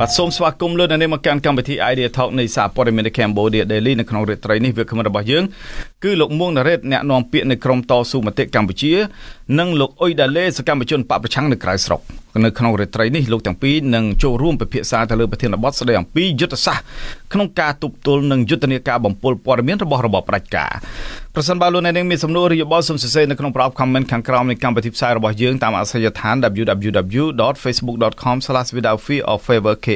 បាទសូមស្វាគមន៍លោកអ្នកនាងមកកាន់កម្មវិធី Idea Talk នៃសារព័ត៌មាន Cambodia Daily នៅក្នុងរាត្រីនេះវាគ្មិនរបស់យើងគឺលោកមួងណារ៉េតអ្នកនាំពាក្យនៃក្រមតស៊ូមតិកម្ពុជា និងលោកអ៊ុយដាឡេសកម្មជនបពប្រឆាំងនៅក្រៅស្រុកនៅក្នុងរាត្រីនេះលោកទាំងពីរនឹងចូលរួមពិភាក្សាទៅលើប្រធានបទស្ដីអំពីយុទ្ធសាស្ត្រក្នុងការទប់ទល់និងយុទ្ធនាការបំពុលព័ត៌មានរបស់របបផ្ដាច់ការប្រសិនបើលោកអ្នកនាងមានសំណួរឬយោបល់សូមសរសេរនៅក្នុងប្រអប់ comment ខាងក្រោមនៃកម្មវិធីផ្សាយរបស់យើងតាមអាសយដ្ឋាន www.facebook.com/withoutfearorfavorkh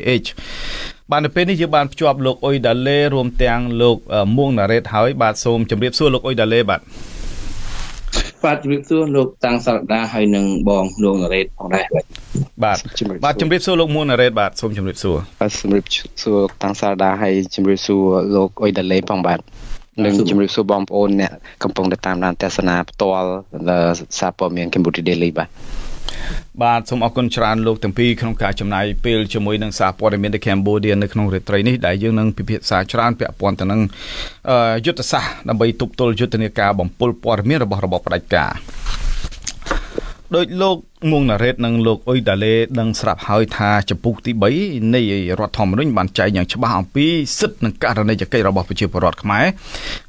បាទនៅពេលនេះយើងបានភ្ជាប់លោកអ៊ុយដាឡេរួមទាំងលោកមួងណារ៉េតហើយបាទសូមជម្រាបសួរលោកអ៊ុយដាឡេបាទបាទជំរាបសួរលោកតាំងសារដាហើយនិងបងលោកណារ៉េតផងដែរបាទបាទបាទជំរាបសួរលោកមួនណារ៉េតបាទសូមជំរាបសួរបាទជំរាបសួរតាំងសារដាហើយជំរាបសួរលោកអ៊ុយដាឡេផងបាទនិងជំរាបសួរបងប្អូនអ្នកកំពុងតែតាមដានទស្សនាផ្ទាល់សារព័ត៌មាន Cambodia Daily បាទ បាទសូមអរគុណច្រើនលោកទាំងពីរក្នុងការចំណាយពេលជាមួយនឹងសារព័ត៌មាន The Cambodia នៅក្នុងរាត្រីនេះដែលយើងនឹងពិភាក្សាច្រើនពាក់ព័ន្ធទៅនឹងយុទ្ធសាស្ត្រដើម្បីទប់ទល់យុទ្ធនាការបំពុលព័ត៌មានរបស់របបផ្ដាច់ការ ដោយលោកមួងណារ៉េតនិងលោកអ៊ុយដាឡេដឹងស្រាប់ហើយថាចំពុកទី3នៃរដ្ឋធម្មនុញ្ញបានចែងយ៉ាងច្បាស់អំពីសិទ្ធិនិងករណីយកិច្ចរបស់ប្រជាពលរដ្ឋខ្មែរ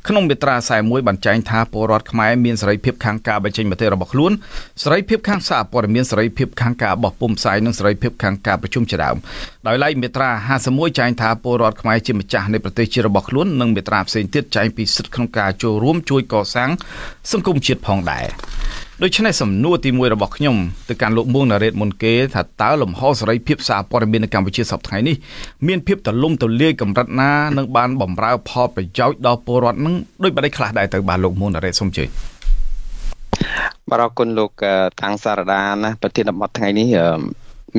ក្នុងមាត្រា41បានចែងថាពលរដ្ឋខ្មែរមានសេរីភាពខាងការបញ្ចេញមតិរបស់ខ្លួនសេរីភាពខាងសារព័ត៌មានសេរីភាពខាងការបោះពុម្ពផ្សាយនិងសេរីភាពខាងការប្រជុំជាដើមដោយឡែកមាត្រា51ចែងថាពលរដ្ឋខ្មែរជាម្ចាស់នៃប្រទេសជារបស់ខ្លួននិងមាត្រាផ្សេងទៀតចែងពីសិទ្ធិក្នុងការចូលរួមជួយកសាងសង្គមជាតិផងដែរ ដូច្នេះសំណួរទី1របស់ខ្ញុំទៅកាន់លោកមួងណារ៉េតមុនគេថាតើលំហសេរីភាពសារព័ត៌មាននៅកម្ពុជាសប្តាហ៍នេះមានភាពទលំទលាយកម្រិតណានឹងបានបំរើផលប្រយោជន៍ដល់ពលរដ្ឋនឹងដូចបាត់ខ្លះដែរទៅបាទលោកមួងណារ៉េតសូមជឿបាទអរគុណលោកតាំងសារដាណាប្រធានបទថ្ងៃនេះ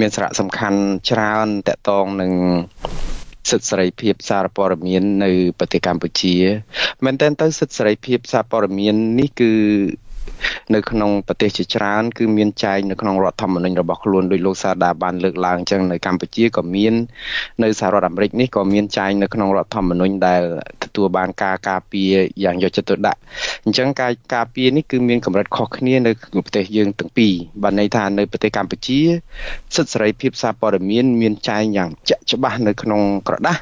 មានសារៈសំខាន់ច្រើនតកតងនឹងសិទ្ធិសេរីភាពសារព័ត៌មាននៅប្រទេសកម្ពុជាមែនតើទៅសិទ្ធិសេរីភាពសារព័ត៌មាននេះគឺ នៅក្នុងប្រទេសជាច្រើនគឺមានចែងនៅក្នុងរដ្ឋធម្មនុញ្ញរបស់ខ្លួនដោយលោកសាដាបានលើកឡើងអញ្ចឹងនៅកម្ពុជាក៏មាននៅសហរដ្ឋអាមេរិកនេះក៏មានចែងនៅក្នុងរដ្ឋធម្មនុញ្ញដែលទទួលបានការការពារយ៉ាងយកចិត្តទុកដាក់អញ្ចឹងការការពារនេះគឺមានកម្រិតខុសគ្នានៅប្រទេសយើងទាំងពីរបានន័យថានៅប្រទេសកម្ពុជាសិទ្ធិសេរីភាពសារព័ត៌មានមានចែងយ៉ាងជាក់ច្បាស់នៅក្នុងក្រដាស់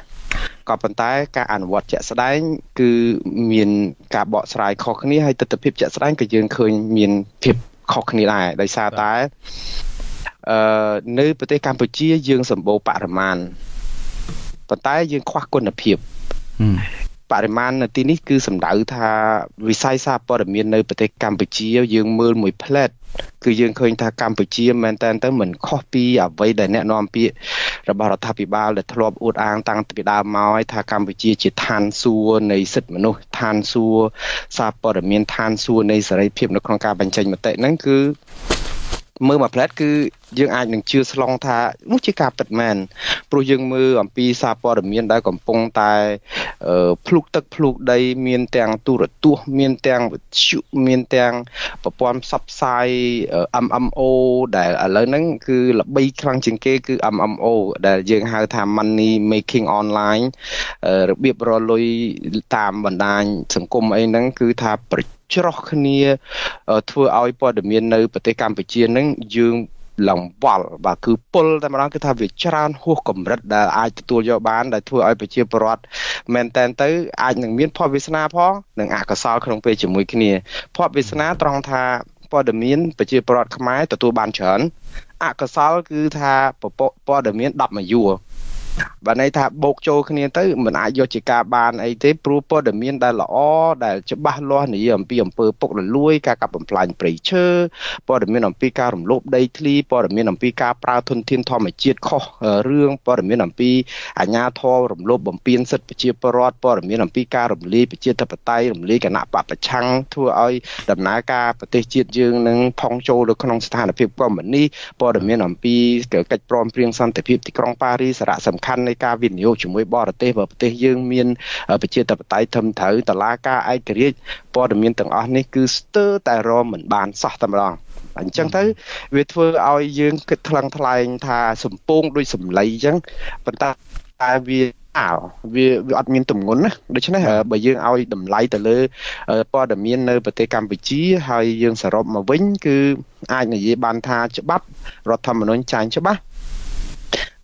ក៏ប៉ុន្តែការអនុវត្តជាក់ស្ដែង គឺមានការបកស្រាយខុសគ្នាហើយទស្សនវិជ្ជាជាក់ស្ដែងក៏យើងឃើញមានភាពខុសគ្នាដែរដោយសារតែអឺនៅប្រទេសកម្ពុជាយើងសម្បូរបរិមាណប៉ុន្តែយើងខ្វះគុណភាព បរិមាណនៅទីនេះគឺសំដៅថាវិស័យសារព័ត៌មាននៅប្រទេសកម្ពុជាយើងមើលមួយផ្លែតគឺយើងឃើញថាកម្ពុជាមែនតើទៅមិនខុសពីអ្វីដែលអ្នកនាំពាក្យរបស់រដ្ឋាភិបាលដែលធ្លាប់អួតអាងតាំងពីដើមមកឲ្យថាកម្ពុជាជាឋានសួគ៌នៃសិទ្ធិមនុស្សឋានសួគ៌សារព័ត៌មានឋានសួគ៌នៃសេរីភាពនៅក្នុងការបញ្ចេញមតិហ្នឹងគឺ មើលមួយផ្លែតគឺយើងអាចនឹងជឿស្លងថានោះជាការពិតមែនព្រោះយើងមើលអំពីសារព័ត៌មានដែលកំពុងតែភ្លុកទឹកភ្លុកដី មានទាំងទូរទស្សន៍មានទាំងវិទ្យុមានទាំងប្រព័ន្ធផ្សព្វផ្សាយ MMO ដែលឥឡូវហ្នឹងគឺល្បីខ្លាំងជាងគេគឺ MMO ដែលយើងហៅថា money making online របៀបរលុយតាមបណ្ដាញសង្គមអីហ្នឹងគឺថាប្រ ច្រោះគ្នា ធ្វើឲ្យព័ត៌មាននៅប្រទេសកម្ពុជានឹងយើងឡើងវល់បាទគឺពុលតែម្ដងគឺថាវាច្រើនហួសកម្រិតដែលអាចទទួលយកបានដែលធ្វើឲ្យប្រជាពលរដ្ឋមែនតែនទៅអាចនឹងមានផលវាសនាផងនិងអកុសលក្នុងពេលជាមួយគ្នាផលវាសនាត្រង់ថាព័ត៌មានប្រជាពលរដ្ឋខ្មែរទទួលបានច្រើនអកុសលគឺថាព័ត៌មាន10មួយយួរ បាទន័យថាបោកចូលគ្នាទៅមិនអាចយកជាការបានអីទេព្រោះព័ត៌មានដែលល្អដែលច្បាស់លាស់និយាយអំពីអំពើពុករលួយការកាប់បំផ្លាញព្រៃឈើព័ត៌មានអំពីការរំលោភដីធ្លីព័ត៌មានអំពីការប្រើធនធានធម្មជាតិខុសរឿងព័ត៌មានអំពីអាញាធររំលោភបំពានសិទ្ធិប្រជាពលរដ្ឋព័ត៌មានអំពីការរំលាយប្រជាធិបតេយ្យរំលាយគណៈបពប្រឆាំងធ្វើឲ្យដំណើរការប្រទេសជាតិយើងនឹងផុងចូលទៅក្នុងស្ថានភាពកុម្មុយនីព័ត៌មានអំពីកិច្ចព្រមព្រៀងសន្តិភាពទីក្រុងប៉ារីសសារៈសំខាន់នៃការវិនិយោគជាមួយបរទេសបើប្រទេសយើងមានប្រជាធិបតេយ្យធំត្រូវតឡាការឯករាជ្យព័ត៌មានទាំងអស់នេះគឺស្ទើរតែរមមិនបានសោះតែម្ដងអញ្ចឹងទៅវាធ្វើឲ្យយើងគិតថ្លឹងថ្លែងថាសំពងដូចសម្លៃអញ្ចឹងប៉ុន្តែតែវាអើវាវាអត់មានទម្ងន់ណាដូច្នេះបើយើងឲ្យតម្លៃទៅលើព័ត៌មាននៅប្រទេសកម្ពុជាហើយយើងសរុបមកវិញគឺអាចនិយាយបានថាច្បាប់រដ្ឋធម្មនុញ្ញចែងច្បាស់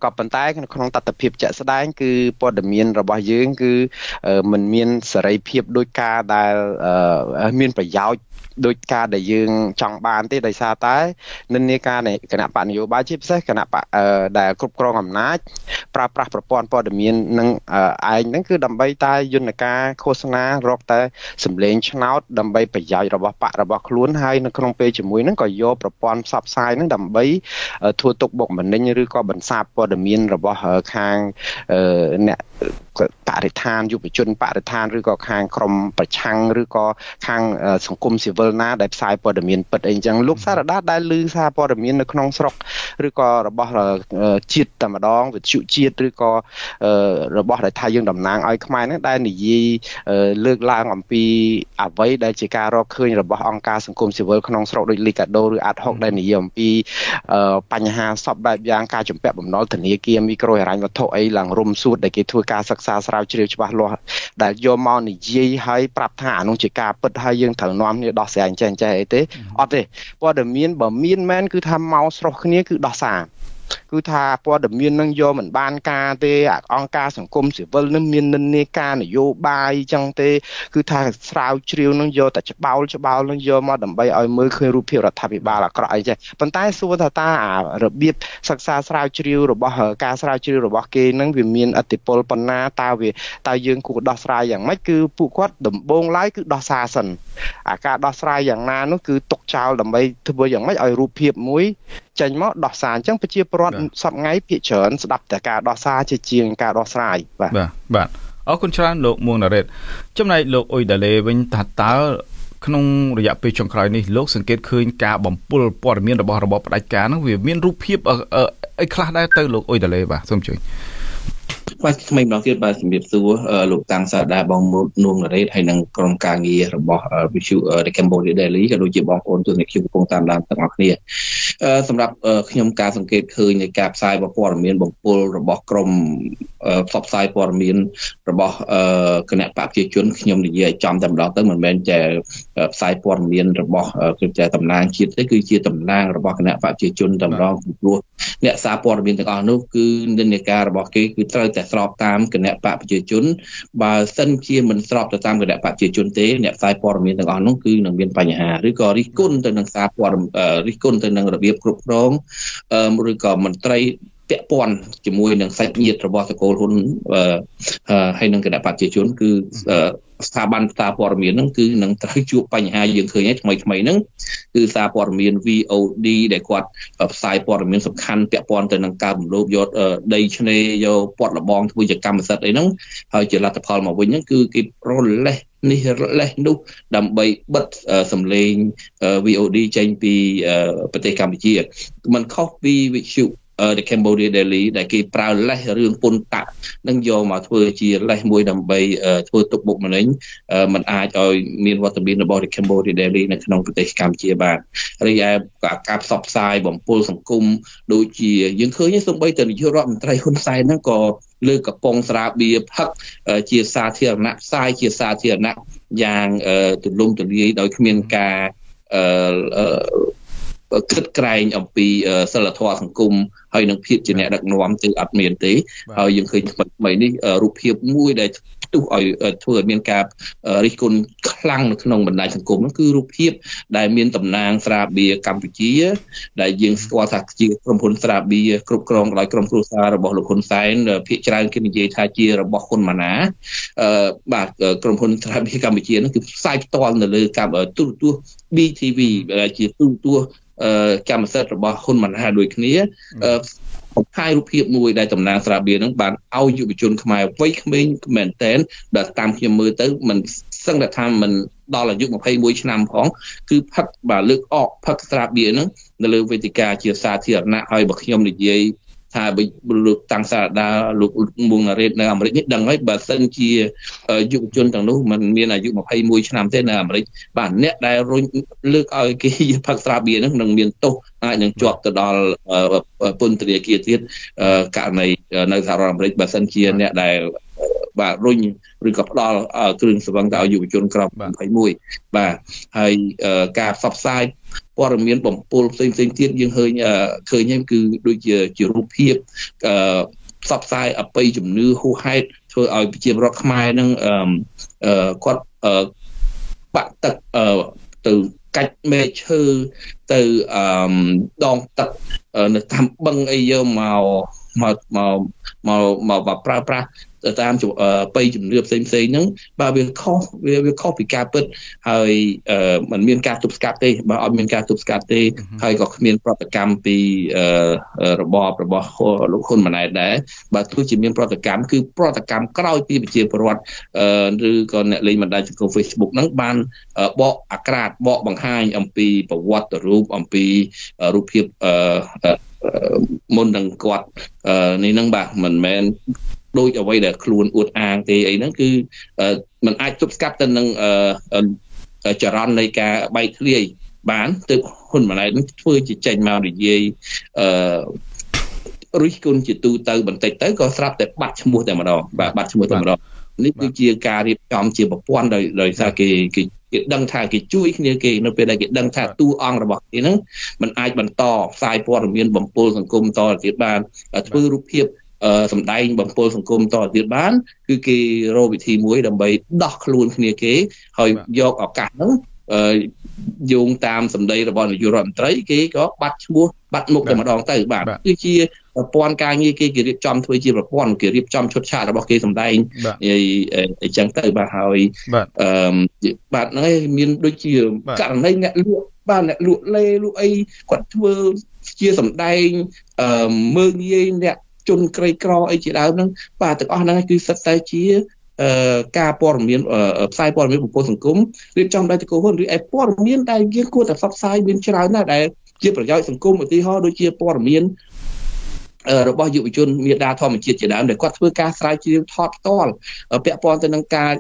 ក៏ប៉ុន្តែក្នុងតត្តភាពជាក់ស្ដែងគឺព័ត៌មានរបស់យើងគឺมันមានសេរីភាពដោយការដែលមានប្រយោជន៍ ដោយការដែលយើងចង់បានទេដោយសារតែនិន្នាការនៃគណៈបកនយោបាយជាពិសេសគណៈបកដែលគ្រប់គ្រងអំណាចប្រើប្រាស់ប្រព័ន្ធព័ត៌មាននឹងឯងហ្នឹងគឺដើម្បីតែយន្តការឃោសនារកតែសម្លេងឆ្នោតដើម្បីប្រយោជន៍របស់បករបស់ខ្លួនហើយនៅក្នុងពេលជាមួយហ្នឹងក៏យកប្រព័ន្ធផ្សព្វផ្សាយហ្នឹងដើម្បីធ្វើទុកបុកម្នេញឬក៏បន្សាបព័ត៌មានរបស់ខាងអ្នកបរិស្ថានយុវជនបរិស្ថានឬក៏ខាងក្រមប្រឆាំងឬក៏ខាងសង្គមស៊ីវិលណាដែលផ្សាយព័ត៌មានពិតអីចឹងលោកសារដាដែលឮសារព័ត៌មាននៅក្នុងស្រុកឬក៏របស់ជាតិតែម្ដងវិទ្យុជាតិឬក៏របស់ដែលថាយើងតំណាងឲ្យខ្មែរហ្នឹងដែលនិយាយលើកឡើងអំពីអ្វីដែលជាការរកឃើញរបស់អង្គការសង្គមស៊ីវិលក្នុងស្រុកដូចលីកាដូឬអាត់ហុកដែលនិយាយអំពីបញ្ហាសពបែបយ៉ាងការជំពាក់បំណុលធនាគារមីក្រូហិរញ្ញវត្ថុអីឡើងរុំសួតដែលគេធ្វើការសិក្សាស្រាវជ្រាវច្បាស់លាស់ដែលយកមកនិយាយឲ្យប្រាប់ថាអានោះជាការពិតហើយយើងត្រូវនាំគ្នាដោះស្រាយចេះចេះអីទេអត់ទេព័ត៌មានបើមានមែនគឺថាមកស្រុះគ្នាគឺដោះសារ គឺថាព័ត៌មាននឹងយកមិនបានការទេអង្គការសង្គមស៊ីវិលនឹងមាននិន្នាការនយោបាយចឹងទេ គឺថាស្រាវជ្រាវនឹងយកតែច្បោលច្បោលនឹងយកមកដើម្បីឲ្យមើលឃើញរូបភាពរដ្ឋាភិបាលអាក្រក់អីចេះប៉ុន្តែសួរថាតើអារបៀបសិក្សាស្រាវជ្រាវរបស់ការស្រាវជ្រាវរបស់គេនឹងវាមានអតិពលប៉ុណ្ណាតើវាតើយើងគួរដោះស្រាយយ៉ាងម៉េចគឺពួកគាត់ដំបងឡើយគឺដោះសារសិនអាការដោះស្រាយយ៉ាងណានោះគឺទុកចោលដើម្បីធ្វើយ៉ាងម៉េចឲ្យរូបភាពមួយ ចេញមកដោះសារអញ្ចឹងប្រជាពលរដ្ឋសប្ងៃភាគច្រើនស្ដាប់តែការដោះសារជាជាងការដោះស្រាយបាទបាទបាទអរគុណច្រើនលោកមួងណារ៉េតចំណែកលោកអ៊ុយដាលេវិញថាតើក្នុងរយៈពេលចុងក្រោយនេះលោកសង្កេតឃើញការបំពុលព័ត៌មានរបស់របបផ្ដាច់ការនោះវាមានរូបភាពអីខ្លះដែរទៅលោកអ៊ុយដាលេបាទសូមជួយ បាទថ្មីម្ដងទៀតបាទជំរាបសួរលោកតាំងសាដាបងនួងណារ៉េតហើយនិងក្រុមការងាររបស់ Visu The Cambodia Daily ក៏ដូចជាបងប្អូនទស្សនិកជនកំពុងតាមដានទាំងអស់គ្នាសម្រាប់ខ្ញុំការសង្កេតឃើញនៃការផ្សាយព័ត៌មានបំពុលរបស់ក្រមផ្សព្វផ្សាយព័ត៌មានរបស់គណៈបព្វជិជនខ្ញុំនិយាយចំតែម្ដងទៅមិនមែនតែផ្សាយព័ត៌មានរបស់គឺជាតំណាងជាតិទេគឺជាតំណាងរបស់គណៈបព្វជិជនតែម្ដងព្រោះអ្នកសារព័ត៌មានទាំងអស់នោះគឺនិន្នាការរបស់គេគឺត្រូវតែស្របតាមគណៈបព្វជិជនបើសិនជាមិនស្របទៅតាមគណៈបព្វជិជនទេអ្នកផ្សាយព័ត៌មានទាំងអស់នោះគឺនឹងមានបញ្ហាឬក៏រិះគន់ទៅនឹងសារព័ត៌មានរិះគន់ទៅនឹងរបៀបគ្រប់គ្រងឬក៏មន្ត្រី ពាក់ព័ន្ធជាមួយនឹងសាច់ញាតិរបស់សកលហ៊ុនហើយនឹងគណៈបព្វជិជនគឺស្ថាប័នសារព័ត៌មានហ្នឹងគឺនឹងត្រូវជួបបញ្ហាយើងឃើញថ្មីថ្មីហ្នឹងគឺសារព័ត៌មាន VOD ដែលគាត់ផ្សាយព័ត៌មានសំខាន់ពាក់ព័ន្ធទៅនឹងការរំលោភយកដីឆ្នេរយកពាត់លបងធ្វើជាកម្មសិទ្ធិអីហ្នឹងហើយជាលទ្ធផលមកវិញហ្នឹងគឺគេប្រលេះនេះលេះនោះដើម្បីបិទសម្លេង VOD ចេញពីប្រទេសកម្ពុជាมันខុសពីវិទ្យុ the Cambodia Daily ដែលគេប្រើលេសរឿងពុនតាក់នឹងយកមកធ្វើជាលេសមួយដើម្បីធ្វើទុកបុកម្នេញมันអាចឲ្យមានវត្តមានរបស់ the Cambodia Daily នៅក្នុងប្រទេសកម្ពុជាបានរីឯការផ្សព្វផ្សាយបំពុលសង្គមដូចជាយើងឃើញសូម្បីតែនាយករដ្ឋមន្ត្រីហ៊ុនសែនហ្នឹងក៏លើកកំប៉ុងស្រាបៀរផឹកជាសាធារណៈផ្សាយជាសាធារណៈយ៉ាងទូលំទូលាយដោយគ្មានការអឺ គិតក្រែងអំពីសិលធម៌សង្គមហើយនឹងភាពជាអ្នកដឹកនាំគឺអត់មានទេហើយយើងឃើញថ្មីនេះរូបភាពមួយដែលផ្ទុះឲ្យធ្វើឲ្យមានការរិះគន់ខ្លាំងនៅក្នុងបណ្ដាញសង្គមនោះគឺរូបភាពដែលមានតំណាងស្រាបៀរកម្ពុជា ដែលយើងស្គាល់ថាជាក្រុមហ៊ុនស្រាបៀរគ្រប់គ្រងដោយក្រុមគ្រួសាររបស់លោកហ៊ុនសែនភាគច្រើនគេនិយាយថាជារបស់ហ៊ុនម៉ាណាអឺបាទក្រុមហ៊ុនស្រាបៀរកម្ពុជានោះគឺផ្សាយផ្ទាល់នៅលើកម្មទូរទស្សន៍ BTV ដែលជាទូរទស្សន៍ កម្មសិទ្ធិរបស់ហ៊ុនម៉ាណែតដូចគ្នាបង្ហាញរូបភាពមួយដែលតំណាងស្រាបៀរនឹងបានឲ្យយុវជនខ្មែរវ័យក្មេងមែនតែនដែលតាមខ្ញុំមើលទៅមិនសឹងតែថាមិនដល់អាយុ21ឆ្នាំផងគឺផឹកបាទលើកអកផឹកស្រាបៀរនឹងនៅលើវេទិកាជាសាធារណៈហើយបើខ្ញុំនិយាយ ថាលោកតាំងសារដាលោកមួងណារ៉េតនៅអាមេរិកនេះដឹងហើយបើសិនជាយុវជនទាំងនោះมันមានអាយុ21ឆ្នាំទេនៅអាមេរិកបាទអ្នកដែលរុញលើកឲ្យគេផឹកស្រាបៀរហ្នឹងនឹងមានទោសអាចនឹងជាប់ទៅដល់ពន្ធនាគារទៀតករណីនៅសហរដ្ឋអាមេរិកបើសិនជាអ្នកដែលបាទរុញឬក៏ផ្ដល់គ្រឿងសង្វឹងទៅឲ្យយុវជនក្រោម21បាទហើយការផ្សព្វផ្សាយ ព័ត៌មានបំពុលផ្សេងផ្សេងទៀតយើងឃើញឃើញហ្នឹងគឺដូចជាជារូបភាពអឺផ្សព្វផ្សាយអបិយជំនឿហួសហេតុធ្វើឲ្យប្រជាពលរដ្ឋខ្មែរនឹងអឺគាត់បាក់ទឹកអឺទៅកាច់មែកឈើទៅអឺដងទឹកនៅតាមបឹងអីយកមកមកមកមកមកប្រើប្រាស់ ទៅតាមបៃជំនឿផ្សេងផ្សេងហ្នឹងបើវាខុសវាវាខុសពីការពិតហើយมันមានការទប់ស្កាត់ទេបើអត់មានការទប់ស្កាត់ទេហើយក៏គ្មានប្រតិកម្មពីរបបរបស់លោកហ៊ុនម៉ាណែតដែរបើទោះជាមានប្រតិកម្មគឺប្រតិកម្មក្រោយពីប្រជាពលរដ្ឋឬក៏អ្នកលេងបណ្ដាញសង្គម Facebook ហ្នឹងបានបកអាក្រាតបកបង្ហាញអំពីប្រវត្តិរូបអំពីរូបភាពមុននឹងគាត់នេះហ្នឹងបាទមិនមែន ដូចអ្វីដែលខ្លួនអួតអាងទេអីហ្នឹងគឺมันអាចទប់ស្កាត់ទៅនឹងចរន្តនៃការបែកធ្លាយបានទើបហ៊ុនម៉ាណែតនឹងធ្វើជាចេញមកនិយាយអឺរិះគន់ជាទូទៅបន្តិចទៅក៏ស្រាប់តែបាត់ឈ្មោះតែម្ដងបាទបាត់ឈ្មោះតែម្ដងនេះគឺជាការរៀបចំជាប្រព័ន្ធដោយដោយសារគេគេគេដឹងថាគេជួយគ្នាគេនៅពេលដែលគេដឹងថាតួអង្គរបស់គេហ្នឹងมันអាចបន្តផ្សាយព័ត៌មានបំពុលសង្គមតទៅទៀតបានធ្វើរូបភាព សម្ដែងបំពុលសង្គមតទៅទៀតបាន គឺគេរកវិធីមួយដើម្បីដោះខ្លួនគ្នាគេ ហើយយកឱកាសហ្នឹងយោងតាមសម្ដីរបស់នាយករដ្ឋមន្ត្រីគេក៏បាត់ឈ្មោះបាត់មុខតែម្ដងទៅបាទគឺជាប្រព័ន្ធការងារគេគេរៀបចំធ្វើជាប្រព័ន្ធគេរៀបចំឈុតឆាករបស់គេសម្ដែងអីចឹងទៅបាទហើយអឺបាទហ្នឹងឯងមានដូចជាករណីអ្នកលក់បាទអ្នកលក់លេលក់អីគាត់ធ្វើជាសម្ដែងអឺមើងងាយអ្នក ជនក្រីក្រអីជាដើមហ្នឹងបាទទាំងអស់ហ្នឹងគឺសិតតែជាការព័ត៌មានផ្សាយព័ត៌មានបុគ្គលសង្គមរៀបចំដោយតកោហ៊ុនឬឯព័ត៌មានដែលយើងគួរតែផ្សព្វផ្សាយមានច្រើនណាស់ដែលជាប្រយោជន៍សង្គមឧទាហរណ៍ដូចជាព័ត៌មានរបស់យុវជនមេដាធម្មជាតិជាដើមដែលគាត់ធ្វើការស្រាវជ្រាវថតផ្ទាល់ពាក់ព័ន្ធទៅនឹងការ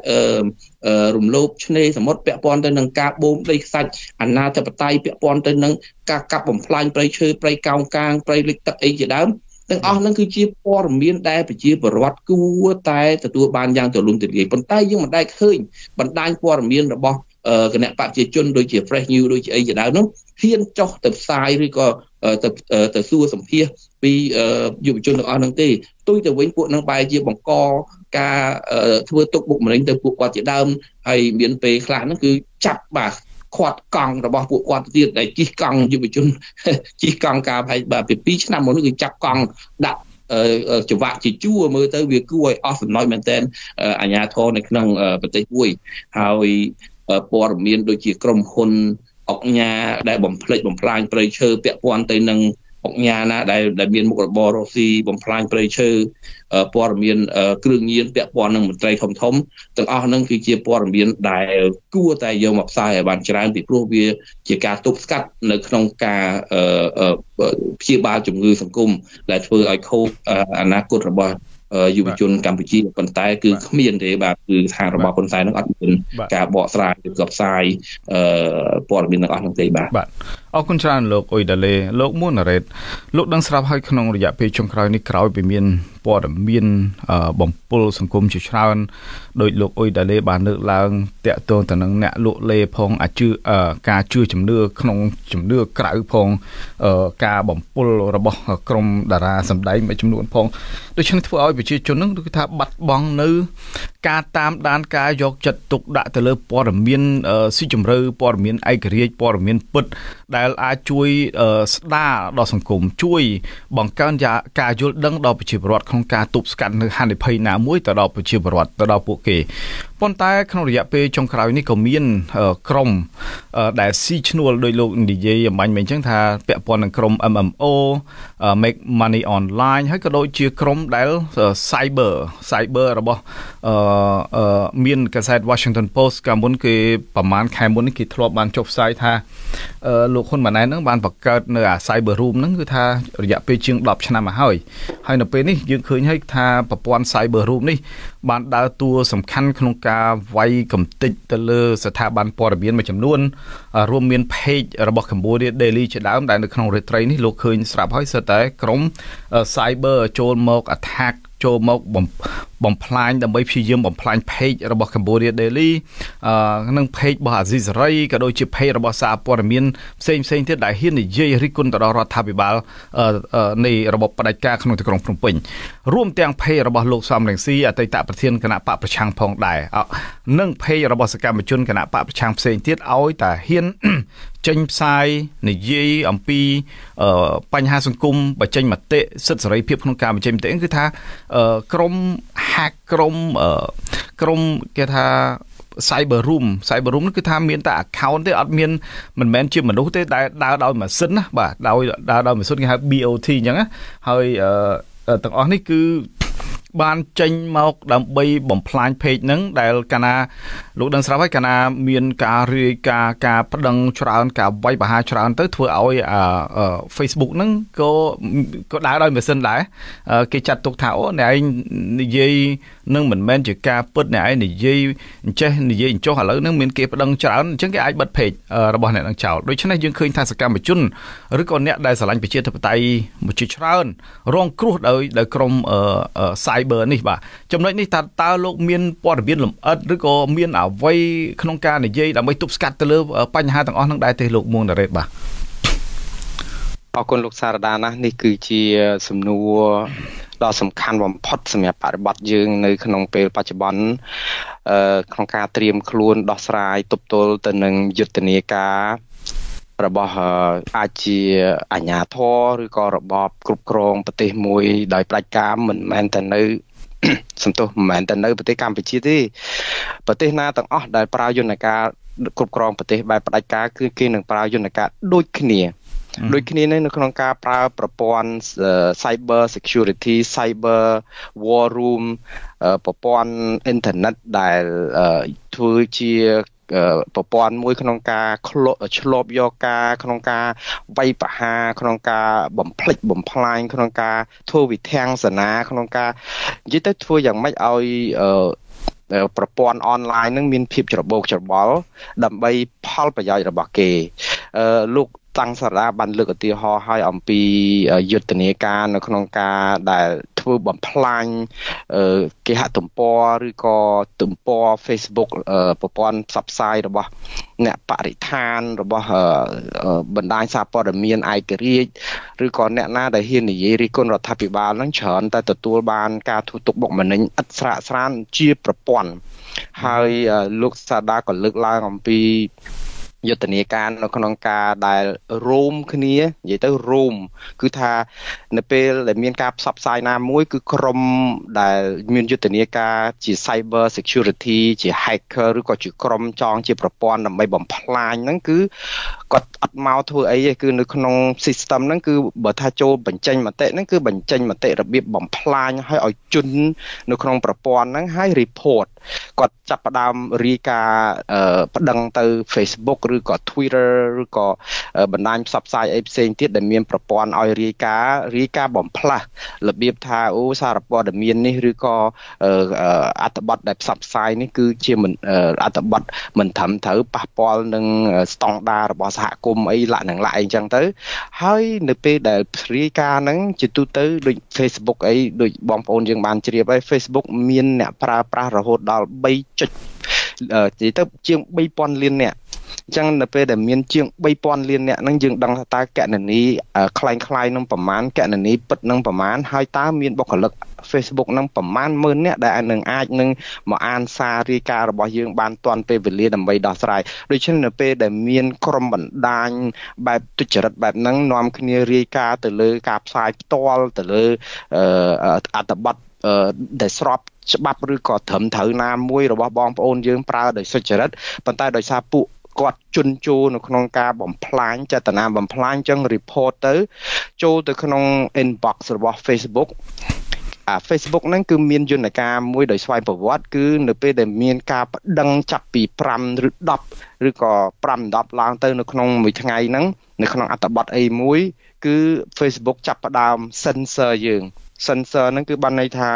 រំលោភឆ្នេរសមុទ្រពាក់ព័ន្ធទៅនឹងការបូមដីខ្សាច់អនាធិបតេយ្យពាក់ព័ន្ធទៅនឹងការកាប់បំផ្លាញព្រៃឈើព្រៃកោងកាងព្រៃលិចទឹកអីជាដើម ទាំងអស់ហ្នឹងគឺជាព័ត៌មានដែលប្រជាពលរដ្ឋគួរតែទទួលបានយ៉ាងទូលំទូលាយប៉ុន្តែយើងមិនដែលឃើញបណ្ដាញព័ត៌មានរបស់គណៈបព្វជិជនដូចជា Fresh News ដូចជាអីជាដើមនោះហ៊ានចុះទៅផ្សាយឬក៏ទៅទៅសួរសម្ភាសពីយុវជនទាំងអស់ហ្នឹងទេទុយទៅវិញពួកនឹងបែរជាបង្កការធ្វើទុកបុកម្នេញទៅពួកគាត់ជាដើមហើយមានពេលខ្លះហ្នឹងគឺចាប់បាទ ខាត់កង់របស់ពួកគាត់ទៀតដែលជិះកង់យុវជនជិះកង់ការប្រហែលបាទពី2ឆ្នាំមុននេះគឺចាប់កង់ដាក់ចង្វាក់ជាជួរមើលទៅវាគួរឲ្យអស់សំណោចមែនតើអាញាធរនៅក្នុងប្រទេសមួយហើយព័ត៌មានដូចជាក្រុមហ៊ុនអុកញ៉ាដែលបំផ្លិចបំផ្លាញព្រៃឈើពាក់ព័ន្ធទៅនឹង អុកញ៉ាណាដែលដែលមានមុខរបររស់ស៊ីបំផ្លាញព្រៃឈើព័ត៌មានគ្រឿងញៀនពាក់ព័ន្ធនឹងមន្ត្រីធំធំទាំងអស់ហ្នឹងគឺជាព័ត៌មានដែលគួរតែយកមកផ្សាយឲ្យបានច្រើនពីព្រោះវាជាការទប់ស្កាត់នៅក្នុងការព្យាបាលជំងឺសង្គមដែលធ្វើឲ្យខូចអនាគតរបស់យុវជនកម្ពុជាប៉ុន្តែគឺគ្មានទេបាទគឺថារបស់ហ៊ុនសែននឹងអត់មានការបកស្រាយឬក៏ផ្សាយព័ត៌មានទាំងអស់នោះទេបាទបាទអរគុណច្រើនលោកអ៊ុយដាលេលោកមួនណារ៉េតលោកដឹងស្រាប់ហើយក្នុងរយៈពេលចុងក្រោយនេះក្រោយពីមានព័ត៌មានបំពុលសង្គមជាច្រើនដោយលោកអ៊ុយដាលេបានលើកឡើងតាក់ទងទៅនឹងអ្នកលក់លេផងអាជឿការជឿជំនឿក្នុងជំនឿក្រៅផងការបំពុលរបស់ក្រមតារាសម្ដែងមួយចំនួនផងដូច្នេះធ្វើឲ្យប្រជាជននឹងគឺថាបាត់បង់នៅ ការតាមដានការយកចិត្តទុកដាក់ទៅលើព័ត៌មានស៊ីជម្រៅព័ត៌មានឯករាជ្យព័ត៌មានពិត ដែលអាចជួយស្ដារដល់សង្គមជួយ បង្កើនការយល់ដឹងដល់ប្រជាពលរដ្ឋក្នុងការទប់ស្កាត់នៅហានិភ័យណាមួយទៅដល់ប្រជាពលរដ្ឋទៅដល់ពួកគេប៉ុន្តែក្នុងរយៈពេលចុងក្រោយនេះក៏មានក្រុមដែលស៊ីឈ្នួលដោយលោកនិយាយអំបញ្ញមិញអញ្ចឹងថាពាក់ព័ន្ធនឹងក្រុម MMO make money online ហើយក៏ដូចជាក្រុមដែល cyber cyber របស់មានកាសែត Washington Post កាលមុនគេប្រហែលខែមុននេះគេធ្លាប់បានចុះផ្សាយថាលោកហ៊ុនម៉ាណែតនឹងបានបង្កើតនៅអា cyber room ហ្នឹងគឺថារយៈពេលជាង10ឆ្នាំមកហើយហើយនៅពេលនេះយើងឃើញហើយថាប្រព័ន្ធ cyber room នេះ បានដើរតួសំខាន់ក្នុងការវាយកំទេចទៅលើស្ថាប័នព័ត៌មានមួយចំនួនរួមមាន page របស់ Cambodia Daily ជាដើមដែលនៅក្នុងរាត្រីនេះលោកឃើញស្រាប់ហើយសិតតែក្រុម cyber ចូលមក attack ចូលមកបំផ្លាញដើម្បីព្យាយាមបំផ្លាញ page របស់ Cambodia Daily អឺនិង page របស់ Aziz Ray ក៏ដូចជា page របស់សារព័ត៌មានផ្សេងផ្សេងទៀតដែលហ៊ាននិយាយរិះគន់ទៅដល់រដ្ឋាភិបាលនៃរបបផ្ដាច់ការក្នុងទីក្រុងភ្នំពេញរួមទាំង page របស់លោកសំរងស៊ីអតីតប្រធានគណៈបកប្រឆាំងផងដែរនិង page របស់សកម្មជនគណៈបកប្រឆាំងផ្សេងទៀតឲ្យតែហ៊ានចេញផ្សាយនិយាយអំពីបញ្ហាសង្គមបញ្ចេញមតិសិទ្ធិសេរីភាពក្នុងការបញ្ចេញមតិគឺថាក្រម hack ក្រមក្រមគេថា cyber room cyber room គឺថាមានតែ account ទេអត់មានមិនមែនជាមនុស្សទេដែលដើរដោយម៉ាស៊ីនណាបាទដោយដើរដោយម៉ាស៊ីនគេហៅ BOT អញ្ចឹងណាហើយទាំងអស់នេះគឺបានចេញមកដើម្បីបំផ្លាញ page ហ្នឹងដែលកាលណាលោកដឹងស្រាប់ហើយកាលណាមានការរាយការណ៍ការប្តឹងច្រើនការវាយប្រហារច្រើនទៅធ្វើឲ្យ Facebook ហ្នឹងក៏ក៏ដើរដោយម៉ាស៊ីនដែរគេចាត់ទុកថាអូអ្នកឯងនិយាយនឹងមិនមែនជាការពិតអ្នកឯងនិយាយអញ្ចេះនិយាយអញ្ចោះឥឡូវហ្នឹងមានគេប្តឹងច្រើនអញ្ចឹងគេអាចបិទ page របស់អ្នកនឹងចោលដូច្នេះយើងឃើញថាសកម្មជនឬក៏អ្នកដែលស្រឡាញ់ប្រជាធិបតេយ្យមួយជាច្រើនរងគ្រោះដោយដោយក្រុម cyber នេះបាទចំណុចនេះតើតើលោកមានព័ត៌មានលម្អិតឬក៏មានអ្វីក្នុងការនិយាយដើម្បីទប់ស្កាត់ទៅលើបញ្ហាទាំងអស់ហ្នឹងដែរទេលោកមួងណារ៉េតបាទអរគុណលោកសារដាណាស់នេះគឺជាសំណួរដ៏សំខាន់បំផុតសម្រាប់បរិបត្តិយើងនៅក្នុងពេលបច្ចុប្បន្នអឺក្នុងការត្រៀមខ្លួនដោះស្រាយទប់ទល់ទៅនឹងយុទ្ធនាការ របស់អាចជាអាញាធរឬក៏របបគ្រប់គ្រងប្រទេសមួយដោយផ្ដាច់ការមិនមែនតែនៅសំទោសមិនមែនតែនៅប្រទេសកម្ពុជាទេប្រទេសណាទាំងអស់ដែលប្រើយន្តការគ្រប់គ្រងប្រទេសបែបផ្ដាច់ការគឺគេនឹងប្រើយន្តការដូចគ្នាដូចគ្នានេះនៅក្នុងការប្រើប្រព័ន្ធ cyber security cyber war room ប្រព័ន្ធអ៊ីនធឺណិតដែលធ្វើជា ប្រព័ន្ធមួយក្នុងការឆ្លប់យកការក្នុងការវាយប្រហារក្នុងការបំភ្លេចបំផ្លាញក្នុងការធ្វើវិធានសនាក្នុងការនិយាយទៅធ្វើយ៉ាងម៉េចឲ្យប្រព័ន្ធអនឡាញនឹងមានភាពច្របូកច្របល់ដើម្បីផលប្រយោជន៍របស់គេអឺលោក តាំងសារ៉ាបានលើកឧទាហរណ៍ឲ្យអំពីយុទ្ធនាការនៅក្នុងការដែលធ្វើបំផ្លាញគេហទំព័រឬក៏ទំព័រ Facebook ប្រព័ន្ធផ្សព្វផ្សាយរបស់អ្នកបរិស្ថានរបស់បណ្ដាញសារព័ត៌មានឯករាជ្យឬក៏អ្នកណាដែលហ៊ាននិយាយរិះគន់រដ្ឋាភិបាលនឹងច្រើនតែទទួលបានការទូទុកបុកម្នេញឥតស្រាកស្រានជាប្រព័ន្ធហើយលោកសាដាក៏លើកឡើងអំពី យុទ្ធនាការនៅក្នុងការដែលរួមគ្នានិយាយទៅរួមគឺថានៅពេលដែលមានការផ្សព្វផ្សាយណាមួយ គឺក្រុមដែលមានយុទ្ធនាការជា cyber security ជា hacker ឬក៏ជាក្រុមចងជាប្រព័ន្ធដើម្បីបំផ្លាញហ្នឹងគឺគាត់អត់មកធ្វើអីទេគឺនៅក្នុង system ហ្នឹងគឺបើថាចូលបញ្ចេញមតិហ្នឹងគឺបញ្ចេញមតិរបៀបបំផ្លាញឲ្យឲ្យជន់នៅក្នុងប្រព័ន្ធហ្នឹងហើយ report គាត់ចាប់ផ្ដើមរាយការណ៍ប្តឹងទៅ Facebook ឬក៏ Twitter ឬក៏បណ្ដាញផ្សព្វផ្សាយអីផ្សេងទៀតដែលមានប្រព័ន្ធឲ្យរាយការណ៍រាយការណ៍បំផ្លាស់របៀបថាអូសារព័ត៌មាននេះឬក៏អត្ថបទដែលផ្សព្វផ្សាយនេះគឺជាអត្ថបទមិនត្រឹមត្រូវប៉ះពាល់នឹងស្តង់ដាររបស់សហគមន៍អីលក្ខណៈអីចឹងទៅ ហើយនៅពេលដែលរាយការណ៍ហ្នឹងជាទូទៅដូច Facebook អីដូចបងប្អូនយើងបានជ្រាបហើយ Facebook មានអ្នកប្រើប្រាស់រហូតដល់3ចុច និយាយទៅជាង3000លានអ្នកអញ្ចឹងនៅពេលដែលមានជាង3000លានអ្នកហ្នឹងយើងដឹងថាតើកណនីคล้ายคล้ายនឹងប្រមាណកណនីពិតនឹងប្រមាណហើយតើមានបុគ្គលិក Facebook នឹងប្រមាណម៉ឺនអ្នកដែលនឹងអាចនឹងមកអានសាររាយការណ៍របស់យើងបានទាន់ពេលវេលាដើម្បីដោះស្រាយដូច្នេះនៅពេលដែលមានក្រុមបណ្ដាញបែបទុច្ចរិតបែបហ្នឹងនាំគ្នារាយការណ៍ទៅលើការផ្សាយផ្ទាល់ទៅលើអត្ថបទដែលស្រប ច្បាប់ឬក៏ត្រឹមត្រូវណាមួយរបស់បងប្អូនយើងប្រើដោយសុចរិតប៉ុន្តែដោយសារពួកគាត់ជន់ជោនៅក្នុងការបំផ្លាញចេតនាបំផ្លាញចឹង report ទៅ ចូលទៅក្នុង inbox របស់ Facebook អា Facebook ហ្នឹងគឺមានយន្តការមួយដោយស្វ័យប្រវត្តិគឺនៅពេលដែលមានការប្តឹងចាប់ពី5ឬ10ឬក៏5 10ឡើងទៅនៅក្នុងមួយថ្ងៃហ្នឹងនៅក្នុងអត្ថបទអីមួយគឺ Facebook ចាប់ផ្ដើម censor យើង censor ហ្នឹងគឺបានន័យថា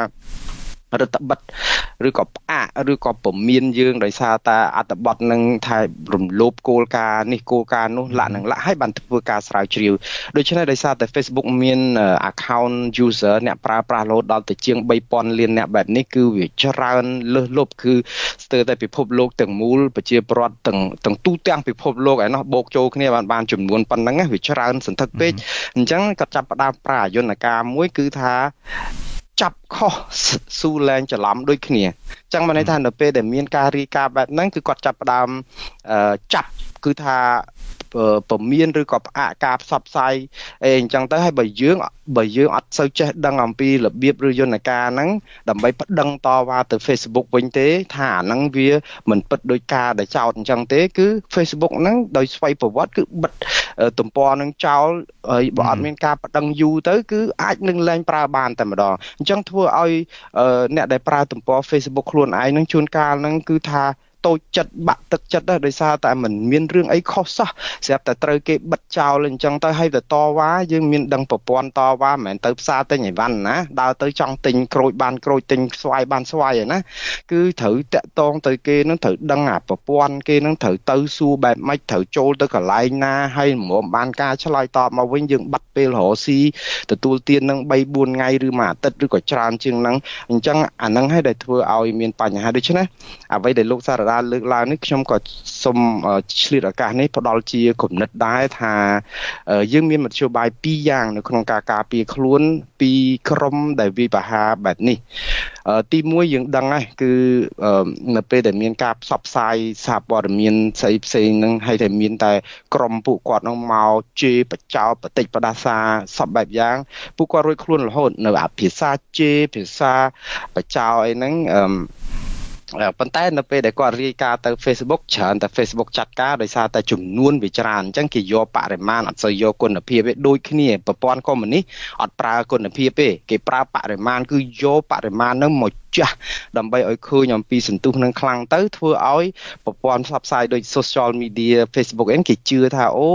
រដ្ឋបិទឬក៏ផ្អាកឬក៏ពមៀនយើងដោយសារតែអត្តបទនឹងថារំលោភគោលការណ៍នេះគោលការណ៍នោះលក្ខនឹងលក្ខឲ្យបានធ្វើការស្រាវជ្រាវដូច្នេះដោយសារតែ Facebook មាន account user អ្នកប្រើប្រាស់រហូតដល់ទៅជាង3000លានអ្នកបែបនេះគឺវាច្រើនលើសលប់គឺស្ទើរតែពិភពលោកទាំងមូលប្រជាពលរដ្ឋទាំងទាំងទូទាំងពិភពលោកឯណោះបូកចូលគ្នាបានបានចំនួនប៉ុណ្ណឹងវាច្រើនសន្ធឹកពេកអញ្ចឹងគាត់ចាប់ផ្ដើមប្រើយន្តការមួយគឺថា ចាប់ខុសស៊ូលែងច្រឡំដូចគ្នាអញ្ចឹងមានន័យថានៅពេលដែលមានការរីកាបែបហ្នឹងគឺគាត់ចាប់ផ្ដើមចាប់គឺថា ពមៀនឬក៏ផ្អាកការផ្សព្វផ្សាយអីអញ្ចឹងទៅហើយបើយើងបើយើងអត់សូវចេះដឹងអំពីរបៀបឬយន្តការហ្នឹងដើម្បីប្តឹងតវ៉ាទៅ Facebook វិញទេ ថាអាហ្នឹងវាមិនពិតដោយការដែលចោតអញ្ចឹងទេគឺ Facebook ហ្នឹងដោយស្វ័យប្រវត្តិគឺបិទទំព័រនឹងចោលហើយបើអត់មានការប្តឹងយូរទៅគឺអាចនឹងលែងប្រើបានតែម្ដងអញ្ចឹងធ្វើឲ្យអ្នកដែលប្រើទំព័រ Facebook ខ្លួនឯងនឹងជួនកាលហ្នឹងគឺថា តូចចិត្តបាក់ទឹកចិត្តដោយសារតែมันមានរឿងអីខុសសោះស្រាប់តែត្រូវគេបិទចោលអញ្ចឹងទៅឲ្យទៅតវ៉ាយើងមានដឹងប្រព័ន្ធតវ៉ាមិនមែនទៅផ្សារទិញអីវ៉ាន់ណាដើរទៅចង់ទិញក្រូចបានក្រូចទិញស្វាយបានស្វាយណាគឺត្រូវតាក់តងទៅគេនឹងត្រូវដឹងអាប្រព័ន្ធគេនឹងត្រូវទៅសួរបែបម៉េចត្រូវចូលទៅកន្លែងណាហើយមិនបានការឆ្លើយតបមកវិញយើងបាត់ពេលរកស៊ីទទួលទាននឹង3 4ថ្ងៃឬមួយអាទិត្យឬក៏ច្រើនជាងហ្នឹងអញ្ចឹងអាហ្នឹងឲ្យដែលធ្វើឲ្យមានបញ្ហាដូច្នេះអ្វីដែលលោកសារដាលើកឡើងនេះខ្ញុំក៏សូមឆ្លៀតឱកាសនេះផ្ដល់ជាគំនិតដែរថាយើងមានមធ្យោបាយពីរយ៉ាងនៅក្នុងការការពារខ្លួនពីក្រមដែលវាបហាបែបនេះទី1យើងដឹងហើយគឺនៅពេលដែលមានការផ្សព្វផ្សាយសារព័ត៌មានផ្សេងផ្សេងហ្នឹងហើយតែមានតែក្រមពួកគាត់នឹងមកជេរបចោបតិចបដាសាសពបែបយ៉ាងពួកគាត់រួចខ្លួនរហូតនៅអាភាសាជេរភាសាបចោអីហ្នឹងអឺ ប៉ុន្តែនៅពេលដែលគាត់រាយការណ៍ទៅ Facebook ច្រើនតែ Facebook ចាត់ការដោយសារតែចំនួនវាច្រើនអញ្ចឹងគេយកបរិមាណអត់សូវយកគុណភាពទេដូចគ្នាប្រព័ន្ធកុម្មុយនីសអត់ប្រើគុណភាពទេគេប្រើបរិមាណគឺយកបរិមាណនឹងមក ចាស់ដើម្បីឲ្យឃើញអំពីសន្ទុះនឹងខ្លាំងទៅធ្វើឲ្យប្រព័ន្ធផ្សព្វផ្សាយដូច social media Facebook អីគេជឿថាអូ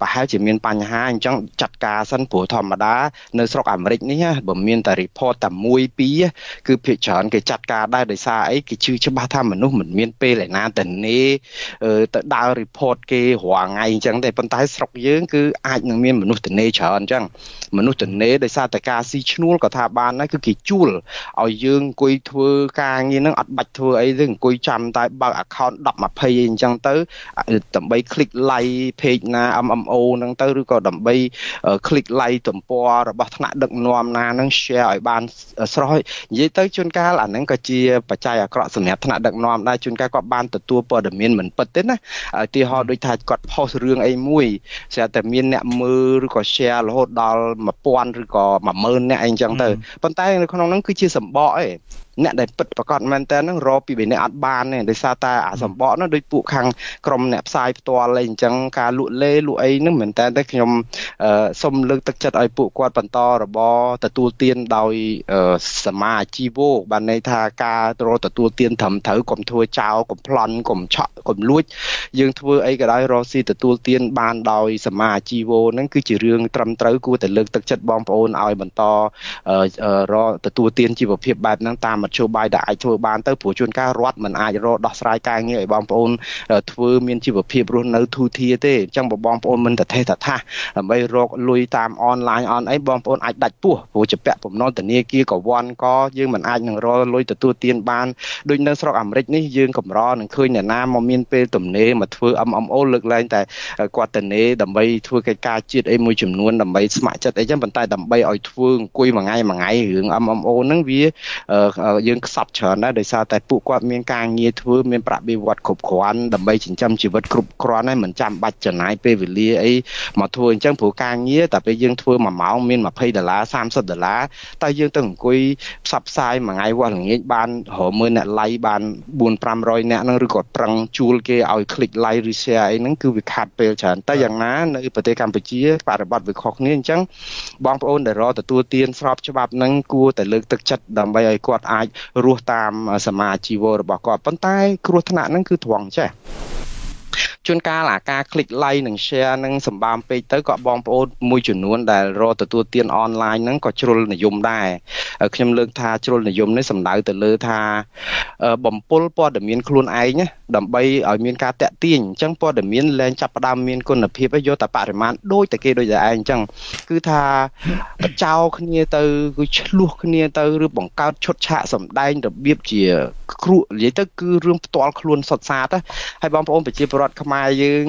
ប្រហែលជាមានបញ្ហាអញ្ចឹងចាត់ការសិនព្រោះធម្មតានៅស្រុកអាមេរិកនេះបើមានតែ report តែមួយពីរគឺភាគច្រើនគេចាត់ការដែរដោយសារអីគេជឿច្បាស់ថាមនុស្សមិនមានពេលឯណាទៅនេទៅដើរ report គេរាល់ថ្ងៃអញ្ចឹងទេប៉ុន្តែស្រុកយើងគឺអាចនឹងមានមនុស្សទៅនេច្រើនអញ្ចឹងមនុស្សទៅនេដោយសារតែការស៊ីឈ្នួលក៏ថាបានដែរគឺគេជួលឲ្យយើងអង្គុយធ្វើការងារហ្នឹងអត់បាច់ធ្វើអីទេអង្គុយចាំតែបើក account 10 20អីអញ្ចឹងទៅដើម្បី click like page ណា MMO ហ្នឹងទៅឬក៏ដើម្បី click like ទំព័ររបស់ថ្នាក់ដឹកនាំណាហ្នឹង share ឲ្យបានស្រស់និយាយទៅជួនកាលអាហ្នឹងក៏ជាបច្ច័យអាក្រក់សម្រាប់ថ្នាក់ដឹកនាំដែរជួនកាលគាត់បានទទួលព័ត៌មានមិនពិតទេណាឧទាហរណ៍ដូចថាគាត់ post រឿងអីមួយស្រាប់តែមានអ្នកមើលឬក៏ share រហូតដល់1000ឬក៏10000អ្នកអីអញ្ចឹងទៅប៉ុន្តែនៅក្នុងហ្នឹងគឺជាសម្បកឯងអ្នកដែលពិតប្រកបមែនតើនឹងរកពីបីអ្នកអត់បានទេដោយសារតែអាសម្បកនោះដូចពួកខាងក្រុមអ្នកផ្សាយផ្ទាល់អីអញ្ចឹងការលក់លេលក់អីនឹងមែនតើតែខ្ញុំសូមលើកទឹកចិត្តឲ្យពួកគាត់បន្តរបរទទួលទានដោយសមាជីវោបានន័យថាការរកទទួលទានត្រឹមត្រូវកុំធ្វើចោលកុំប្លន់កុំឆក់កុំលួចយើងធ្វើអីក៏ដោយរកស៊ីទទួលទានបានដោយសមាជីវោហ្នឹងគឺជារឿងត្រឹមត្រូវគួរតែលើកទឹកចិត្តបងប្អូនឲ្យបន្តរកទទួលទានជីវភាពបែបហ្នឹងតាមមធ្យោបាយដែលអាចធ្វើបានទៅព្រោះជួនកាលរដ្ឋមិនអាចរកដោះស្រាយការងារឲ្យបងប្អូនធ្វើមានជីវភាពរស់នៅទូធាទេអញ្ចឹងបើបងប្អូនមិនតថេតថាដើម្បីរកលុយតាមអនឡាញអនអីបងប្អូនអាចដាច់ពោះព្រោះជាពាក់បំណុលធនាគារក៏វាន់ក៏យើងមិនអាចនឹងរកលុយទទួលទានបានដូចនៅស្រុកអាមេរិកនេះយើងកម្រនឹងឃើញអ្នកណាមកមានពេលទំនេរមកធ្វើ MMO លើកឡើងតែគាត់ទំនេរដើម្បីធ្វើកិច្ចការជាតិអីមួយចំនួនដើម្បីស្ម័គ្រចិត្តអីចឹងប៉ុន្តែដើម្បីឲ្យធ្វើអង្គុយមួយថ្ងៃមួយថ្ងៃរឿង MMO ហ្នឹងវាយើងខ្សត់ច្រើនដែរដោយសារតែពួកគាត់មានការងារធ្វើមានប្រាក់បៀវត្សគ្រប់គ្រាន់ដើម្បីចិញ្ចឹមជីវិតគ្រប់គ្រាន់ហើយមិនចាំបាច់ចំណាយពេលវេលាអីមកធ្វើអញ្ចឹងព្រោះការងារតែពេលយើងធ្វើមួយម៉ោងមាន20ដុល្លារ30ដុល្លារតែយើងទៅអង្គុយផ្សព្វផ្សាយមួយថ្ងៃវត្តល្ងាចបានរមើលអ្នក like បាន4 500អ្នកហ្នឹងឬក៏ប្រឹងជួលគេឲ្យ click like ឬ share អីហ្នឹងគឺវាខាត់ពេលច្រើនតែយ៉ាងណានៅប្រទេសកម្ពុជាបរិបទវាខុសគ្នាអញ្ចឹងបងប្អូនដែលរកទទួលទានស្របច្បាប់ហ្នឹងគួរតែលើកទឹកចិត្តដើម្បីឲ្យគាត់អាចរស់តាមសមាជីវរបស់គាត់ប៉ុន្តែគ្រោះថ្នាក់ហ្នឹងគឺត្រង់ចេះ ជួនកាលអាការ click like និង share នឹងសម្បើមពេកទៅក៏បងប្អូនមួយចំនួនដែលរកទទួលទានអនឡាញហ្នឹងក៏ជ្រុលនិយមដែរខ្ញុំលើកថាជ្រុលនិយមនេះសំដៅទៅលើថាបំពល់ព័ត៌មានខ្លួនឯងដើម្បីឲ្យមានការតាក់ទាញអញ្ចឹងព័ត៌មានលែងចាប់ផ្ដើមមានគុណភាពយកតែបរិមាណដូចតែគេដូចតែឯងអញ្ចឹងគឺថាបចោគ្នាទៅគឺឆ្លោះគ្នាទៅឬបង្កើតឈុតឆាកសម្ដែងរបៀបជាគ្រក់និយាយទៅគឺរឿងផ្ទាល់ខ្លួនសុទ្ធសាធហើយបងប្អូនប្រជាពលរដ្ឋខ្មែរយើង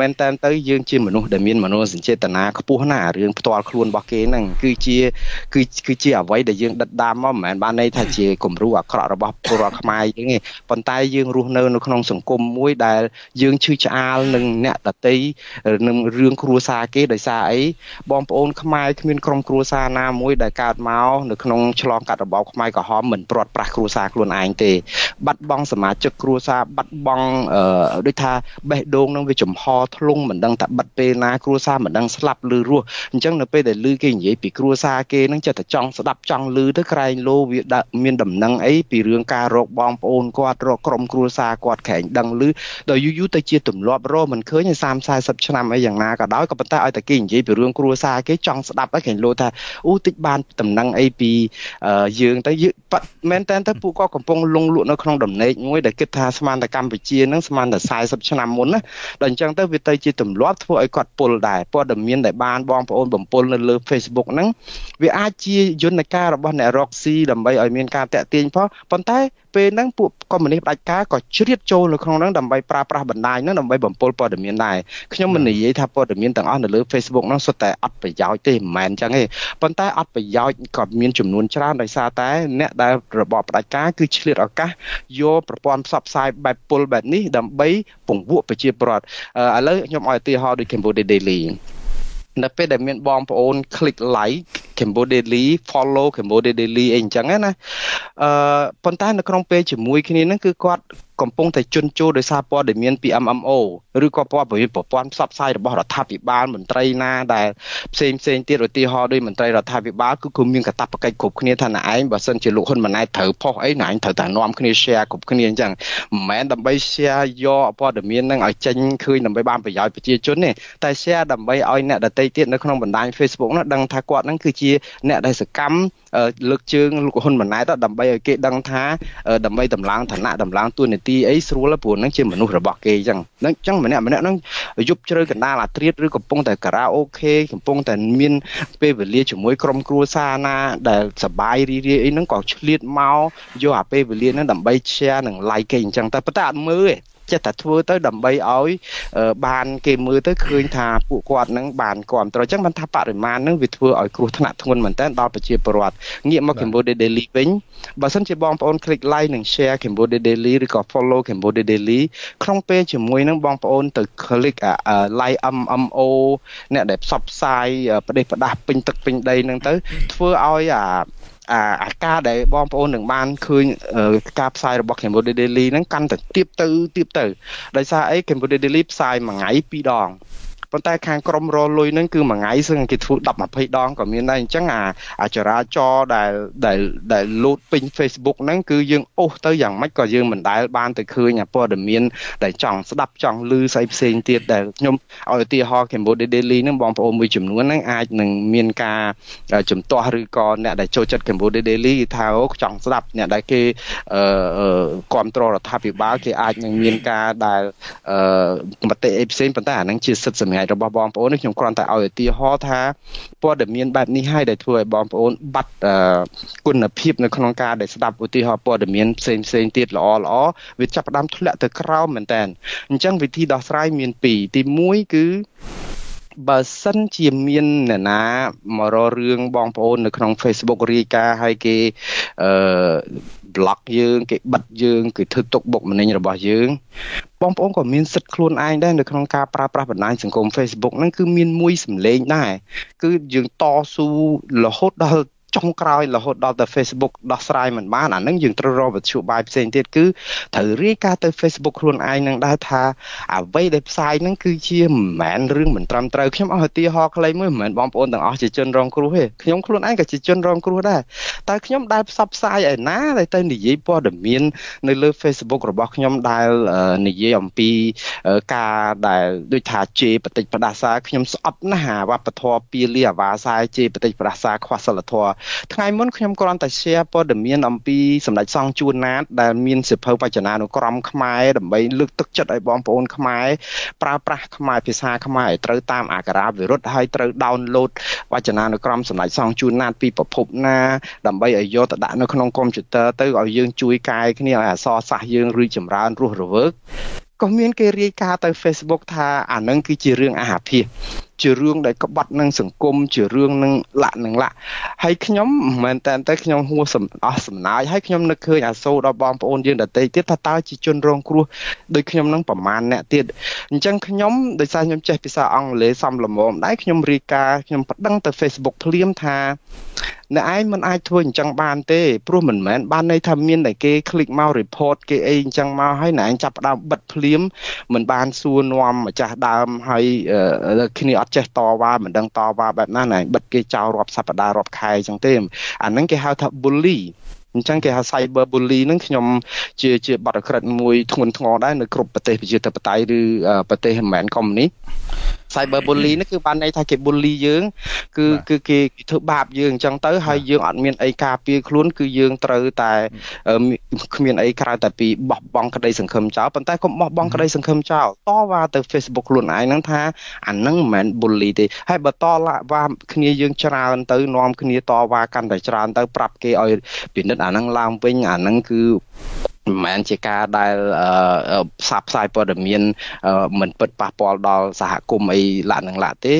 មែនតើទៅយើងជាមនុស្សដែលមានមនោសញ្ចេតនាខ្ពស់ណាស់រឿងផ្ទាល់ខ្លួនរបស់គេហ្នឹងគឺជាគឺគឺជាអ្វីដែលយើងដិតដាមមកមិនមែនបានន័យថាជាគំរូអាក្រក់របស់ពលរដ្ឋខ្មែរយើងទេប៉ុន្តែយើងរស់នៅនៅក្នុងសង្គមមួយដែលយើងឈឺឆ្អាលនឹងអ្នកដតីនឹងរឿងគ្រួសារគេដោយសារអីបងប្អូនខ្មែរគ្មានក្រុមគ្រួសារណាមួយដែលកើតមកនៅក្នុងឆ្លងកាត់របបខ្មែរក្រហមមិនព្រាត់ប្រាសគ្រួសារខ្លួនឯងទេបាត់បង់សមាជិកគ្រួសារបាត់បង់ដូចថាបេះដូងនឹងវាចំហធ្លុងមិនដឹងថាបាត់ពេលណាគ្រួសារមិនដឹងស្លាប់ឬរស់អញ្ចឹងនៅពេលដែលឮគេនិយាយពីគ្រួសារគេនឹងចិត្តតែចង់ស្ដាប់ចង់ឮទៅក្រែងលោវាមានដំណឹងអីពីរឿងការរកបងប្អូនគាត់រកក្រុមគ្រួសារគាត់ក្រែងដឹងឮដល់យូរយូរទៅជាទម្លាប់រមិនឃើញ30 40ឆ្នាំអីយ៉ាងណាក៏ដោយក៏ប៉ុន្តែឲ្យតែគេនិយាយពីរឿងគ្រួសារគេចង់ស្ដាប់ឲ្យគេលោថាអូតិចបានដំណឹងអីពីយើងទៅមែនតើទៅពួកគាត់កំពុងលងលក់នៅក្នុងដំណេកមួយដែលគិតថាស្មានតែកម្ពុជានឹងស្មានតែ40ឆ្នាំមុនណាដល់អញ្ចឹងទៅវាទៅជាទម្លាប់ធ្វើឲ្យគាត់ពុលដែរព័ត៌មានដែលបានបងប្អូនបំពុលនៅលើ Facebook ហ្នឹងវាអាចជាយន្តការរបស់អ្នករកស៊ីដើម្បីឲ្យមានការតាក់ទាញផងប៉ុន្តែពេលហ្នឹងពួកកុម្មុយនីសផ្ដាច់ការក៏ជ្រៀតចូលនៅក្នុងហ្នឹងដើម្បីប្រើប្រាស់បណ្ដាញហ្នឹងដើម្បីបំពុលព័ត៌មានដែរខ្ញុំមិននិយាយថាព័ត៌មានទាំងអស់នៅលើ Facebook ហ្នឹងសុទ្ធតែអត់ប្រយោជន៍ទេមិនមែនអញ្ចឹងទេប៉ុន្តែអត់ប្រយោជន៍ក៏មានចំនួនច្រើនដោយសារតែអ្នកដែលរបបផ្ដាច់ការគឺឆ្លៀតឱកាសយកប្រព័ន្ធផ្សព្វផ្សាយបែបពុលបែបនេះដើម្បីពង្វក់ប្រជាពលរដ្ឋឥឡូវខ្ញុំឲ្យឧទាហរណ៍ដូច Cambodia Daily នៅពេលដែលមានបងប្អូន click like Cambodia Daily follow Cambodia Daily អីអញ្ចឹងណាអឺប៉ុន្តែនៅក្នុងពេលជាមួយគ្នាហ្នឹងគឺគាត់ កំពុងតែជន់ជោដោយសារព័ត៌មានពី MMO ឬក៏ព័ត៌មានប្រព័ន្ធផ្សព្វផ្សាយរបស់រដ្ឋាភិបាលមន្ត្រីណាដែលផ្សេងផ្សេងទៀតឧទាហរណ៍ដោយមន្ត្រីរដ្ឋាភិបាលគឺគឺមានកាតព្វកិច្ចគ្រប់គ្នាថាណែឯងបើសិនជាលោកហ៊ុនម៉ាណែតត្រូវផុសអីណែឯងត្រូវតែនាំគ្នា share គ្រប់គ្នាអញ្ចឹងមិនមែនដើម្បី share យកព័ត៌មាននឹងឲ្យចេញឃើញដើម្បីបានប្រយោជន៍ប្រជាជនទេតែ share ដើម្បីឲ្យអ្នកដទៃទៀតនៅក្នុងបណ្ដាញ Facebook នោះដឹងថាគាត់នឹងគឺជាអ្នកដែលសកម្ម លើកជើងលោកហ៊ុនម៉ាណែតដើម្បីឲ្យគេដឹងថាដើម្បីតម្លើងឋានៈតម្លើងទួនាទីអីស្រួលព្រោះនឹងជាមនុស្សរបស់គេអញ្ចឹងហ្នឹងអញ្ចឹងម្នាក់ម្នាក់ហ្នឹងយប់ជ្រៅកណ្ដាលអាត្រៀតឬកំពុងតែការ៉ាអូខេកំពុងតែមានពេលវេលាជាមួយក្រុមគ្រួសារណាដែលសបាយរីរាយអីហ្នឹងក៏ឆ្លៀតមកយកអាពេលវេលាហ្នឹងដើម្បី share និង like គេអញ្ចឹងតែប៉ុន្តែអត់មើលទេ ចេះតែធ្វើទៅដើម្បីឲ្យបានគេមើលទៅឃើញថាពួកគាត់នឹងបានគ្រប់ត្រអញ្ចឹងបានថាបរិមាណនឹងវាធ្វើឲ្យគ្រោះថ្នាក់ធ្ងន់មែនទែនដល់ប្រជាពលរដ្ឋងាកមក Cambodia Daily វិញបើសិនជាបងប្អូន click like និង share Cambodia Daily ឬក៏ follow Cambodia Daily ក្នុងពេលជាមួយនឹងបងប្អូនទៅ click like MMO អ្នកដែលផ្សព្វផ្សាយប្រទេសផ្ដាស់ពេញទឹកពេញដីនឹងទៅធ្វើឲ្យអា អាអាការដែលបងប្អូននឹងបានឃើញការផ្សាយរបស់ Cambodia Daily ហ្នឹងកាន់តែទៀបទៅទៀបទៅដោយសារអី Cambodia Daily ផ្សាយមួយថ្ងៃពីរដង ប៉ុន្តែខាងក្រមរលុយហ្នឹងគឺមួយថ្ងៃសឹងគេធ្វើ10 20ដងក៏មានដែរអញ្ចឹងអាអាចរាចរដែលដែលដែលលោតពេញ Facebook ហ្នឹងគឺយើងអូសទៅយ៉ាងម៉េចក៏យើងមិនដែលបានទៅឃើញអាព័ត៌មានដែលចង់ស្ដាប់ចង់ឮស្អីផ្សេងទៀតដែលខ្ញុំឲ្យឧទាហរណ៍ Cambodia Daily ហ្នឹងបងប្អូនមួយចំនួនហ្នឹងអាចនឹងមានការជំទាស់ឬក៏អ្នកដែលចូលចិត្ត Cambodia Daily ថាអូចង់ស្ដាប់អ្នកដែលគេអឺគ្រប់គ្រងរដ្ឋាភិបាលគេអាចនឹងមានការដែលអឺមតិអីផ្សេងប៉ុន្តែអាហ្នឹងជាសិទ្ធិសម្រាប់ចរបស់បងប្អូននេះខ្ញុំគ្រាន់តែឲ្យឧទាហរណ៍ថាព័ត៌មានបែបនេះហើយដែលធ្វើឲ្យបងប្អូនបាត់គុណភាពនៅក្នុងការដែលស្ដាប់ឧទាហរណ៍ព័ត៌មានផ្សេងផ្សេងទៀតល្អល្អវាចាប់ផ្ដើមធ្លាក់ទៅក្រោមមែនតើអញ្ចឹងវិធីដោះស្រាយមានពីរទី1គឺបើសិនជាមានអ្នកណាមករករឿងបងប្អូននៅក្នុង Facebook រាយការណ៍ឲ្យគេអឺ block យើងគេបិទយើងគេធ្វើទុកបុកម្នេញរបស់យើងបងប្អូនក៏មានសិទ្ធិខ្លួនឯងដែរនៅក្នុងការប្រើប្រាស់បណ្ដាញសង្គម Facebook ហ្នឹងគឺមានមួយសម្លេងដែរគឺយើងតស៊ូរហូតដល់ ចុងក្រោយរហូតដល់ទៅ Facebook ដោះស្រាយមិនបានអានឹងយើងត្រូវរកវិទ្យុបាយផ្សេងទៀតគឺត្រូវរាយការណ៍ទៅ Facebook ខ្លួនឯងនឹងដែរថាអ្វីដែលផ្សាយនឹងគឺជាមិនមែនរឿងមិនត្រឹមត្រូវខ្ញុំអស់ឧទាហរណ៍ខ្លីមួយមិនមែនបងប្អូនទាំងអស់ជាជនរងគ្រោះទេខ្ញុំខ្លួនឯងក៏ជាជនរងគ្រោះដែរតែខ្ញុំដែលផ្សព្វផ្សាយឯណាដែលទៅនិយាយព័ត៌មាននៅលើ Facebook របស់ខ្ញុំដែលនិយាយអំពីការដែលដូចថាជេរបតិចផ្ដាសាខ្ញុំស្អប់ណាស់អាវប្បធម៌ពៀលីអាវ៉ាសាយជេរបតិចផ្ដាសាខ្វះសិលធម៌ថ្ងៃមុនខ្ញុំគ្រាន់តែ share ព័ត៌មានអំពីសម្ដេចសង្ឃជួនណាតដែលមានសិភៅបច្ចនានុក្រមខ្មែរដើម្បីលើកទឹកចិត្តឲ្យបងប្អូនខ្មែរប្រើប្រាស់ខ្មែរភាសាខ្មែរឲ្យត្រូវតាមអាការៈវិរុទ្ធហើយត្រូវ download វចនានុក្រមសម្ដេចសង្ឃជួនណាតពីប្រភពណាដើម្បីឲ្យយកទៅដាក់នៅក្នុងកុំព្យូទ័រទៅឲ្យយើងជួយកែគ្នាឲ្យអក្សរសាស្ត្រយើងរីចម្រើនរស់រវើកក៏មានគេរាយការណ៍ទៅ Facebook ថាអានឹងគឺជារឿងអាហាភិស ជារឿងដែលក្បត់នឹងសង្គមជារឿងនឹងលាក់នឹងលាក់ហើយខ្ញុំមិនមែនតែតែខ្ញុំហួសអស់សំណាយហើយខ្ញុំនឹកឃើញអាសូរដល់បងប្អូនយើងដទៃទៀតថាតើជាជនរងគ្រោះដូចខ្ញុំនឹងប្រមាណអ្នកទៀតអញ្ចឹងខ្ញុំដោយសារខ្ញុំចេះភាសាអង់គ្លេសសំលមមដែរខ្ញុំរៀបការខ្ញុំប្តឹងទៅ Facebook ភ្លាមថា អ្នកឯងមិនអាចធ្វើអញ្ចឹងបានទេព្រោះមិនមែនបានន័យថាមានតែគេ click មក report គេអីអញ្ចឹងមកហើយអ្នកឯងចាប់ផ្ដើមបិទភ្លាមមិនបានសួរនាំម្ចាស់ដើមហើយគ្នាអត់ចេះតវ៉ាមិនដឹងតវ៉ាបែបណាណែបិទគេចោលរាប់សប្តាហ៍រាប់ខែអញ្ចឹងទេអាហ្នឹងគេហៅថា bully អញ្ចឹងគេហៅ cyber bully ហ្នឹងខ្ញុំជាជាបទអក្រិតមួយធ្ងន់ធ្ងរដែរនៅគ្រប់ប្រទេសប្រជាធិបតេយ្យឬប្រទេសមិនមែនកុំនេះ cyber bully នេះគឺបានន័យថាគេ bully យើងគឺគឺគេធ្វើបាបយើងអញ្ចឹងទៅហើយយើងអត់មានអីការពារខ្លួនគឺយើងត្រូវតែគ្មានអីក្រៅតែពីបោះបង់ក្តីសង្ឃឹមចោលប៉ុន្តែកុំបោះបង់ក្តីសង្ឃឹមចោលតវ៉ាទៅ Facebook ខ្លួនឯងហ្នឹងថាអាហ្នឹងមិនមែន bully ទេហើយបើតវ៉ាគ្នាយើងច្រើនទៅនាំគ្នាតវ៉ាកាន់តែច្រើនទៅប្រាប់គេឲ្យពិនិត្យអាហ្នឹងឡើងវិញអាហ្នឹងគឺ មិនមែនជាការដែលផ្សព្វផ្សាយព័ត៌មានមិនពិតប៉ះពាល់ដល់សហគមន៍អីឡាក់នឹងឡាក់ទេ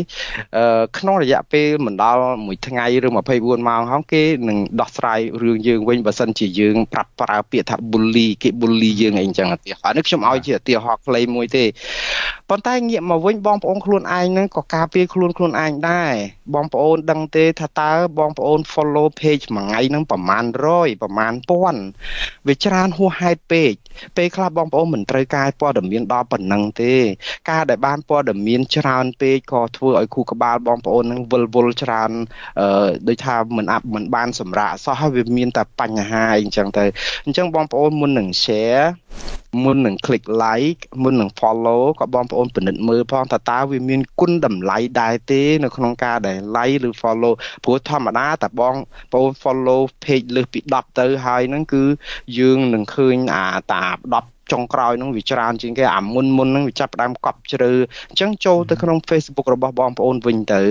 ក្នុងរយៈពេលមិនដល់មួយថ្ងៃឬ24ម៉ោងហងគេនឹងដោះស្រាយរឿងយើងវិញបើសិនជាយើងប្រាប់ប្រើពាក្យថា bully គេ bully យើងអីចឹងទៀតអានេះខ្ញុំឲ្យជាឧទាហរណ៍ខ្លីមួយទេប៉ុន្តែងាកមកវិញបងប្អូនខ្លួនឯងនឹងក៏ការពារខ្លួនខ្លួនឯងដែរបងប្អូនដឹងទេថាតើបងប្អូន follow page មួយថ្ងៃនឹងប្រមាណ100ប្រមាណ1000វាច្រើនហួសហេតុពេកពេលខ្លះបងប្អូនមិនត្រូវការព័ត៌មានដល់ប៉ុណ្ណឹងទេ ការដែលបានព័ត៌មានច្រើនពេកក៏ធ្វើឲ្យគូក្បាលបងប្អូននឹងវិលវល់ច្រើនអឺដូចថាមិនអាប់មិនបានសម្រាកសោះហើយវាមានតែបញ្ហាអីចឹងទៅអញ្ចឹងបងប្អូនមុននឹង share មុននឹង click like មុននឹង follow ក៏បងប្អូនពិនិត្យមើលផងថាតើវាមានគុណតម្លៃដែរទេនៅក្នុងការដែល like ឬ follow ព្រោះធម្មតាតែបងប្អូន follow page លើសពី10ទៅហើយហ្នឹងគឺយើងនឹងឃើញអាតា10 ចុងក្រោយហ្នឹងវាច្រើនជាងគេអាមុនមុនហ្នឹងវាចាប់ផ្ដើមកប់ជ្រៅអញ្ចឹងចូលទៅក្នុង Facebook របស់បងប្អូនវិញទៅ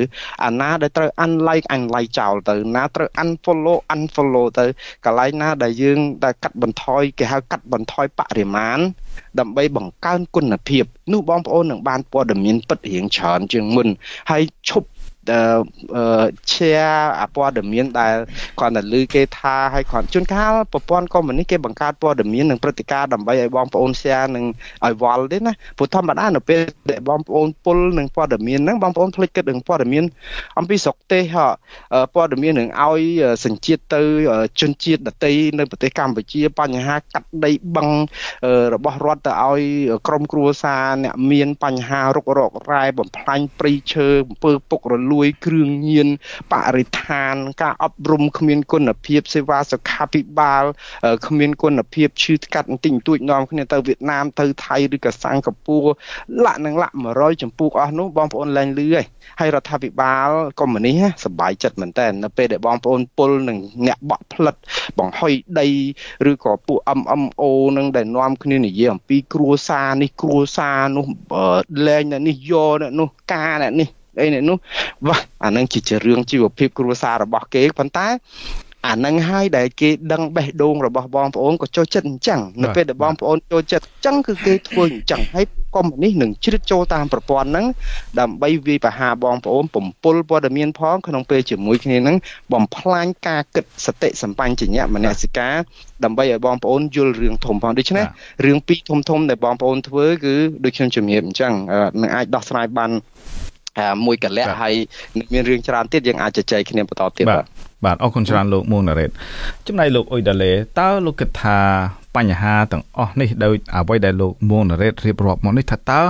អាណាដែលត្រូវ unlike unlike ចោលទៅណាត្រូវ unfollow unfollow ទៅកន្លែងណាដែលយើងដែលកាត់បន្ថយគេហៅកាត់បន្ថយបរិមាណដើម្បីបង្កើនគុណភាពនោះបងប្អូននឹងបានព័ត៌មានពិតរៀងច្រើនជាងមុនហើយឈប់ អឺ share អាព័ត៌មានដែលគាត់តែឮគេថាឲ្យគាត់ជួនកាលប្រព័ន្ធកុម្មុយនីសគេបង្កើតព័ត៌មាននិងព្រឹត្តិការណ៍ដើម្បីឲ្យបងប្អូន share និងឲ្យវល់ទេណាព្រោះធម្មតានៅពេលដែលបងប្អូនពុលនឹងព័ត៌មានហ្នឹងបងប្អូនភ្លេចគិតនឹងព័ត៌មានអំពីស្រុកទេសព័ត៌មាននឹងឲ្យសញ្ជាតិទៅជនជាតិដតីនៅប្រទេសកម្ពុជាបញ្ហាកាត់ដីបឹងរបស់រដ្ឋទៅឲ្យក្រមគ្រួសារអ្នកមានបញ្ហារុករករ៉ែបំផ្លាញព្រៃឈើអំពើពុករលួយគ្រឿងញៀនបរិស្ថាន ការអប់រំគ្មានគុណភាពសេវាសុខាភិបាលគ្មានគុណភាពឈឺស្កាត់បន្តិចបន្តួចនាំគ្នាទៅវៀតណាមទៅថៃឬក៏សិង្ហបុរីលាក់នឹងលាក់100ចម្ពោះអស់នោះបងប្អូនលែងលឺហើយហើយរដ្ឋាភិបាលកុម្មុយនីសសប្បាយចិត្តមែនតើនៅពេលដែលបងប្អូនពលនឹងអ្នកបក់ផ្លិតបង្ហុយដីឬក៏ពួក MMO នឹងដែលនាំគ្នានិយាយអំពីគ្រួសារនេះគ្រួសារនោះលែងនេះយកនោះការនេះ អីនេះវ៉ាអានឹងជារឿងជីវភាពគ្រួសាររបស់គេប៉ុន្តែអានឹងហើយដែលគេដឹងបេះដូងរបស់បងប្អូនក៏ចូលចិត្តអញ្ចឹងនៅពេលដែលបងប្អូនចូលចិត្តអញ្ចឹងគឺគេធ្វើអញ្ចឹងហើយកុំនេះនឹងជ្រៀតចូលតាមប្រព័ន្ធហ្នឹងដើម្បីវាយប្រហាបងប្អូនបំពុលព័ត៌មានផងក្នុងពេលជាមួយគ្នាហ្នឹងបំផ្លាញការគិតសតិសម្បញ្ញៈមនសិការដើម្បីឲ្យបងប្អូនយល់រឿងធំផងដូច្នេះរឿងពីរធំធំដែលបងប្អូនធ្វើគឺដូចខ្ញុំជំរាបអញ្ចឹងនឹងអាចដោះស្រាយបាន មួយកលៈហើយមានរឿងច្រើនទៀតយើងអាចជជែកគ្នាបន្តទៀតបាទបាទអរគុណច្រើនលោកមួងណារ៉េតចំណែកលោកអ៊ុយដាលេតើលោកគិតថា បញ្ហាទាំងអស់នេះដោយអ្វីដែលលោកមួងណារ៉េតរៀបរាប់មកនេះថាតើ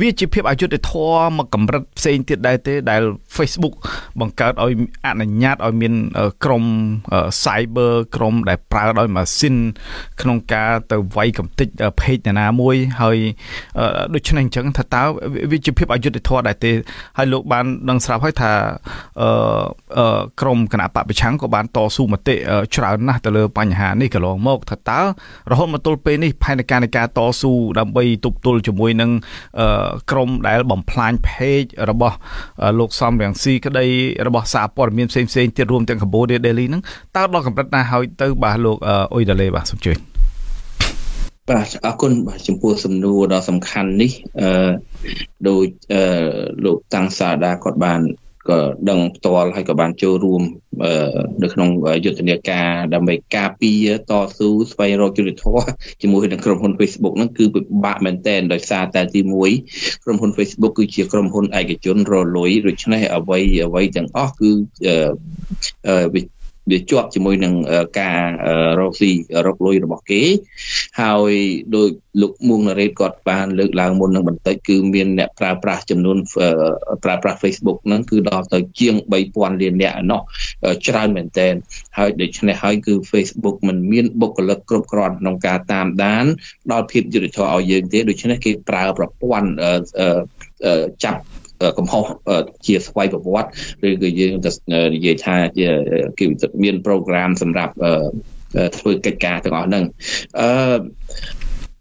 វាជាភាពអយុត្តិធម៌មកកម្រិតផ្សេងទៀតដែរទេដែល Facebook បង្កើតឲ្យអនុញ្ញាតឲ្យមានក្រុម cyber ក្រុមដែលប្រើដោយម៉ាស៊ីនក្នុងការទៅវាយកំទេច page ណាមួយ ហើយដូច្នេះអញ្ចឹងថាតើវាជាភាពអយុត្តិធម៌ដែរទេ ហើយលោកបានដឹងស្រាប់ហើយថាក្រមគណៈបពប្រឆាំងក៏បានតស៊ូមតិច្រើនណាស់ទៅលើបញ្ហានេះកន្លងមកថាតើរហូតមកទល់ពេលនេះផែនការនៃការតស៊ូដើម្បីទប់ទល់ជាមួយនឹងក្រមដែលបំផ្លាញ page របស់លោកសំរងស៊ីក្តីរបស់សារព័ត៌មានផ្សេងផ្សេងទៀតរួមទាំង Cambodia Daily ហ្នឹងតើដល់កម្រិតណាហើយទៅបាទលោកអ៊ុយដាលេបាទសូមជួយបាទអរគុណបាទចំពោះសំណួរដ៏សំខាន់នេះអឺដោយអឺលោកតាំងសាដាគាត់បាន ក៏ដឹងផ្ទាល់ហើយក៏បានចូលរួមនៅក្នុងយុទ្ធនាការដើម្បីការពារតស៊ូស្វែងរកយុត្តិធម៌ជាមួយនឹងក្រុមហ៊ុន Facebook ហ្នឹងគឺពិបាកមែនទែនដោយសារតែទី1ក្រុមហ៊ុន Facebook គឺជាក្រុមហ៊ុនឯកជនរលុយដូច្នេះអ្វីអ្វីទាំងអស់គឺ វាវាជាប់ជាមួយនឹងការរកស៊ីរកលុយរបស់គេ ហើយដោយលោកមួងណារ៉េតគាត់បានលើកឡើងមុននឹងបន្តិចគឺមានអ្នកប្រើប្រាស់ចំនួនប្រើប្រាស់ Facebook ហ្នឹងគឺដល់ទៅជាង3000លានអ្នកឯណោះច្រើនមែនទែនហើយដូច្នេះហើយគឺ Facebook มันមានបុគ្គលិកគ្រប់គ្រាន់ក្នុងការតាមដាន ដល់ភាពយុត្តិធម៌ឲ្យយើងទេដូច្នេះគេប្រើប្រព័ន្ធចាប់ កំហុសជាស្វ័យប្រវត្តិឬក៏យើងទៅនិយាយថាជាគេមាន program សម្រាប់ធ្វើកិច្ចការទាំងអស់ហ្នឹងអឺ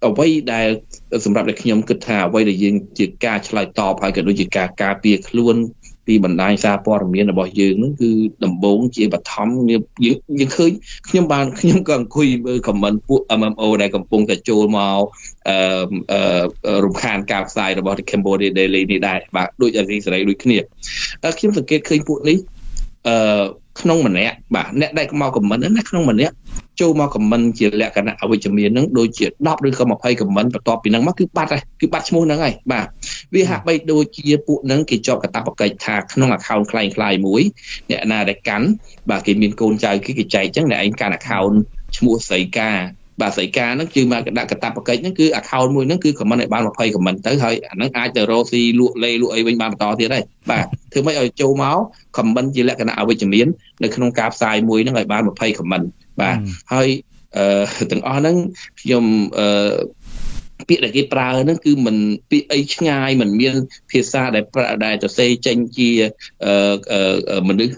អ្វីដែលសម្រាប់តែខ្ញុំគិតថាអ្វីដែលយើងជាការឆ្លើយតបហើយក៏ដូចជាការការពារខ្លួន ពីបណ្ដាញសារព័ត៌មានរបស់យើងនឹងគឺដំបូងជាបឋមយើងយើងឃើញខ្ញុំបានខ្ញុំក៏អង្គុយមើល comment ពួក MMO ដែលកំពុងតែចូលមកអឺរំខានការផ្សាយរបស់ Cambodia Daily នេះដែរបាទដូចអាស៊ីសេរីដូចគ្នាខ្ញុំសង្កេតឃើញពួកនេះអឺ ក្នុងម្នាក់បាទអ្នកដែលមកខមមិនណាក្នុងម្នាក់ចូលមកខមមិនជាលក្ខណៈអវិជ្ជមាននឹងដូចជា10ឬក៏20ខមមិនបន្ទាប់ពីហ្នឹងមកគឺបាត់ហើយគឺបាត់ឈ្មោះហ្នឹងហើយបាទវាហាក់បីដូចជាពួកហ្នឹងគេជាប់កាតព្វកិច្ចថាក្នុង account คล้ายคล้ายមួយអ្នកណាដែលកាន់បាទគេមានកូនចៅគេគេចែកអញ្ចឹងអ្នកឯងកាន់ account ឈ្មោះស្រីកា បាទស្រីការហ្នឹងគឺមកដាក់កតាបកិច្ចហ្នឹងគឺ account មួយហ្នឹងគឺ comment ឲ្យបាន20 comment ទៅហើយអាហ្នឹងអាចទៅរកស៊ីលក់លេលក់អីវិញបានបន្តទៀតហើយបាទធ្វើម៉េចឲ្យចូលមក comment ជាលក្ខណៈអវិជ្ជមាននៅក្នុងការផ្សាយមួយហ្នឹងឲ្យបាន20 comment បាទហើយអឺទាំងអស់ហ្នឹងខ្ញុំអឺ ពាក្យដែលគេប្រើហ្នឹងគឺมันពាក្យអីឆ្ងាយมันមានភាសាដែលដែលសរសេរចេញជាមនុស្ស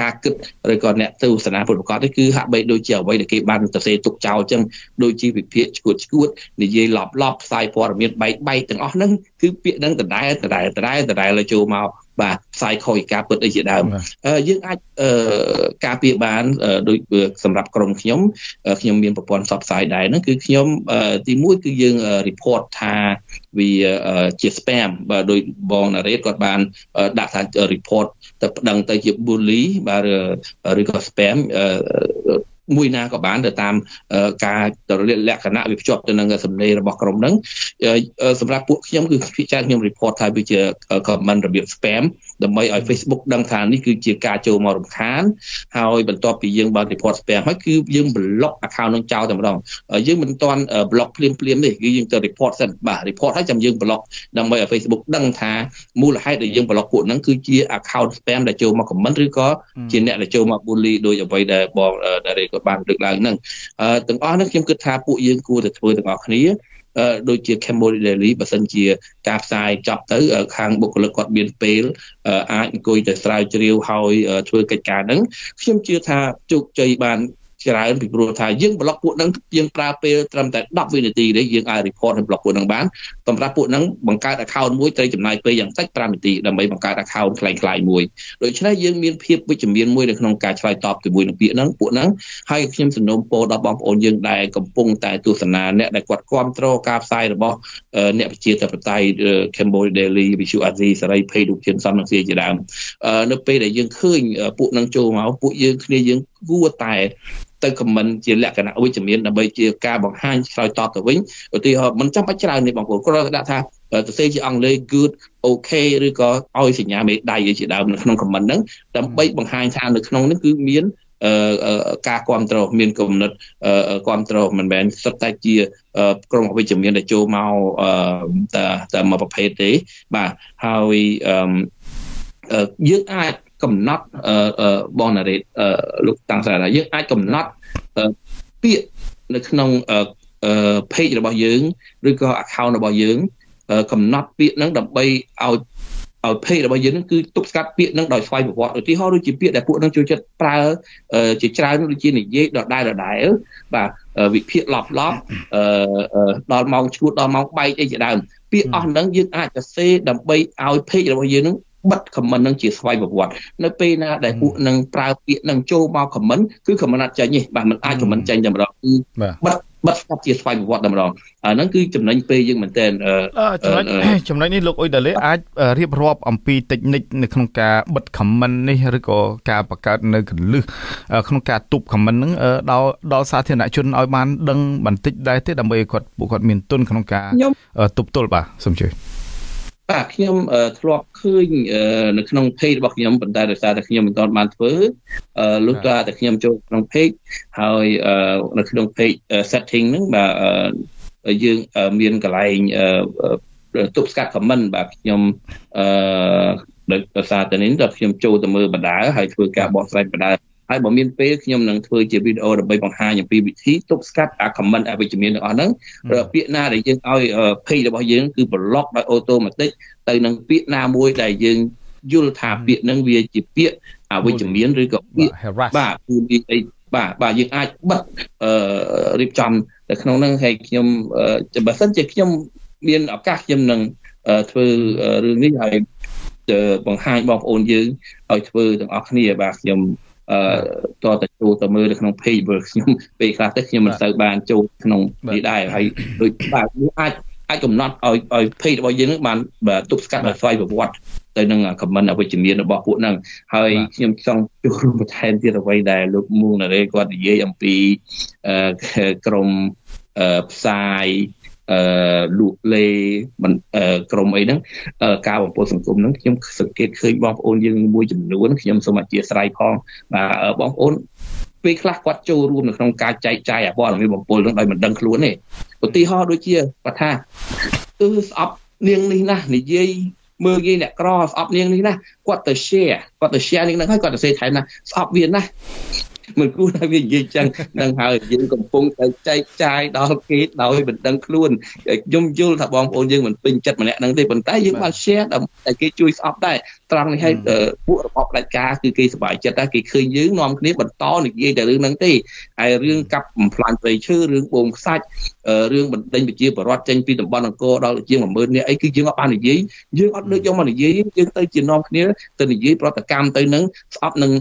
ការគិតឬក៏អ្នកទស្សនាពុទ្ធប្រកបនេះគឺហាក់បីដូចជាអ្វីដែលគេបានសរសេរទុកចោលអញ្ចឹងដូចជាវិភាគឈួតឈួតនិយាយឡប់ឡប់ផ្សាយព័ត៌មានបែកបែកទាំងអស់ហ្នឹងគឺពាក្យហ្នឹងដដែលដដែលដដែលដដែលចូលមក បាទផ្សាយខុសពីការពិតអីជាដើមយើងអាចការពារបានដូចសម្រាប់ក្រុមខ្ញុំខ្ញុំមានប្រព័ន្ធផ្សព្វផ្សាយដែរហ្នឹងគឺខ្ញុំទីមួយគឺយើង report ថាវាជា spam បាទដោយបងណារ៉េតគាត់បានដាក់ថា report ទៅប្តឹងទៅជា bully បាទឬក៏ spam មួយណាក៏បានទៅតាមការលក្ខណៈវាភ្ជាប់ទៅនឹងសម្លេងរបស់ក្រុមហ្នឹងសម្រាប់ពួកខ្ញុំគឺភាគច្រើនខ្ញុំ report ថាវាជា comment របៀប spam ដើម្បីឲ្យ Facebook ដឹងថានេះគឺជាការចូលមករំខានហើយបន្ទាប់ពីយើងបាន report spam ហើយគឺយើង block account នឹងចោលតែម្ដងយើងមិនទាន់ block ភ្លាមភ្លាមទេគឺយើងទៅ report សិនបាទ report ហើយចាំយើង block ដើម្បីឲ្យ Facebook ដឹងថាមូលហេតុដែលយើង block ពួកហ្នឹងគឺជា account spam ដែលចូលមក comment ឬក៏ជាអ្នកដែលចូលមក bully ដោយអ្វីដែលបងដែលគាត់បានលើកឡើងហ្នឹងទាំងអស់ហ្នឹងខ្ញុំគិតថាពួកយើងគួរតែធ្វើទាំងអស់គ្នា ដូចជា Cambodia Daily បើសិនជាការផ្សាយចប់ទៅ ខាងបុគ្គលិកគាត់មានពេលអាចអង្គុយទៅស្រាវជ្រាវហើយធ្វើកិច្ចការហ្នឹងខ្ញុំជឿថាជោគជ័យបាន ច្រើនពីព្រោះថាយើងប្លុកពួកហ្នឹងយើងប្រើពេលត្រឹមតែ10វិនាទីទេយើងអាច report ហើយប្លុកពួកហ្នឹងបានសម្រាប់ពួកហ្នឹងបង្កើត account មួយត្រូវចំណាយពេលយ៉ាងតិច5នាទីដើម្បីបង្កើត account คล้ายៗមួយដូច្នេះយើងមានភាពវិជ្ជមានមួយនៅក្នុងការឆ្លើយតបជាមួយនឹងពាក្យហ្នឹងពួកហ្នឹងហើយខ្ញុំសំណូមពរដល់បងប្អូនយើងដែលកំពុងតែទស្សនាអ្នកដែលគាត់គ្រប់គ្រងការផ្សាយរបស់អ្នកវិជាធិបតេយ្យ Cambodia Daily Visu Asia សេរីភ័យរូបជនសំនឹងជាដើមនៅពេលដែលយើងឃើញពួកហ្នឹងចូលមកពួកយើងគ្នាយើងគួរតែ ទៅខមមិនជាលក្ខណៈវិជ្ជមានដើម្បីជាការបង្ហាញឆ្លើយតបទៅវិញឧទាហរណ៍មិនចាំបាច់ច្រើនទេបងប្អូនគ្រាន់តែដាក់ថាសរសេរជាអង់គ្លេស good okay ឬក៏ឲ្យសញ្ញាមេដៃជាដើមនៅក្នុង comment ហ្នឹងដើម្បីបង្ហាញថានៅក្នុងនេះគឺមានការគ្រប់គ្រងមានគំនិតគ្រប់គ្រងមិនមែនសុទ្ធតែជាក្រុមអវិជ្ជមានដែលចូលមកតែតែមួយប្រភេទទេបាទហើយយើងអាច កំណត់បងណារ៉េតលោកតាំងសារថាយើងអាចកំណត់ពាក្យនៅក្នុង page របស់យើងឬក៏ account របស់យើង កំណត់ពាក្យហ្នឹងដើម្បីឲ្យឲ្យ page របស់យើងហ្នឹងគឺទប់ស្កាត់ពាក្យហ្នឹងដោយស្វ័យប្រវត្តិឧទាហរណ៍ដូចជាពាក្យដែលពួកហ្នឹងចូលចិត្តប្រើជាច្រើនដូចជានិយាយដដែលដដែលបាទវិភាគឡប់ឡប់ដល់ម៉ោងឈួតដល់ម៉ោងបែកអីជាដើមពាក្យអស់ហ្នឹងយើងអាចសរសេរដើម្បីឲ្យ page របស់យើងហ្នឹង បិទ comment នឹងជាស្វ័យប្រវត្តិនៅពេលណាដែលពួកនឹងប្រើពាក្យនឹងចូលមក comment គឺ comment អត់ចេញទេបាទมันអាច comment ចេញតែម្ដងគឺបិទបិទស្កាត់ជាស្វ័យប្រវត្តិតែម្ដងអាហ្នឹងគឺចំណេញពេលយើងមែនតើចំណុចចំណុចនេះលោកអ៊ុយដាលេអាចរៀបរាប់អំពីតិចនិចនៅក្នុងការបិទ comment នេះឬក៏ការបង្កើតនៅកលឹះក្នុងការទប់ comment ហ្នឹងដល់ដល់សាធារណជនឲ្យបានដឹងបន្តិចដែរទេដើម្បីឲ្យគាត់ពួកគាត់មានទុនក្នុងការទប់ទល់បាទសូមជួយ បាទខ្ញុំធ្លាប់ឃើញនៅក្នុង page របស់ខ្ញុំប៉ុន្តែដោយសារតែខ្ញុំមិនទាន់បានធ្វើលុះត្រាតែខ្ញុំចូលក្នុង page ហើយនៅក្នុង page setting ហ្នឹងបាទយើងមានកន្លែងទប់ស្កាត់ comment បាទខ្ញុំអឺដោយសារតែនេះដល់ខ្ញុំចូលទៅមើលបណ្ដាហើយធ្វើការបកស្រាយបណ្ដា ហើយបើមានពេលខ្ញុំនឹងធ្វើជាវីដេអូដើម្បីបង្ហាញអំពីវិធីទប់ស្កាត់អា comment អវិជ្ជមានទាំងអស់ហ្នឹងពាក្យណាដែលយើងឲ្យ page របស់យើងគឺ block ដោយ automatic ទៅនឹងពាក្យណាមួយដែលយើងយល់ថាពាក្យហ្នឹងវាជាពាក្យអវិជ្ជមានឬក៏ពាក្យបាទគឺមានអីបាទបាទយើងអាចបិទអឺរៀបចំនៅក្នុងហ្នឹងហើយខ្ញុំបើសិនជាខ្ញុំមានឱកាសខ្ញុំនឹងធ្វើរឿងនេះហើយបង្ហាញបងប្អូនយើងឲ្យធ្វើទាំងអស់គ្នាបាទខ្ញុំ អឺតតចូលទៅមើលនៅក្នុង page ព្រោះខ្ញុំពេលខ្លះទៅខ្ញុំមិនសូវបានចូលក្នុងនេះដែរហើយដូចបាទវាអាចអាចកំណត់ឲ្យឲ្យ page របស់យើងនឹងបានទប់ស្កាត់ដោយស្វ័យប្រវត្តិទៅនឹង comment អវិជ្ជមានរបស់ពួកហ្នឹងហើយខ្ញុំចង់ចូលរួមបន្ថែមទៀតអ្វីដែលលោកមួងណារ៉េគាត់និយាយអំពីក្រមផ្សាយ អឺលូកលេមិនក្រុមអីហ្នឹងការបំពុលសង្គមហ្នឹងខ្ញុំសង្កេតឃើញបងប្អូនយើងមួយចំនួនខ្ញុំសូមអធិស្ឋានផងបាទបងប្អូនពេលខ្លះគាត់ចូលរួមនៅក្នុងការចែកចាយអព័ត៌មានបំពុលហ្នឹងដោយមិនដឹងខ្លួនទេឧទាហរណ៍ដូចជាគាត់ថាគឺស្អប់នាងនេះណានិយាយមើលនិយាយអ្នកក្រស្អប់នាងនេះណាគាត់ទៅ share គាត់ទៅ share នាងហ្នឹងហើយគាត់ទៅសេថែមណាស្អប់វាណា មិនគួរតែវានិយាយចឹងនឹងហើយយើងកំពុងតែចែកចាយដល់គេដោយមិនដឹងខ្លួនខ្ញុំយល់ថាបងប្អូនយើងមិនពេញចិត្តម្នាក់ហ្នឹងទេប៉ុន្តែយើងបាន share ដើម្បីគេជួយស្អប់ដែរត្រង់នេះឲ្យពួករបបផ្ដាច់ការគឺគេសប្បាយចិត្តដែរគេឃើញយើងនាំគ្នាបន្តនិយាយតែរឿងហ្នឹងទេហើយរឿងកាប់បំផ្លាញព្រៃឈើរឿងបូមខ្សាច់រឿងបណ្ដេញប្រជាពលរដ្ឋចេញពីតំបន់អង្គរដល់ជាង10000នាក់អីគឺយើងអត់បាននិយាយយើងអត់លើកយកមកនិយាយយើងទៅជានាំគ្នាទៅនិយាយប្រតិកម្មទៅនឹងស្អប់នឹង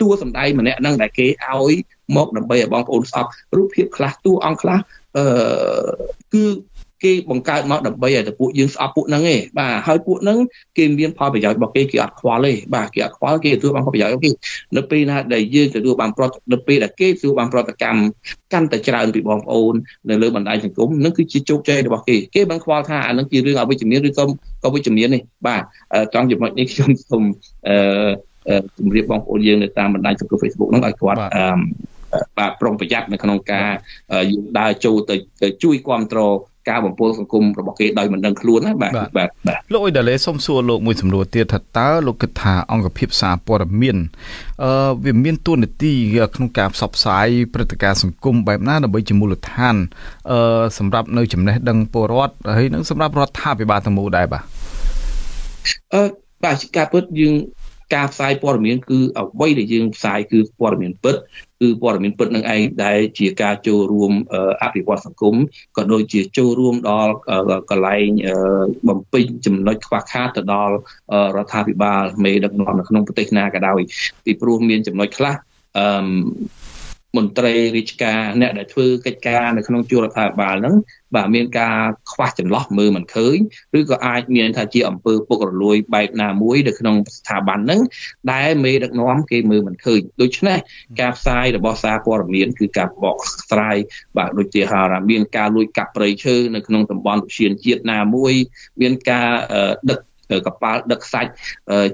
តួសម្ដែងម្នាក់ហ្នឹងដែលគេឲ្យមកដើម្បីឲ្យបងប្អូនស្អប់រូបភាពខ្លះតួអង្គខ្លះអឺគឺ គេបង្កើតមកដើម្បីឲ្យតែពួកយើងស្អប់ពួកហ្នឹងឯងបាទហើយពួកហ្នឹងគេមានផលប្រយោជន៍របស់គេគេអត់ខ្វល់ទេបាទគេអត់ខ្វល់គេទទួលបានផលប្រយោជន៍របស់គេនៅពេលណាដែលយើងទទួលបានប្រតិនៅពេលដែលគេទទួលបានប្រតិកម្មកាន់តែច្រើនពីបងប្អូននៅលើបណ្ដាញសង្គមនឹងគឺជាជោគជ័យរបស់គេគេមិនខ្វល់ថាអានឹងជារឿងអវិជ្ជមានឬក៏ក៏វិជ្ជមាននេះបាទត្រង់ចំណុចនេះខ្ញុំសូមអឺជម្រាបបងប្អូនយើងនៅតាមបណ្ដាញសង្គម Facebook ហ្នឹងឲ្យគាត់អឺបាទប្រុងប្រយ័ត្ននៅក្នុងការយើងដើរចូលទៅជួយគ្រប់គ្រង ការបំពុលសង្គមរបស់គេដោយមិនដឹងខ្លួនណាបាទបាទបាទលោកអ៊ុយដាលេសូមសួរលោកមួយសំណួរទៀតថាតើលោកគិតថាអង្គភាពសារព័ត៌មានអឺវាមានទួនាទីក្នុងការផ្សព្វផ្សាយព្រឹត្តិការណ៍សង្គមបែបណាដើម្បីជាមូលដ្ឋានអឺសម្រាប់នៅចំណេះដឹងពលរដ្ឋហើយនឹងសម្រាប់រដ្ឋាភិបាលទាំងមូលដែរបាទអឺបាទការពិតយើង ការផ្សាយព័ត៌មានគឺអ្វីដែលយើងផ្សាយគឺព័ត៌មានពិតគឺព័ត៌មានពិតនឹងឯងដែលជាការចូលរួមអភិវឌ្ឍសង្គមក៏ដូចជាចូលរួមដល់កន្លែងបំពេញចំណុចខ្វះខាតទៅដល់រដ្ឋាភិបាលមេដឹកនាំនៅក្នុងប្រទេសណាក៏ដោយពីព្រោះមានចំណុចខ្លះអឺ មន្ត្រីរាជការអ្នកដែលធ្វើកិច្ចការនៅក្នុងជួររដ្ឋាភិបាលហ្នឹងបាទមានការខ្វះចន្លោះមើលមិនឃើញឬក៏អាចមានថាជាអំពើពុករលួយបែបណាមួយនៅក្នុងស្ថាប័នហ្នឹងដែលមេដឹកនាំគេមើលមិនឃើញដូច្នេះការផ្សាយរបស់សារព័ត៌មានគឺការបកស្រាយបាទដូចជាថាមានការលួចកាប់ព្រៃឈើនៅក្នុងតំបន់ឧទ្យានជាតិណាមួយ មានការដឹក កប៉ាល់ដឹកសាច់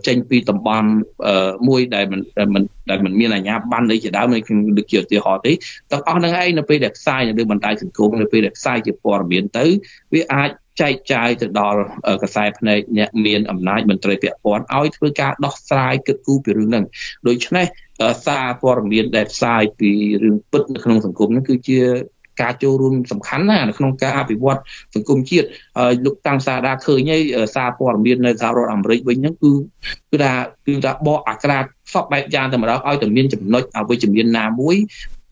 ចេញពីតំបន់មួយដែលមិនមិនដែលមិនមានអាជ្ញាប័ណ្ណអីជាដើមដូចដូចជាឧទាហរណ៍ទេទាំងអស់ហ្នឹងឯងនៅពេលដែលផ្សាយនៅលើបណ្ដាញសង្គមនៅពេលដែលផ្សាយជាព័ត៌មានទៅវាអាចចែកចាយទៅដល់កសែភ្នែកអ្នកមានអំណាចមន្ត្រីពាក់ព័ន្ធឲ្យធ្វើការដោះស្រាយគិតគូរពីរឿងហ្នឹងដូច្នេះសារព័ត៌មានដែលផ្សាយពីរឿងពិតនៅក្នុងសង្គមហ្នឹងគឺជា ការចូលរួមសំខាន់ណាស់នៅក្នុងការអភិវឌ្ឍសង្គមជាតិហើយលោកតាំងសាដាឃើញហើយសារព័ត៌មាននៅសហរដ្ឋអាមេរិកវិញហ្នឹងគឺគឺថាគឺថាបកអាក្រាតសពបែបយ៉ាងតែម្ដងឲ្យតែមានចំណុចអវិជ្ជមានណាមួយ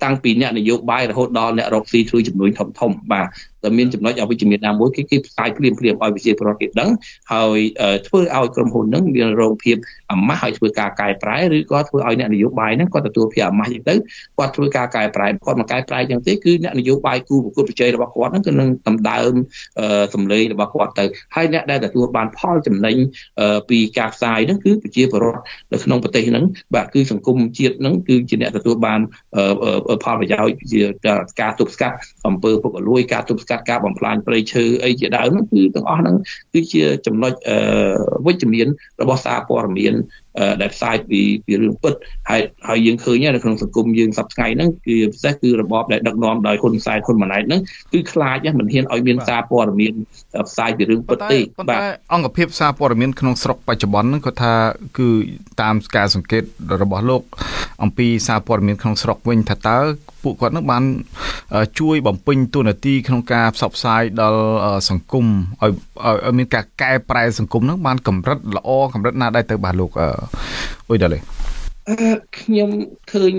តាំងពីអ្នកនយោបាយរហូតដល់អ្នករកស៊ីជួយជំនួយធំធំបាទ តែមានចំណុចអវិជ្ជមានណាមួយគេគេផ្សាយភ្លាមភ្លាមឲ្យវិជាប្រវត្តិគេដឹងហើយធ្វើឲ្យក្រុមហ៊ុនហ្នឹងមានរងភាពអាម៉ាស់ឲ្យធ្វើការកែប្រែឬក៏ធ្វើឲ្យអ្នកនយោបាយហ្នឹងគាត់ទទួលភាពអាម៉ាស់យ៉ាងទៅគាត់ធ្វើការកែប្រែគាត់មកកែប្រែយ៉ាងទេគឺអ្នកនយោបាយគូប្រកួតប្រជែងរបស់គាត់ហ្នឹងគឺនឹងតម្ដើមសម្លេងរបស់គាត់ទៅហើយអ្នកដែលទទួលបានផលចំណេញពីការផ្សាយហ្នឹងគឺប្រជាពលរដ្ឋនៅក្នុងប្រទេសហ្នឹងបាទគឺសង្គមជាតិហ្នឹងគឺជាអ្នកទទួលបានផលប្រយោជន៍ជាការទប់ស្កាត់អំពើពុករលួយការទប់ស្កាត់ការបំផ្លាញព្រៃឈើអីជាដើមគឺទាំងអស់ហ្នឹងគឺជាចំណុចវិជ្ជមានរបស់សារព័ត៌មានដែលផ្សាយពីពីរឿងពិតហើយហើយយើងឃើញនៅក្នុងសង្គមយើងសប្តាហ៍ហ្នឹងគឺពិសេសគឺរបបដែលដឹកនាំដោយហ៊ុនសែនហ៊ុនម៉ាណែតហ្នឹងគឺខ្លាចមិនហ៊ានឲ្យមានសារព័ត៌មានផ្សាយពីរឿងពិតទេបាទអង្គភាពសារព័ត៌មានក្នុងស្រុកបច្ចុប្បន្នហ្នឹងគាត់ថាគឺតាមការសង្កេតរបស់លោក អំពីសារព័ត៌មានក្នុងស្រុកវិញថាតើពួកគាត់នឹងបានជួយបំពេញតួនាទីក្នុងការផ្សព្វផ្សាយដល់សង្គមឲ្យឲ្យមានការកែប្រែសង្គមនឹងបានកម្រិតល្អកម្រិតណាដែរទៅបាទលោកអ៊ុយដាលេខ្ញុំឃើញ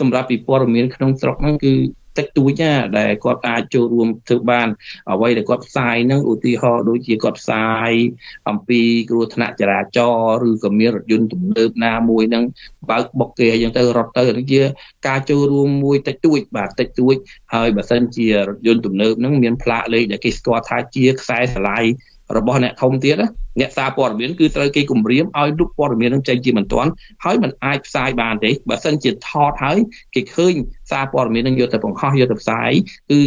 សម្រាប់ពីព័ត៌មានក្នុងស្រុកហ្នឹងគឺតិចតួចណាដែលគាត់អាចចូលរួមធ្វើបានអ្វីដែលគាត់ផ្សាយហ្នឹងឧទាហរណ៍ដូចជាគាត់ផ្សាយអំពីគ្រោះថ្នាក់ចរាចរណ៍ឬក៏មានរថយន្តទំនើបណាមួយហ្នឹងបើកបុកគេអញ្ចឹងទៅរត់ទៅនេះជាការចូលរួមមួយតិចតួចបាទតិចតួចហើយបើសិនជារថយន្តទំនើបហ្នឹងមានផ្លាកលេខដែលគេស្គាល់ថាជាខ្សែស្រឡាយ របស់អ្នកធំទៀតអ្នកសារព័ត៌មានគឺត្រូវគេគម្រាមឲ្យរូបព័ត៌មាននឹងចេញជាមិនទាន់ហើយมันអាចផ្សាយបានទេបើសិនជាថតហើយគេឃើញសារព័ត៌មាននឹងយកទៅបង្ហោះយកទៅផ្សាយគឺ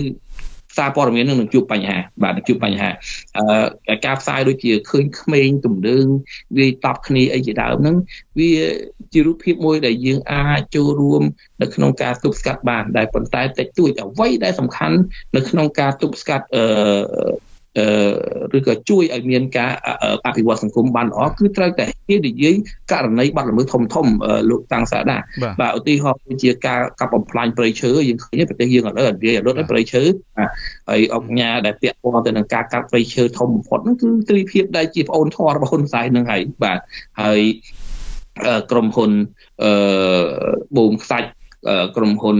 សារព័ត៌មាននឹងជួបបញ្ហាបាទនឹងជួបបញ្ហាអឺការផ្សាយដូចជាឃើញក្មេងទំនើងវាតបគ្នាអីជាដើមហ្នឹងវាជារូបភាពមួយដែលយើងអាចចូលរួមនៅក្នុងការទប់ស្កាត់បាន ដែលប៉ុន្តែតិចតួចអ្វីដែលសំខាន់នៅក្នុងការទប់ស្កាត់អឺ ឬក៏ជួយឲ្យមានការអភិវឌ្ឍសង្គមបានល្អគឺត្រូវតែគេនិយាយករណីបាត់ល្មើសធំធំលោកតាំងសាដាបាទឧទាហរណ៍ជាការកាប់បំផ្លាញព្រៃឈើយើងឃើញប្រទេសយើងឥឡូវនិយាយរត់ព្រៃឈើហើយអង្គការដែលពាក់ព័ន្ធទៅនឹងការកាប់ព្រៃឈើធំបំផុតហ្នឹងគឺទ្រីភាពដែលជាប្អូនធររបស់ហ៊ុនសែនហ្នឹងហើយបាទហើយក្រុមហ៊ុនអឺបូមខ្សាច់ក្រុមហ៊ុន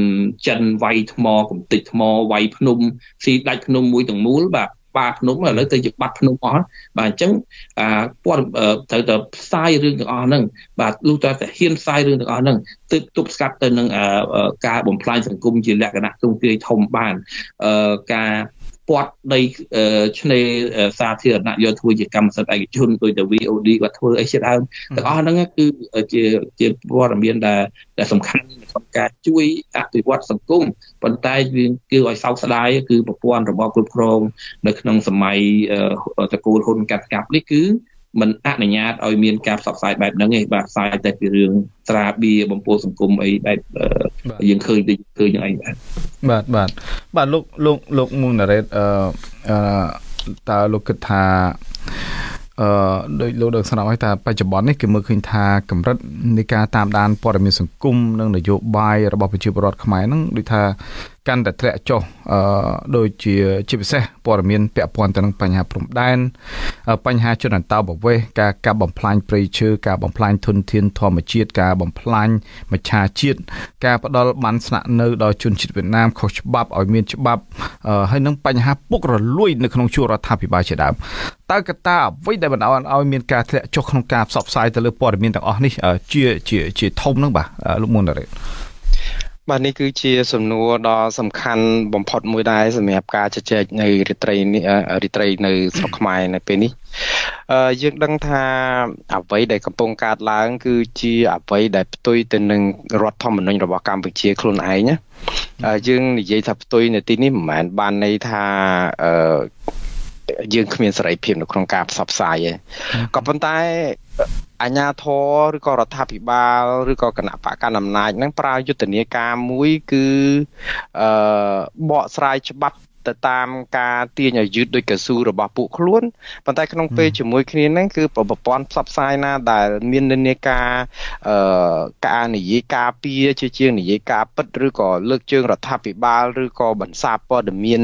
ចិនវាយថ្មកំទេចថ្មវាយភ្នំស៊ីដាច់ភ្នំមួយទាំងមូលបាទ បាភ្នំឥឡូវទៅជាបាត់ភ្នំអស់បាទអញ្ចឹងអាព័ន្ធត្រូវតែផ្សាយរឿងទាំងអស់ហ្នឹងបាទលុះតែតែហ៊ានផ្សាយរឿងទាំងអស់ហ្នឹងទើបទប់ស្កាត់ទៅនឹងការបំផ្លាញសង្គមជាលក្ខណៈទងទាយធំបានអឺការ ពាត់ដីឆ្នេរសាធារណៈយកធ្វើជាកម្មសិទ្ធិឯកជនដោយតែ VOD គាត់ធ្វើអីជាដើមទាំងអស់ហ្នឹងគឺជាជាព័ត៌មានដែលដែលសំខាន់ក្នុងការជួយអភិវឌ្ឍសង្គមប៉ុន្តែវាគឺឲ្យសោកស្ដាយគឺប្រព័ន្ធរបបគ្រប់គ្រងនៅក្នុងសម័យតកូលហ៊ុនកាត់កាប់នេះគឺ មិនអនុញ្ញាតឲ្យមានការផ្សព្វផ្សាយបែបហ្នឹងទេបាទផ្សាយតែពីរឿងស្រាបៀបំពោសង្គមអីបែបយើងឃើញដូចឃើញហ្នឹងឯងបាទបាទបាទលោកលោកលោកមុនណារ៉េតអឺតើលោកគិតថាអឺដោយលោកដឹងស្រាប់ហើយថាបច្ចុប្បន្ននេះគឺមើលឃើញថាកម្រិតនៃការតាមដានព័ត៌មានសង្គមនិងនយោបាយរបស់ប្រជាពលរដ្ឋខ្មែរហ្នឹងដូចថាកាន់តែធ្លាក់ចុះអឺដូចជាជាពិសេសព័ត៌មានពាក់ព័ន្ធទៅនឹងបញ្ហាព្រំដែនបញ្ហាជនអន្តោប្រវេសន៍ការកាប់បំផ្លាញព្រៃឈើការបំផ្លាញធនធានធម្មជាតិការបំផ្លាញមច្ឆាជាតិការផ្ដាល់បានស្នាក់នៅដល់ជនជាតិវៀតណាមខុសច្បាប់ឲ្យមានច្បាប់ហើយនឹងបញ្ហាពុករលួយនៅក្នុងជួររដ្ឋាភិបាលជាដើមតើកត្តាអ្វីដែលបណ្ដាលឲ្យមានការធ្លាក់ចុះក្នុងការផ្សព្វផ្សាយទៅលើព័ត៌មានទាំងអស់នេះជាជាជាធំហ្នឹងបាទលោកមុនតារ៉េ បាទនេះគឺជាសំណួរដ៏សំខាន់បំផុតមួយដែរសម្រាប់ការជជែកនៅរាត្រីនេះរាត្រីនៅស្រុកខ្មែរនៅពេលនេះអឺយើងដឹងថាអ្វីដែលកំពុងកើតឡើង គឺជាអ្វីដែលផ្ទុយទៅនឹងរដ្ឋធម្មនុញ្ញរបស់កម្ពុជាខ្លួនឯងណាយើងនិយាយថាផ្ទុយនៅទីនេះមិនមែនបានន័យថាអឺយើងគ្មានសេរីភាពនៅក្នុងការផ្សព្វផ្សាយទេក៏ប៉ុន្តែ អាជ្ញាធរឬក៏រដ្ឋាភិបាលឬក៏គណៈបកកណ្ដាលអំណាចនឹងប្រើយុទ្ធនាការមួយគឺអឺបកស្រាយច្បាប់ ទៅតាមការទាញឲ្យយឺតដោយកស៊ូរបស់ពួកខ្លួនប៉ុន្តែក្នុងពេលជាមួយគ្នាហ្នឹងគឺប្រព័ន្ធផ្សព្វផ្សាយណាដែលមាននិន្នាការអឺការនិយាយការពារជាជាងនិយាយការពិតឬក៏លើកជើងរដ្ឋាភិបាលឬក៏បន្សាបព័ត៌មាន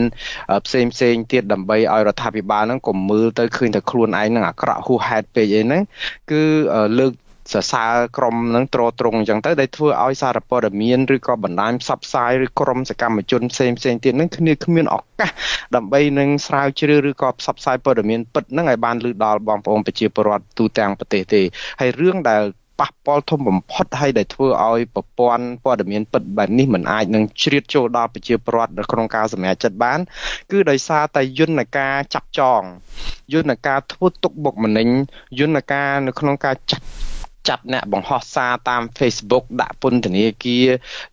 ផ្សេងផ្សេងទៀតដើម្បីឲ្យរដ្ឋាភិបាលហ្នឹងកុំមើលទៅឃើញតែខ្លួនឯងនឹងអាក្រក់ហួសហេតុពេកអីហ្នឹងគឺលើក សរសើរក្រុមនឹងត្រត្រង់អញ្ចឹងទៅដែលធ្វើឲ្យសារព័ត៌មានឬក៏បណ្ដាញផ្សព្វផ្សាយឬក្រុមសកម្មជនផ្សេងផ្សេងទៀតនឹងគ្នាគ្មានឱកាសដើម្បីនឹងស្រាវជ្រាវឬក៏ផ្សព្វផ្សាយព័ត៌មានពិតនឹងឲ្យបានលើដល់បងប្អូនប្រជាពលរដ្ឋទូទាំងប្រទេសទេហើយរឿងដែលប៉ះពាល់ធំបំផុតហើយដែលធ្វើឲ្យប្រព័ន្ធព័ត៌មានពិតបែបនេះមិនអាចនឹងជ្រៀតចូលដល់ប្រជាពលរដ្ឋនៅក្នុងការសម្រេចចិត្តបាន គឺដោយសារតែយន្តការចាប់ចងយន្តការធ្វើទុកបុកម្នេញយន្តការនៅក្នុងការចាត់ ចាប់អ្នកបង្ហោះសារតាម Facebook ដាក់ពន្ធនាគារ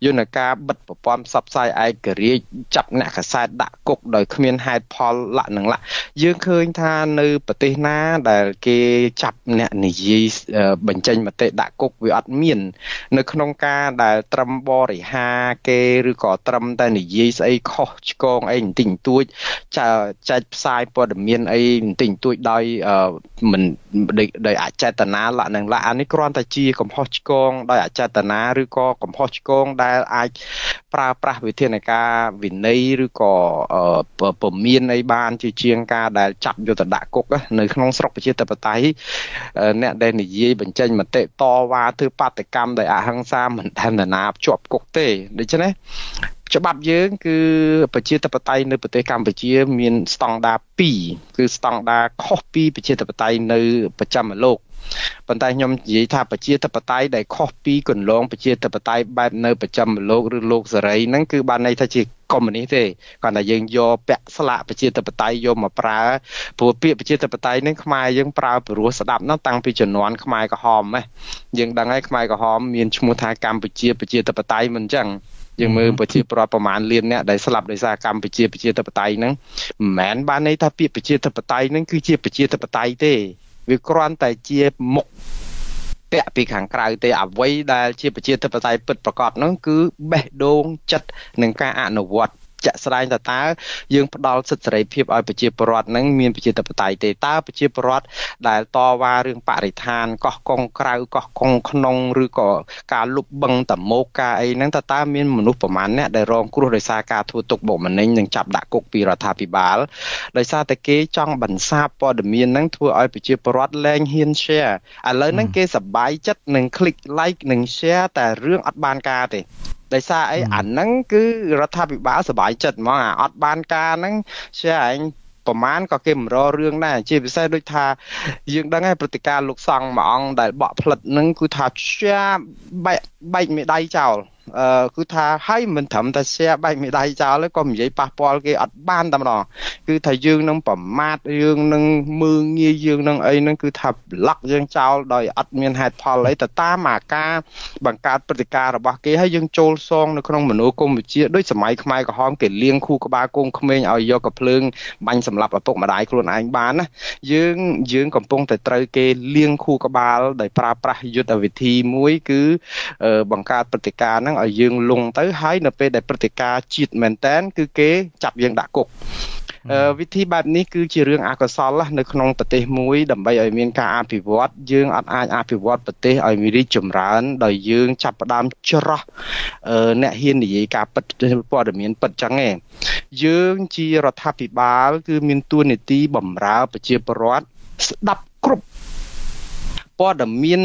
យន្តការបិទប្រព័ន្ធផ្សព្វផ្សាយឯករាជ្យចាប់អ្នកកសែតដាក់គុកដោយគ្មានហេតុផលលក្ខនឹងលក្ខយើងឃើញថានៅប្រទេសណាដែលគេចាប់អ្នកនិយាយបញ្ចេញមតិដាក់គុកវាអត់មាន នៅក្នុងការដែលត្រឹមបរិហាគេឬក៏ត្រឹមតែនិយាយស្អីខុសឆ្គងអីបន្តិចបន្តួចចែកផ្សាយព័ត៌មានអីបន្តិចបន្តួចដោយមិនដោយអចេតនាលក្ខនឹងលក្ខអានេះគ្រាន់តែជាកំហុសឆ្គងដោយអចេតនាឬក៏កំហុសឆ្គងដែលអាចប្រើប្រាស់វិធានការវិន័យឬក៏ពមៀនអីបាន ជាជាងការដែលចាប់យកទៅដាក់គុកនៅក្នុងស្រុកប្រជាធិបតេយ្យអ្នកដែលនិយាយបញ្ចេញមតិតវ៉ាធ្វើបាតកម្មដោយអហិង្សាមិនធម្មតាជាប់គុកទេដូច្នេះច្បាប់យើងគឺប្រជាធិបតេយ្យនៅប្រទេសកម្ពុជា មានស្តង់ដារ2គឺស្តង់ដារខុសពីប្រជាធិបតេយ្យនៅប្រចាំលោក ប៉ុន្តែខ្ញុំនិយាយថាប្រជាធិបតេយ្យដែលខុសពីគន្លងប្រជាធិបតេយ្យបែបនៅប្រចាំលោកឬលោកសេរីហ្នឹងគឺបានន័យថាជាកុម្មុយនីសទេគាត់តែយើងយកពាក់ស្លាកប្រជាធិបតេយ្យយកមកប្រើព្រោះពាក្យប្រជាធិបតេយ្យហ្នឹងខ្មែរយើងប្រើព្រោះស្ដាប់ហ្នឹងតាំងពីជំនាន់ខ្មែរក្រហមណាយើងដឹងហើយខ្មែរក្រហមមានឈ្មោះថាកម្ពុជាប្រជាធិបតេយ្យមិនអញ្ចឹងយើងមើលប្រជាប្រដ្ឋប្រមាណលានអ្នកដែលស្លាប់ដោយសារកម្ពុជាប្រជាធិបតេយ្យហ្នឹងមិនមែនបានន័យថាពាក្យប្រជាធិបតេយ្យហ្នឹងគឺជាប្រជាធិបតេយ្យទេ វាគ្រាន់តែជាមុខពាក់ពីខាងក្រៅទេអ្វីដែលជាប្រជាធិបតេយ្យពិតប្រាកដនោះគឺបេះដូងចិត្តនឹងការអនុវត្ត ជាក់ស្ដែងតើតើយើងផ្ដល់សិទ្ធិសេរីភាពឲ្យប្រជាពលរដ្ឋនឹងមានប្រជាធិបតេយ្យទេតើប្រជាពលរដ្ឋដែលតវ៉ារឿងបរិស្ថានកោះកុងក្រៅកោះកុងក្នុងឬក៏ការលុបបង្កតមោកការអីហ្នឹងតើតើមានមនុស្សប្រមាណអ្នកដែលរងគ្រោះដោយសារការធ្វើទុកបុកម្នេញនិងចាប់ដាក់គុកពីរដ្ឋាភិបាលដោយសារតែគេចង់បន្សាបព័ត៌មានហ្នឹងធ្វើឲ្យប្រជាពលរដ្ឋលែងហ៊ាន share ឥឡូវហ្នឹងគេសប្បាយចិត្តនឹង click like និង share តែរឿងអត់បានការទេដោយសារអីអាហ្នឹងគឺរដ្ឋាភិបាលសុបាយចិត្តហ្មងអាអត់បានការហ្នឹងជាឯងប្រមាណក៏គេមិនររឿងដែរជាពិសេសដូចថាយើងដឹងហើយព្រឹត្តិការណ៍លោកសង្ឃមួយអង្គដែលបក់ផ្លិតហ្នឹងគឺថាជាបែកបែកមេដៃចោល អឺគឺថាហើយមិនត្រឹមតែ share បែកមេដៃចោលទេក៏និយាយប៉ះពាល់គេអត់បានតែម្ដងគឺថាយើងនឹងប្រមាថយើងនឹងមើងងាយយើងនឹងអីហ្នឹងគឺថាប្លុកយើងចោលដោយអត់មានហេតុផលអីទៅតាមអាការបង្កើតព្រឹត្តិការណ៍របស់គេហើយយើងចូលសងនៅក្នុងមនោគមវិជ្ជាដូចសម័យខ្មែរក្រហមគេលៀងខួរក្បាលកូនក្មេងឲ្យយកកភ្លើងបាញ់សម្លាប់ឪពុកម្ដាយខ្លួនឯងបានណាយើងយើងកំពុងតែត្រូវគេលៀងខួរក្បាលដោយប្រើប្រាស់យុទ្ធវិធីមួយគឺបង្កើតព្រឹត្តិការណ៍ហ្នឹងឲ្យយើងលងទៅហើយនៅពេលដែលព្រឹត្តិការណ៍ជាតិមែនតែនគឺគេចាប់យើងដាក់គុកវិធីបែបនេះគឺជារឿងអកុសលនៅក្នុងប្រទេសមួយដើម្បីឲ្យមានការអភិវឌ្ឍយើងអត់អាចអភិវឌ្ឍប្រទេសឲ្យមានរីកចម្រើនដោយយើងចាប់ផ្ដើមច្រោះអ្នកហ៊ាននិយាយការពិតព័ត៌មានពិតចឹងឯងយើងជារដ្ឋាភិបាល គឺមានទួនាទីបម្រើប្រជាពលរដ្ឋស្ដាប់គ្រប់ព័ត៌មាន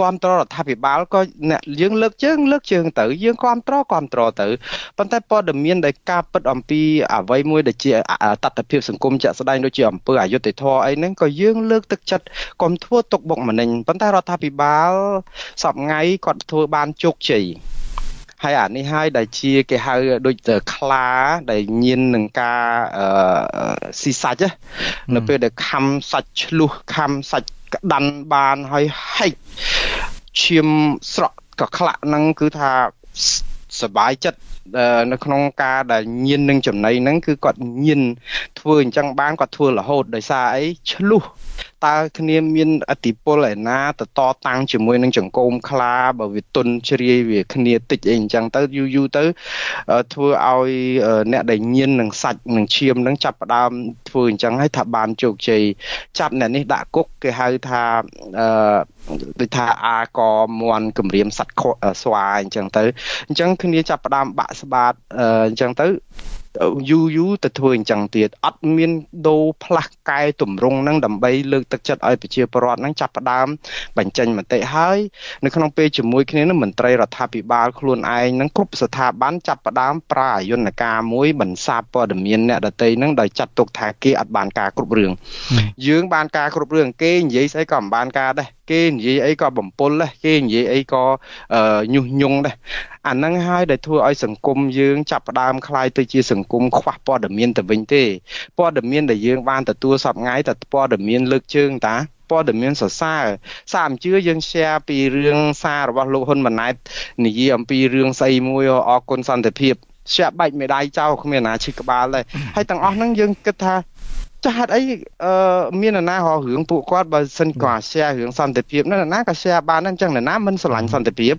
គ្រប់គ្រងរដ្ឋាភិបាលក៏អ្នកយើងលើកជើងលើកជើងទៅយើងគ្រប់គ្រងគ្រប់គ្រងទៅប៉ុន្តែព័ត៌មានដែលការពិតអំពីអ្វីមួយដែលជាតត្តភាពសង្គមជាក់ស្ដែងដូចជាអំពើអយុត្តិធម៌អីហ្នឹងក៏យើងលើកទឹកចិត្តកុំធ្វើទុកបុកម្នេញប៉ុន្តែរដ្ឋាភិបាលសពថ្ងៃគាត់ធ្វើបានជោគជ័យហើយអានេះហើយដែលជាគេហៅដូចខ្លាដែលញៀននឹងការអឺស៊ីសាច់នៅពេលដែលខំសាច់ឆ្លុះខំសាច់ក្តាន់បានហើយហិច ឈាមស្រក់កខ្លាក់ហ្នឹងគឺថាសบายចិត្ត នៅក្នុងការដែលញៀននឹងចំណៃហ្នឹងគឺគាត់ញៀនធ្វើអញ្ចឹងបានគាត់ធ្វើរហូតដោយសារអីឆ្លុះតើគ្នាមានអតិពលឯណាទៅតតាំងជាមួយនឹងចង្កូមខ្លាបើវាទុនជ្រាយវាគ្នាតិចអីអញ្ចឹងទៅយូរយូរទៅធ្វើឲ្យអ្នកដែលញៀននឹងសាច់នឹងឈាមនឹងចាប់ផ្ដើមធ្វើអញ្ចឹងហើយថាបានជោគជ័យចាប់អ្នកនេះដាក់គុកគេហៅថាអឺដូចថាអាកមន់គម្រាមសัตว์ស្វាអញ្ចឹងទៅអញ្ចឹងគ្នាចាប់ផ្ដើមបាក់ស្បាតអញ្ចឹងទៅយូរយូរទៅធ្វើអញ្ចឹងទៀតអត់មានដូរផ្លាស់កែតម្រង់ហ្នឹងដើម្បីលើកទឹកចិត្តឲ្យប្រជាពលរដ្ឋហ្នឹងចាប់ផ្ដើមបញ្ចេញមតិហើយនៅក្នុងពេលជាមួយគ្នានឹងមន្ត្រីរដ្ឋាភិបាលខ្លួនឯងហ្នឹងគ្រប់ស្ថាប័នចាប់ផ្ដើមប្រើយន្តការមួយបន្សាបព័ត៌មានអ្នកដតីហ្នឹងដោយចាត់ទុកថាគេអត់បានការគ្រប់រឿងយើងបានការគ្រប់រឿងគេនិយាយស្អីក៏មិនបានការដែរ គេនិយាយអីក៏បំពល់ដែរគេនិយាយអីក៏ញុះញង់ដែរអាហ្នឹងហើយដែលធ្វើឲ្យសង្គមយើងចាប់ផ្ដើមคล้ายទៅជាសង្គមខ្វះព័ត៌មានទៅវិញទេព័ត៌មានដែលយើងបានទទួលសពថ្ងៃតែព័ត៌មានលើកជើងតាព័ត៌មានសរសើរសារអំជឿយើង share ពីរឿងសាររបស់លោកហ៊ុនម៉ាណែតនិយាយអំពីរឿងស្អីមួយអរគុណសន្តិភាពជាក់បាច់មេដៃចោលគ្មានណាឈឺក្បាលដែរហើយទាំងអស់ហ្នឹងយើងគិតថា ចាហេតុអីអឺមាននរណារករឿងពួកគាត់បើសិនក៏ share រឿងសន្តិភាពនរណាក៏ share បានអញ្ចឹងនរណាមិនស្រឡាញ់សន្តិភាព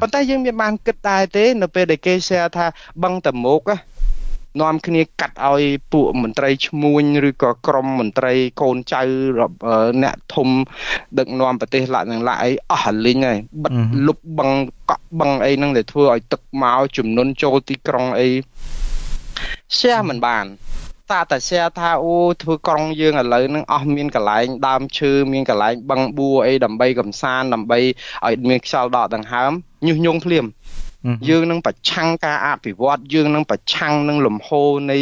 ប៉ុន្តែយើងមានបានគិតដែរទេ នៅពេលដែលគេ share ថាបឹងតមុកនាំគ្នាកាត់ឲ្យពួកមន្ត្រីឈ្មួញឬក៏ក្រុមមន្ត្រីកូនចៅអ្នកធំដឹកនាំប្រទេសឡាក់នឹងឡាក់អីអស់លីងហើយបិទលុបបឹងកក់បឹងអីហ្នឹងដែលធ្វើឲ្យទឹកមកចំនួនចូលទីក្រុងអី share មិនបាន តាតែ share ថាអូធ្វើក្រុងយើងឥឡូវហ្នឹងអស់មានកន្លែងដើមឈើមានកន្លែងបឹងបួអីដើម្បីកំសាន្តដើម្បីឲ្យមានខ្យល់ដកដង្ហើមញុះញង់ភ្លាម យើងនឹងប្រឆាំងការអភិវឌ្ឍយើងនឹងប្រឆាំងនឹងលំហូរនៃ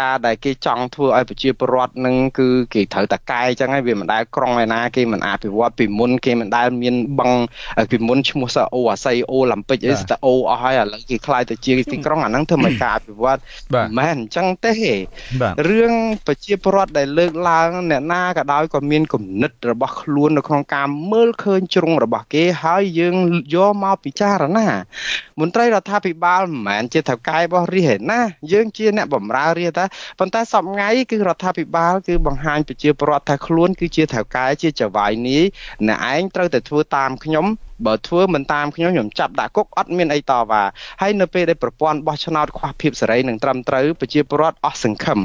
ការដែលគេចង់ធ្វើឲ្យប្រជាពលរដ្ឋនឹងគឺគេត្រូវតែកែអញ្ចឹងហើយវាមិនដែលក្រុងឯណាគេមិនអភិវឌ្ឍពីមុនគេមិនដែលមានបឹងពីមុនឈ្មោះសអូអាស័យអូឡ িম্প ិកអីស្ទើអូអស់ហើយឥឡូវគេខ្លាយទៅជាទីក្រុងអាហ្នឹងធ្វើឲ្យការអភិវឌ្ឍមិនមែនអញ្ចឹងទេរឿងប្រជាពលរដ្ឋដែលលើកឡើងអ្នកណាក៏ដោយក៏មានគំនិតរបស់ខ្លួននៅក្នុងការមើលឃើញជ្រុងរបស់គេហើយយើងយកមកពិចារណាមន្ត្រីរដ្ឋាភិបាលមិនមែនជាថៅកែរបស់រាជឯណាយើងជាអ្នកបម្រើរាជតាប៉ុន្តែសពថ្ងៃគឺរដ្ឋាភិបាលគឺបង្ហាញប្រជាពលរដ្ឋថាខ្លួនគឺជាថៅកែជាចវាយនេះអ្នកឯងត្រូវតែធ្វើតាមខ្ញុំបើធ្វើមិនតាមខ្ញុំខ្ញុំចាប់ដាក់គុកអត់មានអីតវ៉ាហើយនៅពេលដែលប្រព័ន្ធបោះឆ្នោតខ្វះភាពសេរីនិងត្រឹមត្រូវប្រជាពលរដ្ឋអស់សង្ឃឹម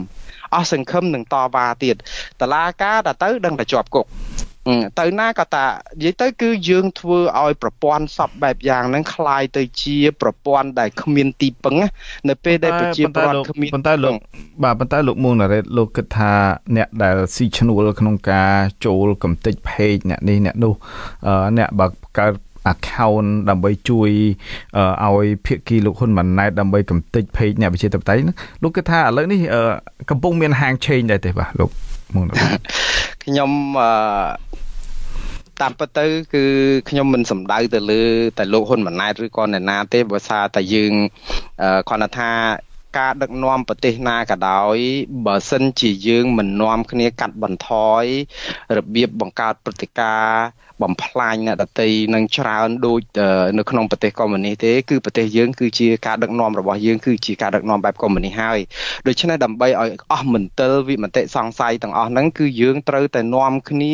អស់សង្ឃឹមនឹងតវ៉ាទៀតតឡាការដល់ទៅដឹងតែជាប់គុក ទៅណាក៏តានិយាយទៅគឺយើងធ្វើឲ្យប្រព័ន្ធសពបែបយ៉ាងហ្នឹងคล้ายទៅជាប្រព័ន្ធដែលគ្មានទីពឹងនៅពេលដែលប្រជាពលរដ្ឋគ្មានប៉ុន្តែលោកបាទប៉ុន្តែលោកមុងណារ៉េតលោកគិតថាអ្នកដែលស៊ីឈ្នួលក្នុងការចូលកំទេច page អ្នកនេះអ្នកនោះអ្នកបើកើត account ដើម្បីជួយឲ្យភាគីលោកហ៊ុនម៉ាណែតដើម្បីកំទេច page អ្នកវិជាតបតៃលោកគិតថាឥឡូវនេះកំពុងមានហាង change ដែរទេបាទលោក មុនខ្ញុំអឺតាមពិតទៅគឺខ្ញុំមិនសំដៅទៅលើតែលោកហ៊ុនម៉ាណែតឬក៏អ្នកណាទេបើសារតែយើងគ្រាន់តែថា ការដឹកនាំប្រទេសណាក៏ដោយបើសិនជាយើងមិននាំគ្នាកាត់បន្ថយរបៀបបង្កើតព្រឹត្តិការណ៍បំផ្លាញអ្នកដតីនឹងច្រើនដូចនៅក្នុងប្រទេសកុម្មុយនីសទេគឺប្រទេសយើងគឺជាការដឹកនាំរបស់យើងគឺជាការដឹកនាំបែបកុម្មុយនីសហើយដូច្នេះដើម្បីឲ្យអស់មន្ទិលវិមតិសង្ស័យទាំងអស់ហ្នឹងគឺយើងត្រូវតែនាំគ្នា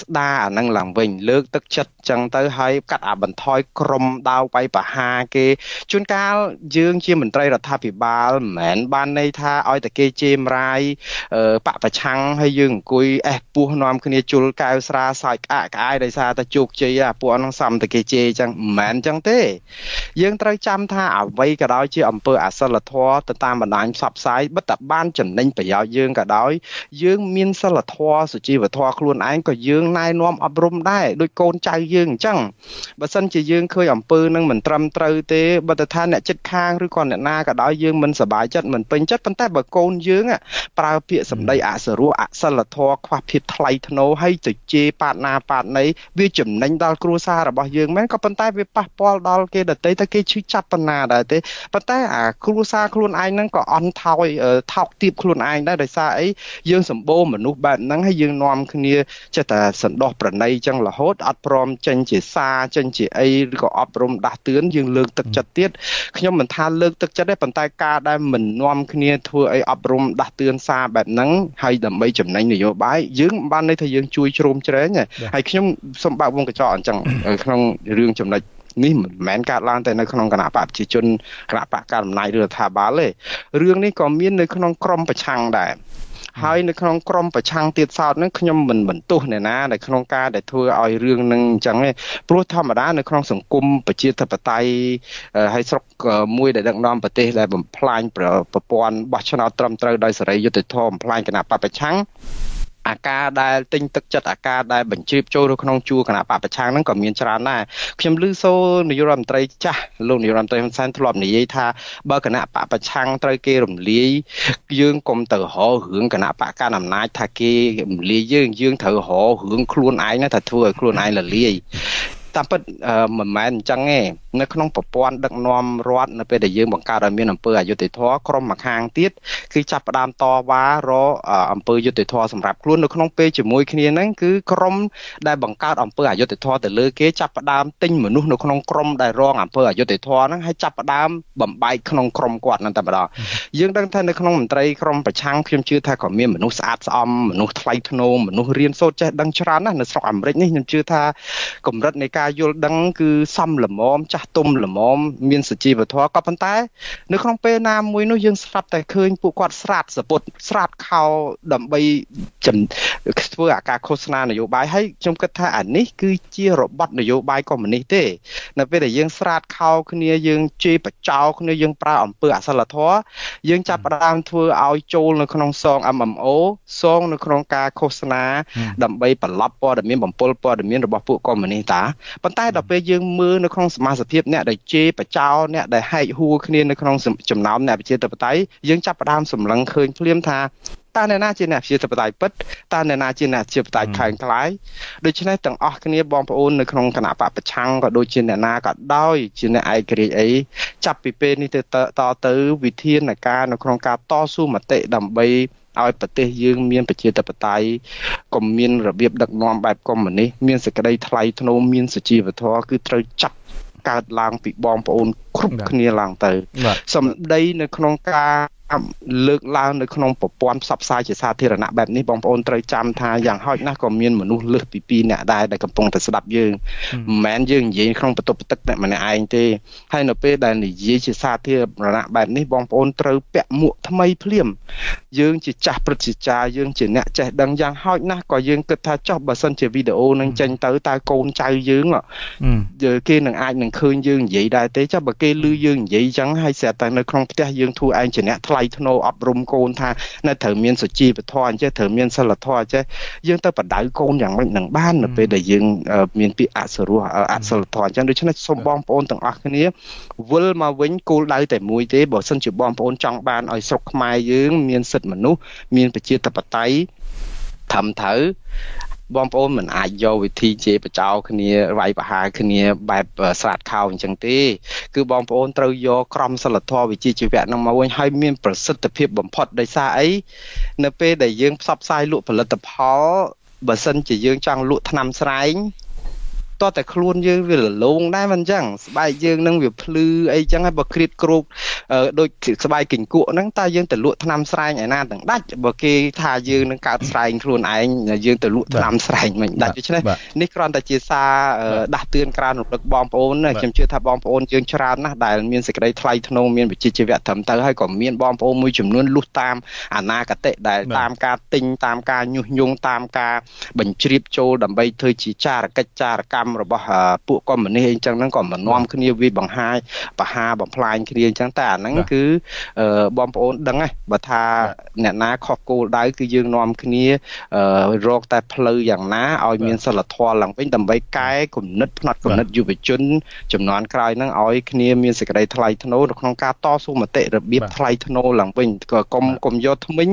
ស្ដារអាហ្នឹងឡើងវិញលើកទឹកចិត្តចឹងទៅហើយកាត់អាបន្ថយក្រមដាវបៃបហាគេជួនកាលយើងជាមន្ត្រីរដ្ឋាភិបាលមិនមែនបានន័យថាឲ្យតែគេជេមរាយបពប្រឆាំងហើយយើងអង្គុយអេះពោះនាំគ្នាជុលកែវស្រាសើចក្អាកក្អាយដោយសារតែជោគជ័យអាពួកហ្នឹងសំតែគេជេរចឹងមិនមែនចឹងទេ យើងត្រូវចាំថាអ្វីក៏ដោយជាអំពើអសិលធម៌ទៅតាមបណ្ដាញផ្សព្វផ្សាយបិទតែបានចំណេញប្រយោជន៍យើងក៏ដោយ យើងមានសិលធម៌សុជីវធម៌ខ្លួនឯងក៏យើងណែនាំអប់រំដែរដូចកូនចៅយើងអញ្ចឹងបើសិនជាយើងឃើញអំពើនឹងមិនត្រឹមត្រូវទេបើទៅថាអ្នកចិត្តខាងឬក៏អ្នកណាក៏ដោយយយើងមិនសប្បាយចិត្តមិនពេញចិត្តប៉ុន្តែបើកូនយើងប្រើពាក្យសម្ដីអសរោះអសិលធម៌ខ្វះភាពថ្លៃថ្នូរហើយទៅជេរប៉ាតណាប៉ាតណីវាចំណេញដល់គ្រួសាររបស់យើងមែនក៏ប៉ុន្តែវាប៉ះពាល់ដល់គេដទៃតែគេឈឺចាប់ប៉ុណ្ណាដែរទេប៉ុន្តែអាគ្រួសារខ្លួនឯងហ្នឹងក៏អន់ថោយថោកទាបខ្លួនឯងដែរដោយសារអីយើងសម្បូរមនុស្សបែបហ្នឹងហើយយើងនាំគ្នាចេះតែសន្តោសប្រណីចឹងរហូតអត់ព្រមចេញជាសារចេញជាអីឬក៏អប់រំដាស់តឿនយើងលើកទឹកចិត្តទៀតខ្ញុំមិនថាលើកទឹកចិត្តទេប៉ុន្តែការដែលមិននាំគ្នាធ្វើអីអប់រំដាស់តឿនសារបែបហ្នឹងហើយដើម្បីចំណេញនយោបាយយើងបានន័យថាយើងជួយជ្រោមជ្រែងហើយខ្ញុំសូមបើកវងកញ្ចក់អញ្ចឹងក្នុងរឿងចំណុចនេះមិនមែនកើតឡើងតែនៅក្នុងគណៈបកប្រជាជនគណៈបកការអំណាចឬរដ្ឋាភិបាលទេរឿងនេះក៏មាននៅក្នុងក្រមប្រឆាំងដែរ ហើយនៅក្នុងក្រមប្រឆាំងទៀតសោតហ្នឹងខ្ញុំមិនបន្ទោសអ្នកណានៅក្នុងការដែលធ្វើឲ្យរឿងហ្នឹងអញ្ចឹងទេព្រោះធម្មតានៅក្នុងសង្គមប្រជាធិបតេយ្យហើយស្រុកមួយដែលដឹកនាំប្រទេសដែលបំផ្លាញប្រព័ន្ធបោះឆ្នោតត្រឹមត្រូវដោយសេរីយុត្តិធម៌បំផ្លាញគណៈបពប្រឆាំង អាការដែលទិញទឹកចិត្តអាការដែលបញ្ជ្រាបចូលនៅក្នុងជួរគណៈបពប្រឆាំងហ្នឹងក៏មានច្រើនដែរខ្ញុំឮសូនាយករដ្ឋមន្ត្រីចាស់លោកនាយករដ្ឋមន្ត្រីហ៊ុនសែនធ្លាប់និយាយថាបើគណៈបពប្រឆាំងត្រូវគេរំលាយយើងកុំទៅរហរឿងគណៈបកកណ្ដាលអំណាចថាគេរំលាយយើងយើងត្រូវរហរឿងខ្លួនឯងណាថាធ្វើឲ្យខ្លួនឯងរលាយ តាមពិតមិនមែនអញ្ចឹងទេនៅក្នុងប្រព័ន្ធដឹកនាំរដ្ឋនៅពេលដែលយើងបង្កើតឲ្យមានអង្គើអយុធធរក្រុមម្ខាងទៀតគឺចាប់ផ្ដើមតវ៉ារអង្គើយុធធរសម្រាប់ខ្លួននៅក្នុងពេលជាមួយគ្នាហ្នឹងគឺក្រុមដែលបង្កើតអង្គើអយុធធរទៅលើគេចាប់ផ្ដើមទិញមនុស្សនៅក្នុងក្រុមដែលរងអង្គើអយុធធរហ្នឹងហើយចាប់ផ្ដើមបំបែកក្នុងក្រុមគាត់ហ្នឹងតែម្ដងយើងដឹងថានៅក្នុងមន្ត្រីក្រុមប្រឆាំងខ្ញុំជឿថាក៏មានមនុស្សស្អាតស្អំមនុស្សថ្លៃថ្នូរមនុស្សរៀនសូត្រចេះដឹងច្រើនណាស់នៅស្រុកអាមេរិកនេះខ្ញុំជឿថាកម្រិតនៃការយល់ដឹងគឺសមល្មមចាស់ទុំល្មមមានសុជីវធម៌ក៏ប៉ុន្តែ នៅក្នុងពេលណាមួយនោះយើងស្រាប់តែឃើញពួកគាត់ស្រាតសពុតស្រាតខោដើម្បីធ្វើអាការឃោសនានយោបាយហើយខ្ញុំគិតថាអានេះគឺជារបត់នយោបាយកុម្មុយនីសទេ នៅពេលដែលយើងស្រាតខោគ្នាយើងជេរបចោគ្នាយើងប្រើអំពើអសិលធម៌យើងចាប់ផ្ដើមធ្វើឲ្យចូលនៅក្នុងសង MMO សងនៅក្នុងការឃោសនាដើម្បីប្រឡប់ព័ត៌មានបំពល់ព័ត៌មានរបស់ពួកកុម្មុយនីសតាប៉ុន្តែដល់ពេលយើងមើលនៅក្នុងសមាជិកអ្នកដែលជេរបចោអ្នកដែលហែកហួរគ្នានៅក្នុងចំណោមអ្នកប្រជាធិបតេយ្យយើងចាប់ផ្ដើមសម្លឹងឃើញភ្លាមថាតើអ្នកណាជាអ្នកប្រជាធិបតេយ្យពិតតើអ្នកណាជាអ្នកប្រជាធិបតេយ្យខែងខ្លាយដូច្នេះទាំងអស់គ្នាបងប្អូននៅក្នុងគណៈបពប្រឆាំងក៏ដូចជាអ្នកណាក៏ដោយជាអ្នកឯករាជ្យអីចាប់ពីពេលនេះទៅតទៅវិធានការនៅក្នុងការតស៊ូមតិដើម្បី ឲ្យប្រទេសយើងមានប្រជាធិបតេយ្យកុំមានរបៀបដឹកនាំបែបកុម្មុយនីសមានសេចក្តីថ្លៃថ្នូរមានសុជីវធម៌គឺត្រូវចាប់កើតឡើងពីបងប្អូនគ្រប់គ្នាឡើងទៅសម្ដីនៅក្នុងការ លើកឡើងនៅក្នុងប្រព័ន្ធផ្សព្វផ្សាយជាសាធារណៈបែបនេះបងប្អូនត្រូវចាំថាយ៉ាងហោចណាស់ក៏មានមនុស្សលើសពី2នាក់ដែរដែលកំពុងតែស្ដាប់យើងមិនមែនយើងនិយាយក្នុងបន្ទប់ទឹកតែម្នាក់ឯងទេហើយនៅពេលដែលនិយាយជាសាធារណៈបែបនេះបងប្អូនត្រូវពាក់មួកថ្មីភ្លាមយើងជាចាស់ព្រឹទ្ធាចារ្យយើងជាអ្នកចេះដឹងយ៉ាងហោចណាស់ក៏យើងគិតថាចុះបើសិនជាវីដេអូនឹងចេញទៅតើកូនចៅយើងគេនឹងអាចនឹងឃើញយើងនិយាយដែរទេចុះបើគេឮយើងនិយាយអញ្ចឹងហើយស្រាប់តែនៅក្នុងផ្ទះយើងធ្វើឯងជាអ្នកថ្លៃថ្នូរអប់រំកូនថានៅត្រូវមានសុជីវធម៌អញ្ចេះត្រូវមានសិលធម៌អញ្ចេះយើងទៅបដៅកូនយ៉ាងម៉េចនឹងបាននៅពេលដែលយើងមានពាក្យអសុរោះអសិលធម៌អញ្ចឹងដូច្នេះសូមបងប្អូនទាំងអស់គ្នាវិលមកវិញគោលដៅតែមួយទេបើសិនជាបងប្អូនចង់បានឲ្យស្រុកខ្មែរយើង មានសិទ្ធិមនុស្សមានប្រជាធិបតេយ្យត្រឹមត្រូវ បងប្អូនមិនអាចយកវិធីជេរបចោគ្នាវាយប្រហារគ្នាបែបស្រាតខោអញ្ចឹងទេគឺបងប្អូនត្រូវយកក្រមសីលធម៌វិជ្ជាជីវៈនឹងមកវិញហើយមានប្រសិទ្ធភាពបំផុតដោយសារអីនៅពេលដែលយើងផ្សព្វផ្សាយលក់ផលិតផលបើសិនជាយើងចង់លក់ថ្នាំស្រែង តោះតែខ្លួនយើងវារលោងដែរមិនអញ្ចឹងស្បែកយើងនឹងវាភ្លឺអីចឹងហើយបើគ្រៀតគ្រូកដូចស្បែកគិញគក់ហ្នឹងតើយើងទៅលក់ថ្នាំស្រែងឯណាទាំងដាច់បើគេថាយើងនឹងកើតស្រែងខ្លួនឯងយើងទៅលក់ថ្នាំស្រែងមិនដាច់ដូច្នេះនេះគ្រាន់តែជាសារដាស់តឿនក្រានរំលឹកបងប្អូនខ្ញុំជឿថាបងប្អូនយើងច្រើនណាស់ដែលមានសេចក្តីថ្លៃថ្នូរមានវិជ្ជាជីវៈត្រឹមត្រូវហើយក៏មានបងប្អូនមួយចំនួនលុះតាមអនាគតិដែលតាមការទិញតាមការញុះញង់តាមការបញ្ជ្រាបចូលដើម្បីធ្វើជាចារកិច្ចចារកម្មកម្មរបស់ពួកកុម្មុយនីសអីចឹងហ្នឹងក៏មិននាំគ្នាវាបង្ហាញបហាបំផ្លាញគ្នាអញ្ចឹងតែអាហ្នឹងគឺបងប្អូនដឹងហ៎បើថាអ្នកណាខុសគោលដៅគឺយើងនាំគ្នារកតែផ្លូវយ៉ាងណាឲ្យមានសិលធម៌ឡើងវិញដើម្បីកែគំនិតផ្នែកគំនិតយុវជនចំនួនក្រោយហ្នឹងឲ្យគ្នាមានសេចក្តីថ្លៃថ្នូរនៅក្នុងការតស៊ូមតិរបៀបថ្លៃថ្នូរឡើងវិញក៏កុំកុំយកថ្មិញ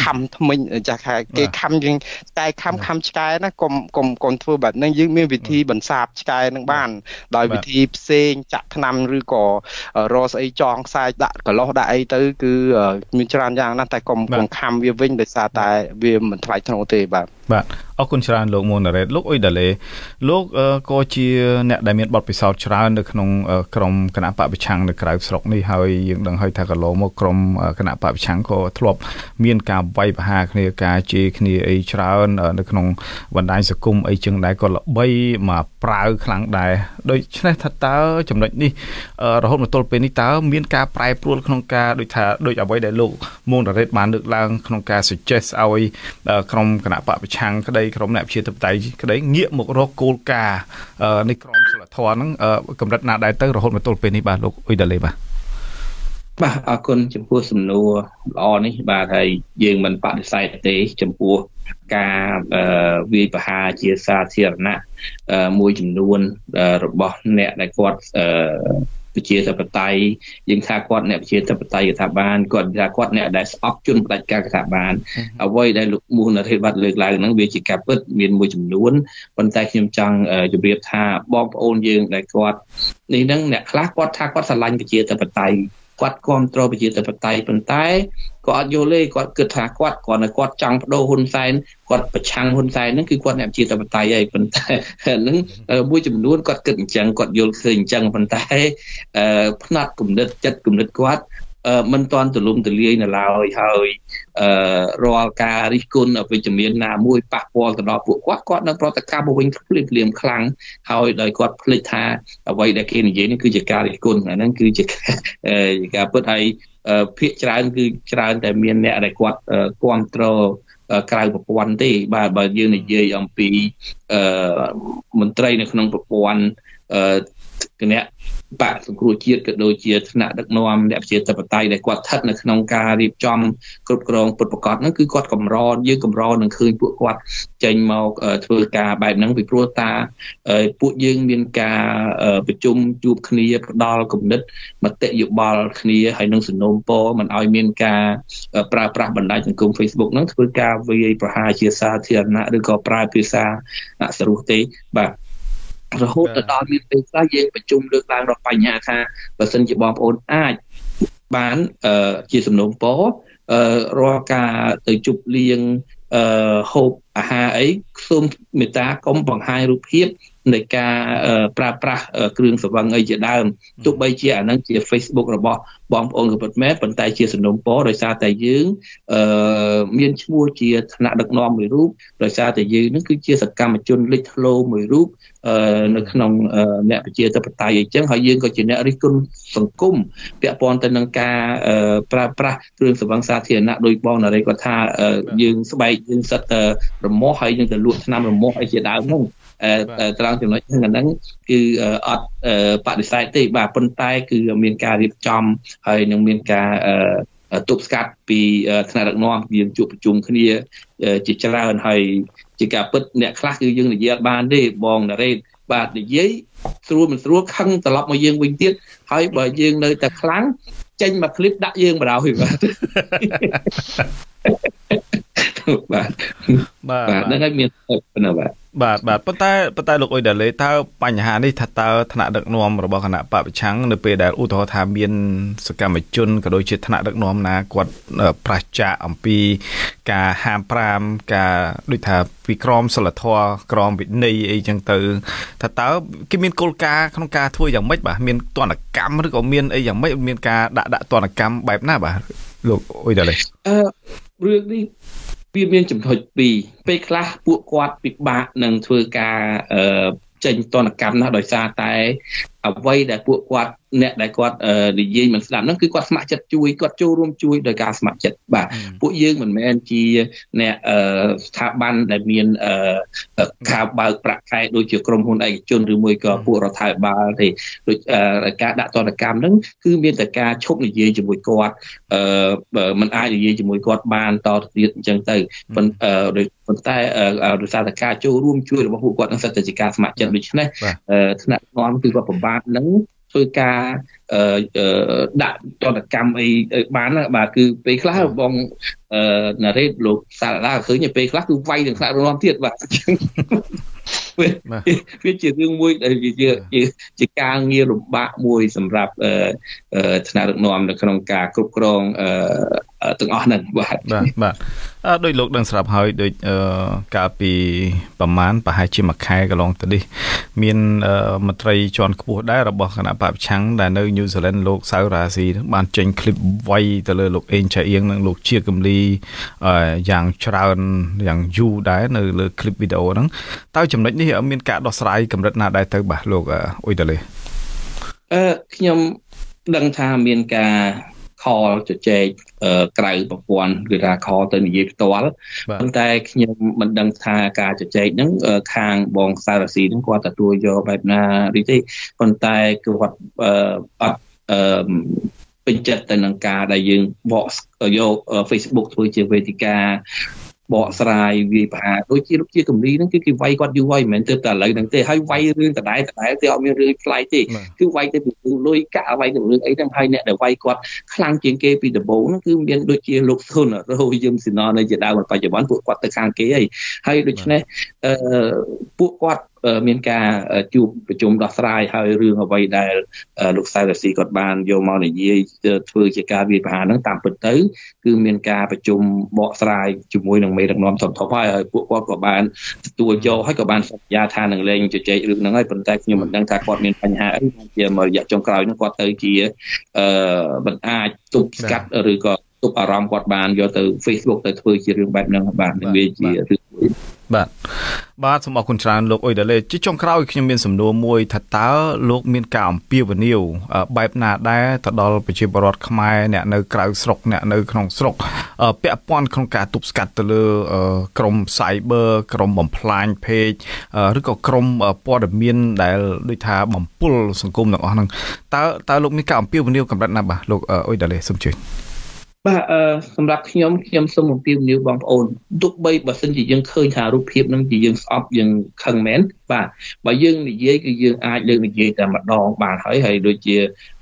ខំថ្មិញចាស់គេខំយើងតែខំខំឆ្កែណាកុំកុំកុំធ្វើបែបហ្នឹងយើងមានវិធីបន្សាបឆ្កែនឹងបាន ដោយវិធីផ្សេងចាក់ថ្នាំឬក៏រកស្អីចងខ្សែដាក់កលោះដាក់អីទៅគឺមានច្រើនយ៉ាងណាស់តែកុំកុំខំវាវិញដោយសារតែវាមិនថ្លៃថ្នូរទេបាទបាទ អរគុណច្រើនលោកមូណារ៉េតលោកអ៊ុយដាឡេលោកក៏ជាអ្នកដែលមានបទពិសោធន៍ច្រើននៅក្នុងក្រមគណៈបពប្រឆាំងនៅក្រៅស្រុកនេះហើយយើងដឹងហើយថាកន្លងមកក្រមគណៈបពប្រឆាំងក៏ធ្លាប់មានការវាយប្រហារគ្នាការជេរគ្នាអីច្រើននៅក្នុងបណ្ដាញសង្គមអីចឹងដែរក៏ល្បីមកប្រាវខ្លាំងដែរដូច្នេះថាតើចំណុចនេះរហូតមកទល់ពេលនេះតើមានការប្រែប្រួលក្នុងការដូចថាដូចអ្វីដែលលោកមូណារ៉េតបានលើកឡើងក្នុងការ suggest ឲ្យក្រមគណៈបពប្រឆាំងក្តីក្រមអ្នកប្រជាធិបតេយ្យក្តីងាកមករកគោលការណ៍នៃក្រមសីលធម៌ហ្នឹងកម្រិតណាដែរទៅរហូតមកទល់ពេលនេះបាទលោកអ៊ុយដាលេបាទបាទអរគុណចំពោះសំណួរល្អនេះបាទហើយយើងមិនបដិសេធទេចំពោះការវាយប្រហារជាសាធារណៈមួយចំនួនរបស់អ្នកដែលគាត់ ប្រជាធិបតេយ្យយើងថាគាត់អ្នកប្រជាធិបតេយ្យថាបានគាត់ថាគាត់អ្នកដែលស្អប់ជនផ្ដាច់ការថាបានអ្វីដែលលោកមូហនរិទ្ធបាត់លើកឡើងហ្នឹងវាជាការពិតមានមួយចំនួនប៉ុន្តែខ្ញុំចង់ជម្រាបថាបងប្អូនយើងដែលគាត់នេះហ្នឹងអ្នកខ្លះគាត់ថាគាត់ស្រឡាញ់ប្រជាធិបតេយ្យ គាត់គ្រប់គ្រងប្រជាធិបតេយ្យប៉ុន្តែគាត់អត់យល់ទេគាត់គិតថាគាត់គាត់នៅគាត់ចង់បដូរហ៊ុនសែនគាត់ប្រឆាំងហ៊ុនសែនហ្នឹងគឺគាត់អ្នកប្រជាធិបតេយ្យហើយប៉ុន្តែហ្នឹងមួយចំនួនគាត់គិតអញ្ចឹងគាត់យល់ឃើញអញ្ចឹងប៉ុន្តែផ្នែកគំនិតចិត្តគំនិតគាត់ មិនទាន់ទូលំទូលាយនៅឡើយហើយរាល់ការរិះគន់អវិជ្ជមានណាមួយប៉ះពាល់ទៅដល់ពួកគាត់គាត់នឹងប្រតិកម្មមកវិញភ្លាមភ្លាមខ្លាំងហើយដោយគាត់ភ្លេចថាអ្វីដែលគេនិយាយនេះគឺជាការរិះគន់អាហ្នឹងគឺជាការពិតហើយភាកច្រើនគឺច្រើនតែមានអ្នកដែលគាត់គ្រប់គ្រងក្រៅប្រព័ន្ធទេបាទបើយើងនិយាយអំពីមន្ត្រីនៅក្នុងប្រព័ន្ធ គណៈបកសង្គ្រោះជាតិក៏ដូចជាថ្នាក់ដឹកនាំអ្នកប្រជាធិបតេយ្យដែលគាត់ស្ថិតនៅក្នុងការរៀបចំគ្រប់គ្រងពុតប្រកាសហ្នឹងគឺគាត់កម្រយើងកម្រនឹងឃើញពួកគាត់ចេញមកធ្វើការបែបហ្នឹងពីព្រោះតាពួកយើងមានការប្រជុំជួបគ្នាផ្ដល់គំនិតមតិយោបល់គ្នាហើយនឹងសំណូមពរមិនឲ្យមានការប្រើប្រាស់បណ្ដាញសង្គម Facebook ហ្នឹងធ្វើការវាយប្រហារជាសាធារណៈឬក៏ប្រើភាសាអសរុះទេបាទ រហូតទៅដល់មានពេលខ្លះយើងប្រជុំលើកឡើងដល់បញ្ហាថាបើសិនជាបងប្អូនអាចបានជាសំណូមពររាល់ការទៅជប់លៀងអឺហូបអាហារអីសូមមេត្តាកុំបង្ហាញរូបភាព នៃការប្រើប្រាស់គ្រឿងសង្វឹងអីជាដើមទោះបីជាអានឹងជា Facebook របស់បងប្អូនក៏ពិតមែនប៉ុន្តែជាសំណុំពរដោយសារតែយើងអឺមានឈ្មោះជាឋានៈដឹកនាំមួយរូបដោយសារតែយើងនឹងគឺជាសកម្មជនលេចធ្លោមួយរូបអឺនៅក្នុងអ្នកប្រជាធិបតេយ្យអញ្ចឹងហើយយើងក៏ជាអ្នករិះគន់សង្គមពាក់ព័ន្ធទៅនឹងការប្រើប្រាស់គ្រឿងសង្វឹងសាធារណៈដោយបងនារីគាត់ថាយើងស្បែកយើងសិតរមាស់ហើយយើងទៅលក់ថ្នាំរមាស់អីជាដើមហ្នឹង ត្រង់ចំណុចហ្នឹងគឺអត់បដិសេធទេបាទប៉ុន្តែគឺមានការរៀបចំហើយនឹងមានការទប់ស្កាត់ពីថ្នាក់ដឹកនាំមានជួបប្រជុំគ្នាជាច្រើនហើយជាការពិតអ្នកខ្លះគឺយើងនិយាយអត់បានទេបងណារ៉េតបាទនិយាយស្រួលមិនស្រួលខឹងត្រឡប់មកយើងវិញទៀតហើយបើយើងនៅតែខ្លាំងចេញមកឃ្លីបដាក់យើងបណ្ដោយបាទ បាទបាទហ្នឹងហើយមានប៉ុណ្ណឹងបាទបាទបាទប៉ុន្តែប៉ុន្តែលោកអ៊ុយដាលេតើបញ្ហានេះថាតើថ្នាក់ដឹកនាំរបស់គណៈបពប្រឆាំងនៅពេលដែលឧទាហរណ៍ថាមានសកម្មជនក៏ដូចជាថ្នាក់ដឹកនាំណាគាត់ប្រឆាចអំពីការហាមប្រាមការដូចថាពីក្រមសិលធម៌ក្រមវិន័យអីចឹងទៅថាតើគេមានគោលការណ៍ក្នុងការធ្វើយ៉ាងម៉េចបាទមានទណ្ឌកម្មឬក៏មានអីយ៉ាងម៉េចមានការដាក់ដាក់ទណ្ឌកម្មបែបណាបាទលោកអ៊ុយដាលេអឺរឿងនេះ វាមានចំណុចពីរពេលខ្លះពួកគាត់ពិបាកនឹងធ្វើការអឺចេញតនកម្មណាស់ដោយសារតែអ្វីដែលពួកគាត់អ្នកដែលគាត់និយាយមិនស្ដាប់ហ្នឹងគឺគាត់ស្ម័គ្រចិត្តជួយគាត់ចូលរួមជួយដោយការស្ម័គ្រចិត្តបាទពួកយើងមិនមែនជាអ្នកស្ថាប័នដែលមានខាវបើកប្រាក់ខែដូចជាក្រុមហ៊ុនឯកជនឬមួយក៏ពួករដ្ឋាភិបាលទេដូចការដាក់ទណ្ឌកម្មហ្នឹងគឺមានតែការឈប់និយាយជាមួយគាត់អឺมันអាចនិយាយជាមួយគាត់បានតទៅទៀតអញ្ចឹងទៅប៉ុន្តែដោយសារតែការចូលរួមជួយរបស់ពួកគាត់នឹងសិតតែជាការស្ម័គ្រចិត្តដូច្នេះថ្នាក់នាំគឺគាត់ពិបាកនឹង ធ្វើការ ដាក់តនកម្មអីបានបាទគឺពេលខ្លះបងណារ៉េតលោកសារឡាឃើញពេលខ្លះគឺវាយនឹងថ្នាក់រំលំទៀតបាទអញ្ចឹងវាជារឿងមួយដែលវាជាជាការងារលំបាកមួយសម្រាប់ថ្នាក់ដឹកនាំនៅក្នុងការគ្រប់គ្រងទាំងអស់ហ្នឹងបាទបាទបាទដោយលោកដឹងស្រាប់ហើយដោយកាលពីប្រហែលប្រហែលជាមួយខែកន្លងទៅនេះមានមន្ត្រីជាន់ខ្ពស់ដែររបស់គណៈបព្វឆាំងដែលនៅ ញូហ្សេឡង់លោកសៅរ៉ាស៊ីបានចេញคลิปវាយទៅលើលោកអេងឆាអៀងនិងលោកជាកំលីយ៉ាងច្រើនយ៉ាងយូរដែរនៅលើคลิปវីដេអូហ្នឹងតើចំណុចនេះមានការដោះស្រាយកម្រិតណាដែរទៅបាទលោកអ៊ុយតាលេអឺខ្ញុំដឹងថាមានការ ខលជជែកក្រៅប្រព័ន្ធគឺថាខលទៅនិយាយផ្ទាល់ប៉ុន្តែខ្ញុំមិនដឹងថាការជជែកហ្នឹងខាងបងសារស៊ីហ្នឹងគាត់ទទួលយកបែបណាឬទេប៉ុន្តែគាត់អត់អឺពេញចិត្តទៅនឹងការដែលយើងបកយក Facebook ធ្វើជាវេទិកា បកស្រាយវាយប្រហារដូចជាលោកជាកម្លីហ្នឹងគឺគេវាយគាត់យូរហើយមិនមែនទៅតែឥឡូវហ្នឹងទេហើយវាយរឿងដដែលដដែលទេអត់មានរឿងប្លែកទេគឺវាយទៅពីលុយកាក់វាយទៅរឿងអីហ្នឹងហើយអ្នកដែលវាយគាត់ខ្លាំងជាងគេពីដំបូងហ្នឹងគឺមានដូចជាលោកស៊ុនរោយឹមស៊ីណនៅជាដើមបច្ចុប្បន្នពួកគាត់ទៅខាងគេហើយហើយដូច្នេះអឺពួកគាត់ មានការជួបប្រជុំដោះស្រាយហើយរឿងអ្វីដែលលោកសៅរស៊ីគាត់បានយកមកនិយាយធ្វើជាការវាយប្រហារហ្នឹងតាមពិតទៅគឺមានការប្រជុំបកស្រាយជាមួយនឹងមេដឹកនាំធំធំហើយហើយពួកគាត់ក៏បានទទួលយកហើយក៏បានសន្យាថានឹងលែងជជែករឿងហ្នឹងហើយប៉ុន្តែខ្ញុំមិនដឹងថាគាត់មានបញ្ហាអីជាមករយៈចុងក្រោយហ្នឹងគាត់ទៅជាអឺមិនអាចទប់ស្កាត់ឬក៏ទប់អារម្មណ៍គាត់បានយកទៅ Facebook ទៅធ្វើជារឿងបែបហ្នឹងបាទវាជារឿង បាទបាទសូមអរគុណច្រើនលោកអ៊ុយដាលេជាចុងក្រោយខ្ញុំមានសំណួរមួយថាតើលោកមានការអំពាវនាវបែបណាដែរទៅដល់ប្រជាពលរដ្ឋខ្មែរអ្នកនៅក្រៅស្រុកអ្នកនៅក្នុងស្រុកពាក់ព័ន្ធក្នុងការទប់ស្កាត់ទៅលើក្រម Cyber ក្រមបំផ្លាញ page ឬក៏ក្រមព័ត៌មានដែលដូចថាបំពុលសង្គមទាំងអស់ហ្នឹងតើតើលោកមានការអំពាវនាវកម្រិតណាបាទលោកអ៊ុយដាលេសូមជួយ បាទអឺសម្រាប់ខ្ញុំខ្ញុំសូមអំពាវនាវបងប្អូនទោះបីបើសិនជាយើងឃើញថារូបភាពនឹងជាយើងស្អប់យើងខឹងមែនបាទបើយើងនិយាយគឺយើងអាចលើកនិយាយតែម្ដងបានហើយហើយដូចជា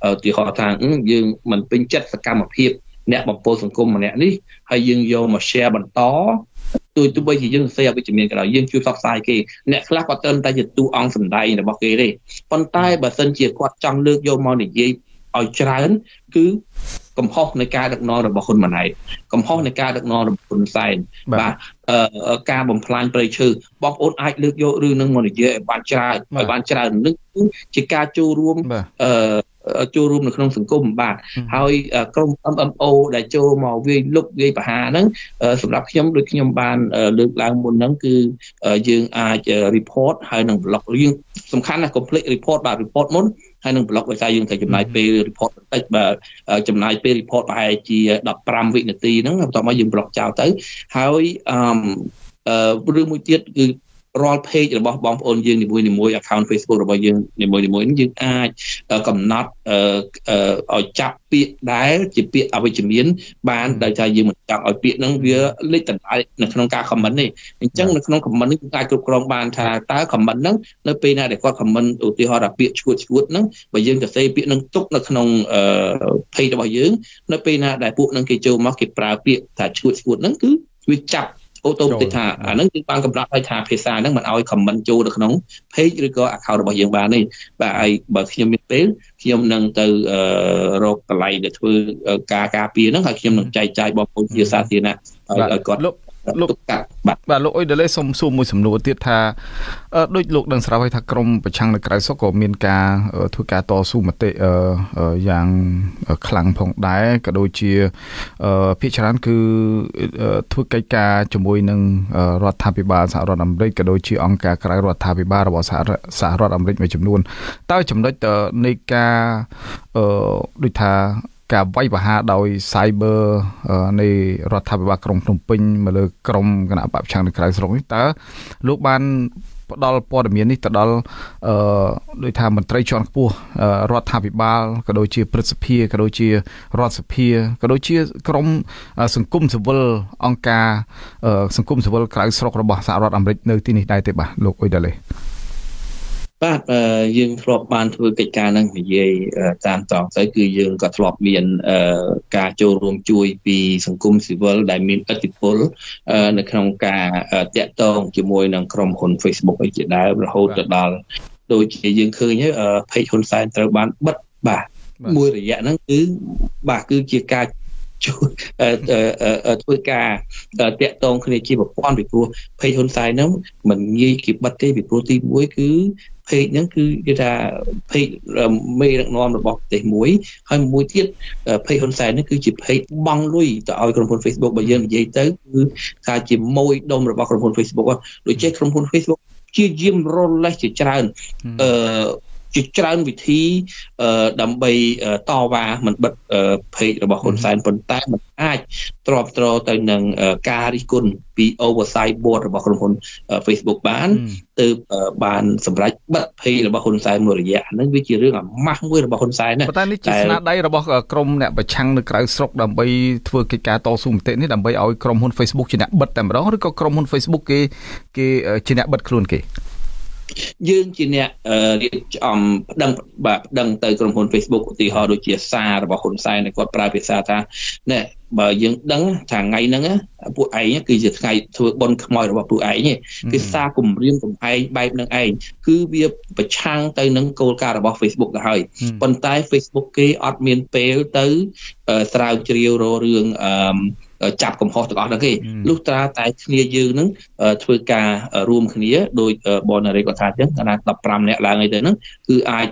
ឧទាហរណ៍ថាយើងមិនពេញចិត្តសកម្មភាពអ្នកបំពុលសង្គមម្នាក់នេះហើយយើងយកមក share បន្តទោះទោះបីជាយើងសរសេរអវិជ្ជមានក៏ដោយយើងជួយផ្សព្វផ្សាយគេអ្នកខ្លះគាត់ត្រឹមតែជាទូអង្គសម្ដែងរបស់គេទេប៉ុន្តែបើសិនជាគាត់ចង់លើកយកមកនិយាយ ឲ្យច្រើន គឺកំហុសនៃការដឹកនាំរបស់ហ៊ុនម៉ាណែតកំហុសនៃការដឹកនាំរបស់ហ៊ុនសែនបាទការបំផ្លាញព្រៃឈើបងប្អូនអាចលើកយករឿងនឹងមកនិយាយឲ្យបានច្រើនឲ្យបានច្រើននឹងជាការចូលរួមអឺចូលរួមនៅក្នុងសង្គមបាទហើយក្រុម MMO ដែលចូលមកវាយលុកវាយបហាហ្នឹងសម្រាប់ខ្ញុំដូចខ្ញុំបានលើកឡើងមុនហ្នឹងគឺយើងអាច report ហើយនឹង block យើងសំខាន់ណា complete report បាទ report មុន ហើយនឹង block ដោយសារយើងត្រូវចំណាយពេល report បន្តិចបាទចំណាយពេល report ប្រហែលជា15វិនាទីហ្នឹងបន្ទាប់មកយើង block ចោលទៅហើយអឺរឿងមួយទៀតគឺ រាល់ page របស់បងប្អូនយើងនីមួយៗ account Facebook របស់យើងនីមួយៗនេះយើងអាចកំណត់ឲ្យចាប់ពាក្យដែលជាពាក្យអវិជ្ជមាន បានដោយថាយើងមិនចង់ឲ្យពាក្យហ្នឹងវាលេចដដែលនៅក្នុងការ comment ទេអញ្ចឹងនៅក្នុង comment នេះយើងអាចគ្រប់គ្រងបានថាតើ comment ហ្នឹងនៅពេលណាដែលគាត់ comment ឧទាហរណ៍ថាពាក្យឈួតឈួតហ្នឹងបើយើងទៅសេពាក្យហ្នឹងទុកនៅក្នុង page របស់យើង នៅពេលណាដែលពួកហ្នឹងគេចូលមកគេប្រើពាក្យថាឈួតឈួតហ្នឹងគឺវាចាប់ អូតូម៉ាទិកថាអាហ្នឹងគឺបានកម្រិតឲ្យថាភាសាហ្នឹងមិនឲ្យ comment ចូលនៅក្នុង page ឬក៏ account របស់យើងបានទេបាទហើយបើខ្ញុំមានពេលខ្ញុំនឹងទៅរកកន្លែងដែលធ្វើការការពារហ្នឹងហើយខ្ញុំនឹងចែកចាយបងប្អូនជាសាធារណៈឲ្យគាត់លោក លោកកាត់បាទបាទលោកអ៊ុយដេលេសុំសួរមួយសំណួរទៀតថាដូចលោកដឹងស្រាប់ហើយថាក្រមប្រឆាំងនៅក្រៅស្រុកក៏មានការធ្វើការតស៊ូមតិយ៉ាងខ្លាំងផងដែរក៏ដូចជាភាគច្រើនគឺធ្វើកិច្ចការជាមួយនឹងរដ្ឋាភិបាលសហរដ្ឋអាមេរិកក៏ដូចជាអង្គការក្រៅរដ្ឋាភិបាលរបស់សហរដ្ឋអាមេរិកមួយចំនួនតើចំណុចនៃការដូចថា ការវាយប្រហារដោយ cyber នៃរដ្ឋាភិបាលក្រុងភ្នំពេញមកលើក្រមគណៈបព្វឆាំងនៅក្រៅស្រុកនេះតើលោកបានផ្ដល់ព័ត៌មាននេះទៅដល់អឺដោយថាមន្ត្រីជាន់ខ្ពស់រដ្ឋាភិបាលក៏ដូចជាព្រឹទ្ធសភាក៏ដូចជារដ្ឋសភាក៏ដូចជាក្រមសង្គមស៊ីវិលអង្គការសង្គមស៊ីវិលក្រៅស្រុករបស់សហរដ្ឋអាមេរិកនៅទីនេះដែរទេបាទលោកអ៊ុយដាលេ បាទយើងធ្លាប់បានធ្វើកិច្ចការនឹងនិយាយតាមតងទៅគឺយើងក៏ធ្លាប់មានការចូលរួមជួយពីសង្គមស៊ីវិលដែលមានឥទ្ធិពលនៅក្នុងការតាក់ទងជាមួយនឹងក្រុមហ៊ុន Facebook អីជាដើមរហូតទៅដល់ដូចជាយើងឃើញហើយ page ហ៊ុនសែនត្រូវបានបិទបាទមួយរយៈហ្នឹងគឺបាទគឺជាការ ជួយធ្វើការតាក់ទងគ្នាជាប្រព័ន្ធពីព្រោះ page ហ៊ុនសែនហ្នឹងមិនងាយគេបិទទេពីព្រោះទី1គឺភេកហ្នឹងគឺគេថាភេកមេដឹកនាំរបស់ប្រទេសមួយហើយមួយទៀតភេកហ៊ុនសែនហ្នឹងគឺជាភេកបង់លុយទៅឲ្យក្រុមហ៊ុន Facebook បើយើងនិយាយទៅគឺថាជាម៉ួយដុំរបស់ក្រុមហ៊ុន Facebook ដូចជាក្រុមហ៊ុន Facebook ជាយាមរលេះជាច្រើនអឺ ជាច្រើនវិធីដើម្បីតវ៉ាមិនបិទเพจរបស់ហ៊ុនសែនប៉ុន្តែมันអាចទ្រាំទ្រទៅនឹងការរិះគន់ពី oversight board របស់ក្រុមហ៊ុន Facebook បានទើបបានសម្រេចបិទ page របស់ហ៊ុនសែនមួយរយៈហ្នឹងវាជារឿងអាម៉ាស់មួយរបស់ហ៊ុនសែនណាប៉ុន្តែនេះជាស្នាដៃរបស់ក្រុមអ្នកប្រឆាំងនៅក្រៅស្រុកដើម្បីធ្វើកិច្ចការតស៊ូមតិនេះដើម្បីឲ្យក្រុមហ៊ុន Facebook ជាអ្នកបិទតែម្ដងឬក៏ក្រុមហ៊ុន Facebook គេគេជាអ្នកបិទខ្លួនគេ យើងជាអ្នករៀបចំប្តឹងបាទប្តឹងទៅក្រុមហ៊ុន Facebook ឧទាហរណ៍ដូចជាសាររបស់ហ៊ុនសែនគាត់ប្រើភាសាថាណែបើយើងដឹងថាថ្ងៃហ្នឹងពួកឯងគឺជាថ្ងៃធ្វើបុណ្យខ្មោចរបស់ពួកឯងគឺសារគម្រាមកំហែងបែបនឹងឯងគឺវាប្រឆាំងទៅនឹងគោលការណ៍របស់ Facebook ទៅហើយប៉ុន្តែ Facebook គេអត់មានពេលទៅស្រាវជ្រាវររឿងអឺ ចាប់កំហុសទាំងអស់ហ្នឹងគេលុះត្រាតែគ្នាយើងនឹងធ្វើការរួមគ្នាដោយបនរេគាត់ថាអញ្ចឹងកណា15នាក់ឡើងអីទៅហ្នឹងគឺអាច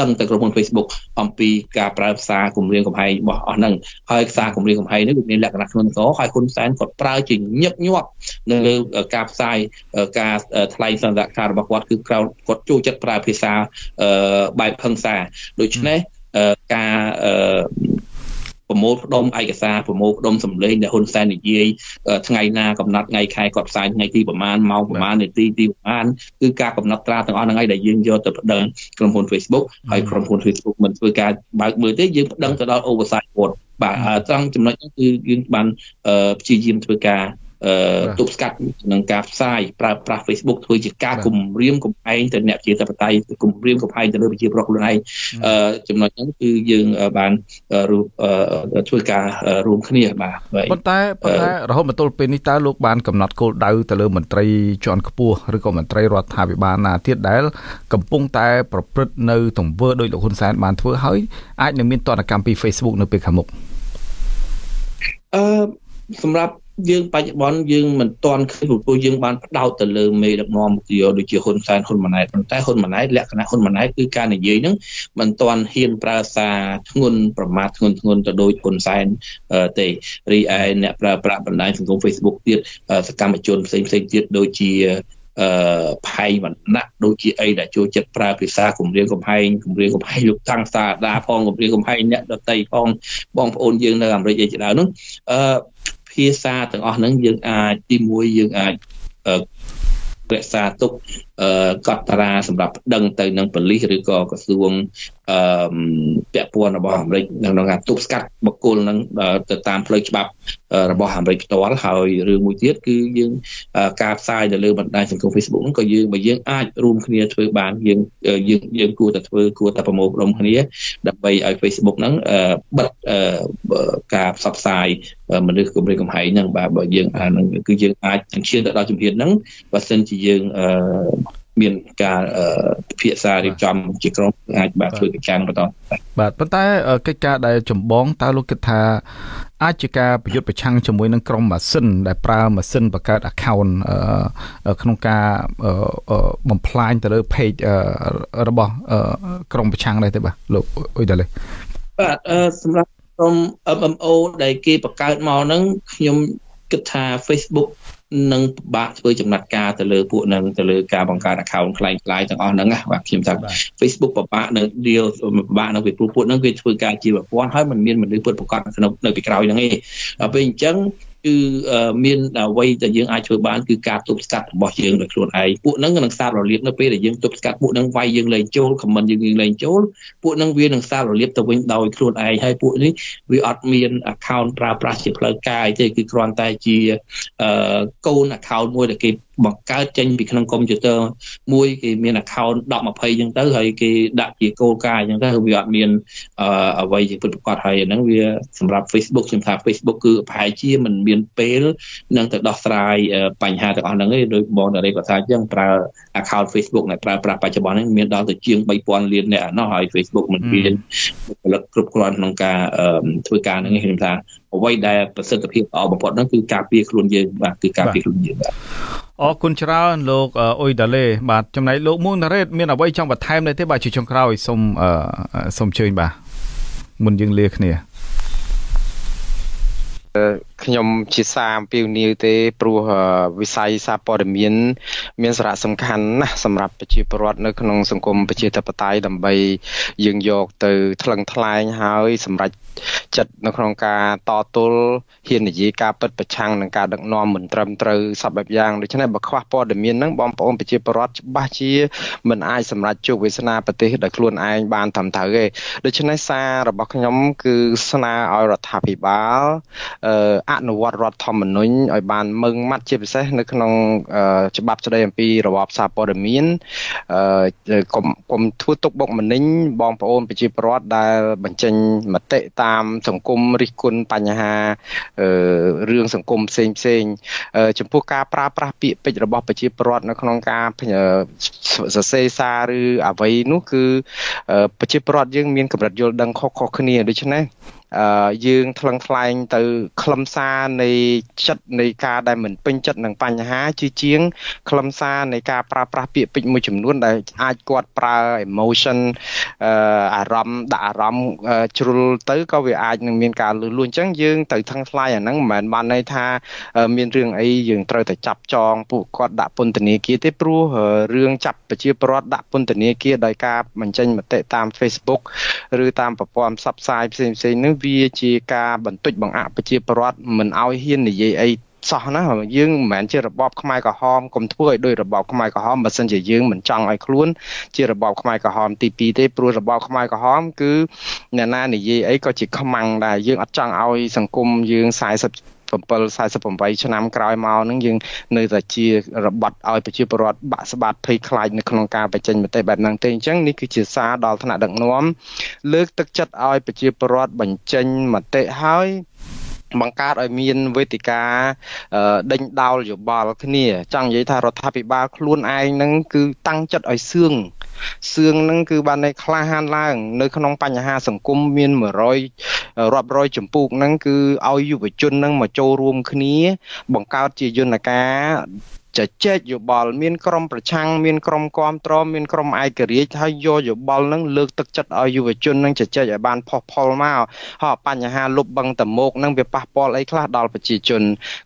ដឹងទៅក្រុមហ៊ុន Facebook អំពីការប្រើភាសាគម្រាមកំហែងរបស់អស់ហ្នឹងហើយសារគម្រាមកំហែងនេះវាមានលក្ខណៈធ្ងន់ធ្ងរហើយហ៊ុនសែនគាត់ប្រើជាញឹកញាប់នៅលើការផ្សាយការថ្លែងសន្និដ្ឋានរបស់គាត់គឺគាត់ចូលចិត្តប្រើភាសាបែបហិង្សាដូច្នេះការ ប្រមូលផ្ដុំឯកសារប្រមូលផ្ដុំសម្លេងដែលហ៊ុនសែននិយាយថ្ងៃណាកំណត់ថ្ងៃខែគាត់ផ្សាយថ្ងៃទីប្រហែលម៉ោងប្រហែលនាទីទីប្រហែលគឺការកំណត់ត្រាទាំងអស់ហ្នឹងឯងដែលយើងយកទៅប្តឹងក្រុមហ៊ុន Facebook ហើយក្រុមហ៊ុន Facebook មិនធ្វើការបើកមើលទេយើងប្តឹងទៅដល់ oversight board បាទត្រង់ចំណុចហ្នឹងគឺយើងបានព្យាយាមធ្វើការ ទប់ស្កាត់នឹងការផ្សាយប្រើប្រាស់ Facebook ធ្វើជាការគំរាមកំហែងទៅអ្នកជាតបតៃគំរាមកំហែងទៅលើប្រជាប្រដ្ឋខ្លួនឯងចំណុចហ្នឹងគឺយើងបានធ្វើការរួមគ្នាបាទប៉ុន្តែប៉ុន្តែរហូតមកទល់ពេលនេះតើលោកបានកំណត់គោលដៅទៅលើមន្ត្រីជាន់ខ្ពស់ឬក៏មន្ត្រីរដ្ឋាភិបាលណាទៀតដែលកំពុងតែប្រព្រឹត្តនៅទង្វើដោយលោកហ៊ុនសែនបានធ្វើហើយអាចនឹងមានតនកម្មពី Facebook នៅពេលខាងមុខអឺសម្រាប់ យើងបច្ចុប្បន្នយើងមិនទាន់ឃើញព្រោះយើងបានផ្ដោតទៅលើមេដឹកនាំជាដូចជាហ៊ុនសែនហ៊ុនម៉ាណែតប៉ុន្តែហ៊ុនម៉ាណែតលក្ខណៈហ៊ុនម៉ាណែតគឺការនិយាយហ្នឹងមិនទាន់ហ៊ានប្រើសារធ្ងន់ប្រមាថធ្ងន់ធ្ងរទៅដូចហ៊ុនសែនទេរីឯអ្នកប្រើប្រាស់បណ្ដាញសង្គម Facebook ទៀតសកម្មជនផ្សេងផ្សេងទៀតដូចជាអឺផៃវណ្ណៈដូចជាអីដែលចូលចិត្តប្រើភាសាគម្រាមកំហែងគម្រាមកំហែងលោកតាំងសាដាផងគម្រាមកំហែងអ្នកដតីផងបងប្អូនយើងនៅអាមេរិកឯជាដើមនោះអឺ ភាសាទាំងអស់ហ្នឹងយើងអាចទីមួយយើងអាចរក្សាទុកកត់តារាសម្រាប់ប្តឹងទៅនឹងប៉ូលីសឬក៏ក្រសួងអឺពាក់ព័ន្ធរបស់អាមេរិកក្នុងការទប់ស្កាត់បុគ្គលនឹងទៅតាមផ្លូវច្បាប់របស់អាមេរិកផ្ទាល់ហើយរឿងមួយទៀតគឺយើងការផ្សាយទៅលើបណ្ដាញសង្គម Facebook ហ្នឹងក៏យើងបើយើងអាចរួមគ្នាធ្វើបានយើងយើងយើងគួរតែធ្វើគួរតែប្រមូលផ្ដុំគ្នាដើម្បីឲ្យ Facebook ហ្នឹងបិទការផ្សព្វផ្សាយមនុស្សគម្រិតកំហែងហ្នឹងបាទបើយើងអាហ្នឹងគឺយើងអាចឈានទៅដល់ជំហានហ្នឹងបើសិនជាយើង មានការពិភាក្សារៀបចំជាក្រុមអាចបាទធ្វើកិច្ចការបន្តបាទប៉ុន្តែកិច្ចការដែលចម្បងតើលោកគិតថាអាចជាការប្រយុទ្ធប្រឆាំងជាមួយនឹងក្រុមម៉ាស៊ីនដែលប្រើម៉ាស៊ីនបង្កើត account ក្នុងការបំផ្លាញទៅលើ page របស់ក្រុមប្រឆាំងដែរទេបាទលោកអ៊ុយដាលេបាទសម្រាប់ក្រុម MMO ដែលគេបង្កើតមកហ្នឹងខ្ញុំគិតថា Facebook នឹងពិបាកធ្វើចំណាត់ការទៅលើពួកនឹងទៅលើការបង្កើត account ខ្លាំងខ្លាយទាំងអស់ហ្នឹងណាបាទខ្ញុំថា Facebook ពិបាកនៅ deal ពិបាកនៅពីព្រោះពួកហ្នឹងគេធ្វើការជាប្រព័ន្ធហើយมันមានមនុស្សពិតប្រកបនៅក្នុងនៅពីក្រោយហ្នឹងឯងដល់ពេលអញ្ចឹង គឺមានអ្វីដែលយើងអាចធ្វើបានគឺការទប់ស្កាត់របស់យើងដោយខ្លួនឯងពួកហ្នឹងនឹងសាររលាបនៅពេលដែលយើងទប់ស្កាត់ពួកហ្នឹងវាយយើងលែងចូលខមមិនយើងលែងចូលពួកហ្នឹងវានឹងសាររលាបទៅវិញដោយខ្លួនឯងហើយពួកនេះវាអត់មាន account ប្រើប្រាស់ជាផ្លូវការទេគឺគ្រាន់តែជាកូន account មួយដែលគេបង្កើតចេញពីក្នុងកុំព្យូទ័រមួយគេមាន account 10 20អញ្ចឹងទៅហើយគេដាក់ជាគោលការណ៍អញ្ចឹងទៅវាអត់មានអ្វីជាពិតប្រាកដហើយអាហ្នឹងវាសម្រាប់ Facebook ខ្ញុំថា Facebook គឺប្រហែលជាមិនមានពេលនឹងទៅដោះស្រាយបញ្ហាទាំងអស់ហ្នឹងទេដោយបងតារីគាត់ថាអញ្ចឹងប្រើ account Facebook ដែលប្រើប្រាស់បច្ចុប្បន្ននេះមានដល់ទៅជាង3000លានអ្នកនោះហើយ Facebook មិនមានផលិតគ្រប់គ្រាន់ក្នុងការធ្វើការហ្នឹងខ្ញុំថា អ្វីដែលប្រសិទ្ធភាពល្អបំផុតហ្នឹងគឺការពារខ្លួនយើងបាទគឺការពារខ្លួនយើងបាទអរគុណច្រើនលោកអ៊ុយដាលេបាទចំណែកលោកមួងណារ៉េតមានអ្វីចង់បន្ថែមដែរទេបាទជាចុងក្រោយសូមសូមអញ្ជើញបាទមុនយើងលាគ្នា ខ្ញុំជាសារអំពាវនាវទេព្រោះវិស័យសារព័ត៌មាន មានសារៈសំខាន់ណាស់សម្រាប់ប្រជាពលរដ្ឋនៅក្នុងសង្គមប្រជាធិបតេយ្យដើម្បី យើងយកទៅថ្លឹងថ្លែងហើយសម្រាប់ចិត្តនៅក្នុងការតទល់ហ៊ាននិយាយការពិតប្រឆាំងនឹងការដឹកនាំមិនត្រឹមត្រូវសពបែបយ៉ាងដូច្នេះបើខ្វះព័ត៌មានហ្នឹងបងប្អូនប្រជាពលរដ្ឋច្បាស់ជាមិនអាចសម្រេចជោគវាសនាប្រទេសដោយខ្លួនឯងបានត្រឹមត្រូវទេដូច្នេះសាររបស់ខ្ញុំគឺស្នើឲ្យរដ្ឋាភិបាលអនុវត្តរដ្ឋធម្មនុញ្ញឲ្យបានម៉ឺងម៉ាត់ជាពិសេសនៅក្នុងច្បាប់ស្តីអំពីរបបសារព័ត៌មានកុំកុំធ្វើទុកបុកម្នេញបងប្អូនប្រជាពលរដ្ឋដែលបញ្ចេញមតិតាម សង្គមរិះគន់បញ្ហារឿងសង្គមផ្សេងផ្សេងចំពោះការប្រើប្រាស់ពាក្យពេចន៍របស់ប្រជាពលរដ្ឋនៅក្នុងការសរសេរសារឬអ្វីនោះគឺប្រជាពលរដ្ឋយើងមានកម្រិតយល់ដឹងខុសៗគ្នាដូច្នេះយើងថ្លឹងថ្លែងទៅខ្លឹមសារនៃចិត្តនៃការដែលមិនពេញចិត្តនឹងបញ្ហាជាជាងខ្លឹមសារនៃការប្រើប្រាស់ពាក្យពេចន៍មួយចំនួនដែលអាចគាត់ប្រើ emotion អារម្មណ៍ដាក់អារម្មណ៍ជ្រុលទៅក៏វាអាចនឹងមានការលឺលួចអញ្ចឹងយើងទៅថ្លឹងថ្លែងអាហ្នឹងមិនមែនបានន័យថាមានរឿងអីយើងត្រូវតែចាប់ចងពួកគាត់ដាក់ពន្ធនាគារទេព្រោះរឿងចាប់ប្រជាពលរដ្ឋដាក់ពន្ធនាគារដោយការបញ្ចេញមតិតាម Facebook ឬតាមប្រព័ន្ធផ្សព្វផ្សាយផ្សេងៗនេះវាជាការបន្តិចបង្អាក់ប្រជាពលរដ្ឋមិនឲ្យហ៊ាននិយាយអីសោះណាយើងមិនមែនជារបបខ្មែរក្រហមកុំធ្វើឲ្យដូចរបបខ្មែរក្រហមបើសិនជាយើងមិនចង់ឲ្យខ្លួន ជារបបខ្មែរក្រហមទី2ទេព្រោះរបបខ្មែរក្រហមគឺអ្នកណានិយាយអីក៏ជាខ្មាំងដែរយើងអត់ចង់ឲ្យសង្គមយើង40 7 48ឆ្នាំក្រោយមកហ្នឹងយើងនៅតែជារបត់ឲ្យប្រជាពលរដ្ឋបាក់ស្បាតភ័យខ្លាចនៅក្នុងការបញ្ចេញមតិបែបហ្នឹងទេអញ្ចឹងនេះគឺជាសារដល់ថ្នាក់ដឹកនាំលើកទឹកចិត្តឲ្យប្រជាពលរដ្ឋបញ្ចេញមតិហើយបង្កើតឲ្យមានវេទិកាដេញដោលយោបល់គ្នា ចង់និយាយថារដ្ឋាភិបាលខ្លួនឯងនឹងគឺតាំងចិត្តឲ្យសឿង សឿងនឹងគឺបានន័យក្លាហានឡើង នៅក្នុងបញ្ហាសង្គមមាន100រាប់រយចម្ពោះហ្នឹងគឺឲ្យយុវជននឹងមកចូលរួមគ្នា បង្កើតជាយន្តការ ជជែកយោបល់មានក្រុមប្រឆាំងមានក្រុមគាំទ្រមានក្រុមឯករាជ្យហើយយកយោបល់នឹងលើកទឹកចិត្តឲ្យយុវជននឹងជជែកឲ្យបានផុសផុលមកហើយបញ្ហាលុបបង្តមោកនឹងវាប៉ះពាល់អីខ្លះដល់ប្រជាជន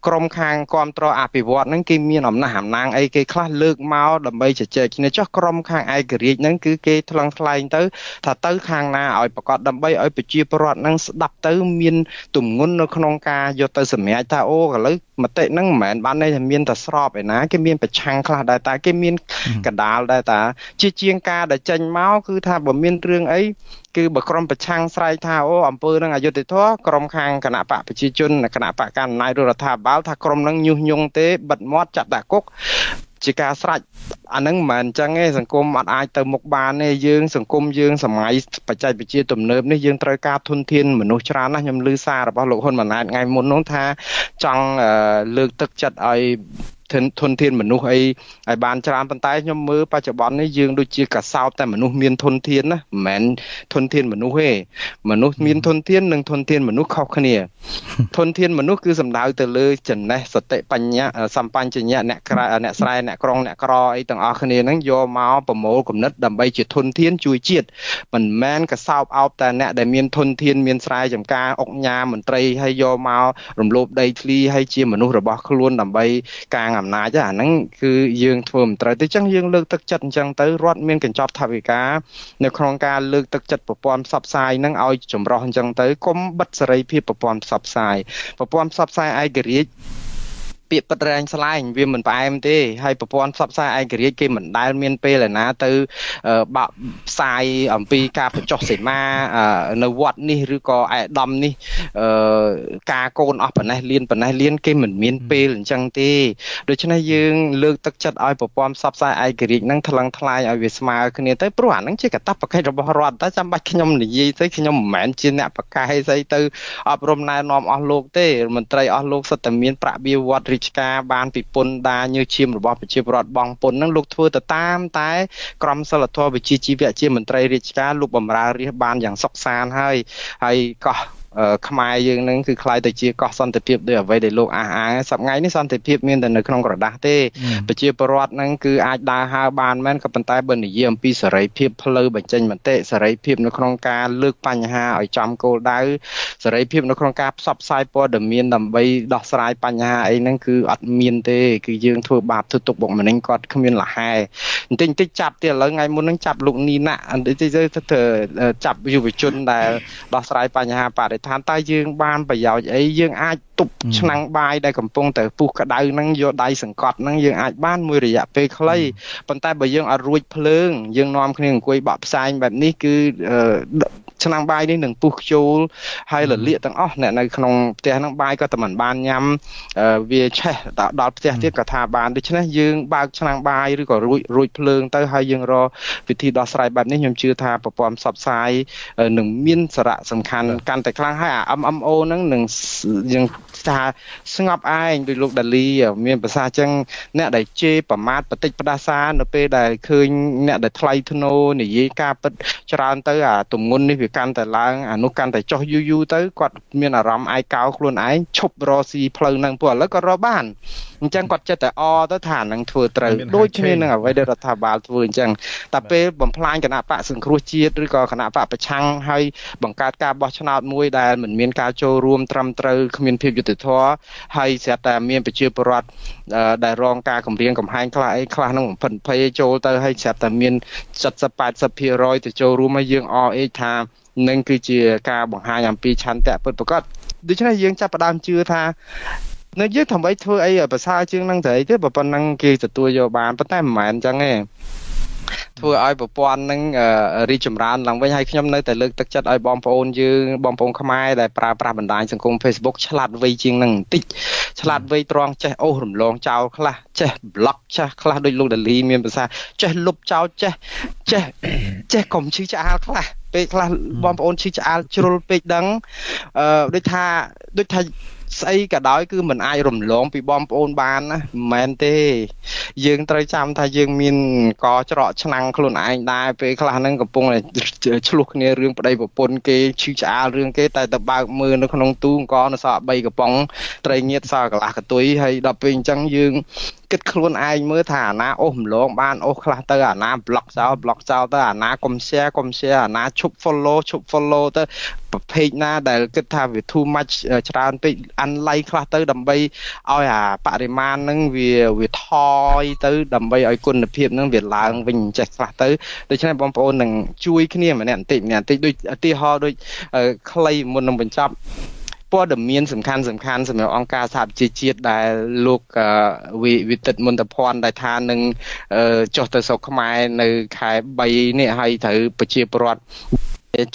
ក្រុមខាងគាំទ្រអភិវឌ្ឍនឹងគេមានអំណះអំណាងអីគេខ្លះលើកមកដើម្បីជជែកគ្នាចុះក្រុមខាងឯករាជ្យនឹងគឺគេថ្លឹងថ្លែងទៅថាទៅខាងណាឲ្យប្រកាសដើម្បីឲ្យប្រជាពលរដ្ឋនឹងស្ដាប់ទៅមានទំនុននៅក្នុងការយកទៅសម្រេចថាអូឥឡូវមតិហ្នឹងមិនមែនបានន័យថាមានតែស្របឯណាគេមានប្រឆាំងខ្លះដែរតែគេមានកដាលដែរតាជាជាងការដែលចេញមកគឺថាបើមានរឿងអីគឺបើក្រុមប្រឆាំងស្រែកថាអូអំពើនឹងអយុត្តិធម៌ក្រុមខាងគណៈបកប្រជាជនគណៈបកកណ្ដាលរដ្ឋាភិបាលថាក្រុមនឹងញុះញង់ទេបិទមាត់ចាត់ដាក់គុកជាការស្រេចអានឹងមិនមែនអញ្ចឹងទេសង្គមអត់អាចទៅមុខបានទេយើងសង្គមយើងសម័យបច្ចេកវិទ្យាទំនើបនេះយើងត្រូវការធនធានមនុស្សច្រើនណាស់ខ្ញុំឮសាររបស់លោកហ៊ុនម៉ាណែតថ្ងៃមុននោះថាចង់លើកទឹកចិត្តឲ្យ ធនធានមនុស្សអីឲ្យបានច្រើនប៉ុន្តែខ្ញុំមើលបច្ចុប្បន្ននេះយើងដូចជាកសោបតែមនុស្សមានធនធានណាមិនមែនធនធានមនុស្សទេមនុស្សមានធនធាននិងធនធានមនុស្សខុសគ្នា ធនធានមនុស្សគឺសំដៅទៅលើចំណេះសតិបញ្ញាសម្បញ្ញៈអ្នកក្រអ្នកស្រែអ្នកក្រុងអ្នកក្រអីទាំងអស់គ្នាហ្នឹងយកមកប្រមូលគំនិតដើម្បីជាធនធានជួយជាតិមិនមែនកសោបអោបតែអ្នកដែលមានធនធានមានស្រែចម្ការអុកញ៉ាមន្ត្រីហើយយកមករំលោភដីធ្លីហើយជាមនុស្សរបស់ខ្លួនដើម្បីកាងអំណាចអាហ្នឹងគឺយើងធ្វើមិនត្រូវទេអញ្ចឹងយើងលើកទឹកចិត្តអញ្ចឹងទៅរដ្ឋមានកញ្ចប់ថវិកានៅក្នុងការលើកទឹកចិត្តប្រព័ន្ធផ្សព្វផ្សាយហ្នឹងឲ្យចម្រុះអញ្ចឹងទៅកុំបិទសេរីភាពប្រព័ន្ធផ្សព្វផ្សាយប្រព័ន្ធផ្សព្វផ្សាយឯករាជ្យ ពាក្យពិតរែងស្លែងវាមិនផ្អែមទេហើយប្រព័ន្ធផ្សព្វផ្សាយឯករាជ្យគេមិនដែលមានពេលណាទៅបាក់ផ្សាយអំពីការបញ្ចុះសីមានៅវត្តនេះឬក៏ឯដំនេះការកូនអស់ប៉ុណ្ណេះលៀនប៉ុណ្ណេះលៀនគេមិនមានពេលអញ្ចឹងទេដូច្នេះយើងលើកទឹកចិត្តឲ្យប្រព័ន្ធផ្សព្វផ្សាយឯករាជ្យហ្នឹងថ្លឹងថ្លែងឲ្យវាស្មើគ្នាទៅព្រោះអាហ្នឹងជាកាតព្វកិច្ចរបស់រដ្ឋតែចាំបាច់ខ្ញុំនិយាយទៅខ្ញុំមិនមែនជាអ្នកប្រកាសស្អីទៅអប់រំណែនាំអស់លោកទេមន្ត្រីអស់លោកសិតតែមានប្រាក់បៀវត្តរាជការបានពីពន្ធដារញើសឈាមរបស់ប្រជាពលរដ្ឋបងពុននឹងលោកធ្វើទៅតាមតែក្រមសីលធម៌វិជ្ជាជីវៈជាមន្ត្រីរាជការលោកបំរើរាជបានយ៉ាងសុខសាន្តហើយហើយកោះ ខ្មែរយើងនឹងគឺคล้ายទៅជាកោះសន្តិភាពដោយអ្វីដែលលោកអះអាងសប្ងៃនេះសន្តិភាពមានតែនៅក្នុងក្រដាស់ទេប្រជាពលរដ្ឋនឹងគឺអាចដើរហើរបានមែនក៏ប៉ុន្តែបើនិយាយអំពីសេរីភាពផ្លូវបញ្ចេញមតិសេរីភាពនៅក្នុងការលើកបញ្ហាឲ្យចំគោលដៅសេរីភាពនៅក្នុងការផ្សព្វផ្សាយព័ត៌មានដើម្បីដោះស្រាយបញ្ហាអីហ្នឹងគឺអត់មានទេគឺយើងធ្វើបាបធ្វើទុកបុកម្នេញគាត់គ្មានលហែបន្តិចបន្តិចចាប់ទៀតឥឡូវថ្ងៃមុនហ្នឹងចាប់លោកនីណាបន្តិចទៅចាប់យុវជនដែលដោះស្រាយបញ្ហាបរិ ស្ថានតើយើងបានប្រយោជន៍អីយើងអាចទប់ឆ្នាំងបាយដែលកំពុងតែពុះក្តៅហ្នឹងយកដៃសង្កត់ហ្នឹងយើងអាចបានមួយរយៈពេលខ្លីប៉ុន្តែបើយើងអត់រួចភ្លើងយើងនាំគ្នាអង្គុយបាក់ផ្សែងបែបនេះគឺឆ្នាំងបាយនេះនឹងពុះខ្ជូលហើយរលាកទាំងអស់អ្នកនៅក្នុងផ្ទះហ្នឹងបាយក៏តែមិនបានញ៉ាំវាឆេះដល់ផ្ទះទៀតក៏ថាបានដូច្នេះយើងបើកឆ្នាំងបាយឬក៏រួចរួចភ្លើងទៅហើយយើងរកវិធីដោះស្រាយបែបនេះខ្ញុំជឿថាប្រព័ន្ធផ្សព្វផ្សាយនឹងមានសារៈសំខាន់កាន់តែខ្លាំងហើយអា MMO ហ្នឹងនឹងយើងថាស្ងប់ឯងដោយលោកដាលីមានភាសាចឹងអ្នកដែលជេរប្រមាថបតិចផ្ដាសានៅពេលដែលឃើញអ្នកដែលថ្លៃធ្នូនិយាយការពិតច្រើនទៅអាទម្ងន់នេះវាកាន់តែឡើងអានោះកាន់តែចុះយូរយូរទៅគាត់មានអារម្មណ៍ឯកោខ្លួនឯងឈប់រកស៊ីផ្លូវហ្នឹងព្រោះឥឡូវគាត់រកបានអញ្ចឹងគាត់ចិត្តតែអទៅថានឹងធ្វើត្រូវដូចគ្នានឹងអ្វីដែលរដ្ឋាភិបាលធ្វើអញ្ចឹងតែពេលបំផ្លាញគណៈបកសង្គ្រោះជាតិឬក៏គណៈបកប្រឆាំងហើយបង្កើតការបោះឆ្នោតមួយដែលមិនមានការចូលរួមត្រឹមត្រូវគ្មានភាពយុត្តិធម៌ហើយស្រាប់តែមានប្រជាពលរដ្ឋដែលរងការគម្រាមកំហែងខ្លះអីខ្លះនឹងបំផិនភ័យចូលទៅហើយស្រាប់តែមាន70 80%ទៅចូលរួមហើយយើងអអេថានឹងគឺជាការបង្ហាញអំពីឆន្ទៈពិតប្រាកដដូច្នេះយើងចាប់ផ្ដើមជឿថា នៅយើងធ្វើធ្វើអីឲ្យប្រសើរជាងនឹងទៅអីទេប៉ុណ្ណឹងគេទទួលយកបានប៉ុន្តែមិនមែនអញ្ចឹងទេធ្វើឲ្យប្រព័ន្ធនឹងរីកចម្រើនឡើងវិញហើយខ្ញុំនៅតែលើកទឹកចិត្តឲ្យបងប្អូនយើងបងប្អូនខ្មែរដែលប្រើប្រាស់បណ្ដាញសង្គម Facebook ឆ្លាតវៃជាងនឹងបន្តិចឆ្លាតវៃត្រង់ចេះអូសរំលងចោលខ្លះចេះ block ចេះខ្លះដូចលោកដាលីមានភាសាចេះលុបចោលចេះចេះចេះកុំឈឺឆ្អាលខ្លះពេលខ្លះបងប្អូនឈឺឆ្អាលជ្រុលពេកដឹងអឺដូចថាដូចថា ស្អីក៏ដោយគឺมันអាចរំលងពីបងប្អូនបានណាមិនមែនទេ យើងត្រូវចាំថាយើងមានកច្រកឆ្នាំងខ្លួនឯងដែរពេលខ្លះហ្នឹងកំពុងឆ្លោះគ្នារឿងប្តីប្រពន្ធគេឈឺឆ្អាលរឿងគេតែទៅបើកមើលនៅក្នុងទូអង្គនៅសល់3កំប៉ុងត្រីងៀតសល់កន្លះកតុយហើយដល់ពេលអញ្ចឹងយើង គិតខ្លួនឯងមើលថាអាណាអូសម្លងបានអូសខ្លះទៅអាណាប្លុកចោលប្លុកចោលទៅអាណាកុំ share កុំ share អាណាឈប់ follow ឈប់ follow ទៅប្រភេទណាដែលគិតថាវា too much ច្រើនពេក unlike ខ្លះទៅដើម្បីឲ្យអាបរិមាណហ្នឹងវាវាថយទៅដើម្បីឲ្យគុណភាពហ្នឹងវាឡើងវិញចេះខ្លះទៅដូច្នេះបងប្អូននឹងជួយគ្នាម្នាក់បន្តិចម្នាក់បន្តិចដូចឧទាហរណ៍ដូចខ្លីមុននឹងបញ្ចប់ ព័ត៌មានសំខាន់សំខាន់សម្រាប់អង្គការសហប្រជាជាតិដែលលោកវិទិតមន្តភ័ណ្ឌដែលថានឹងចុះទៅស្រុកខ្មែរនៅខែ3នេះហើយត្រូវប្រជាពលរដ្ឋ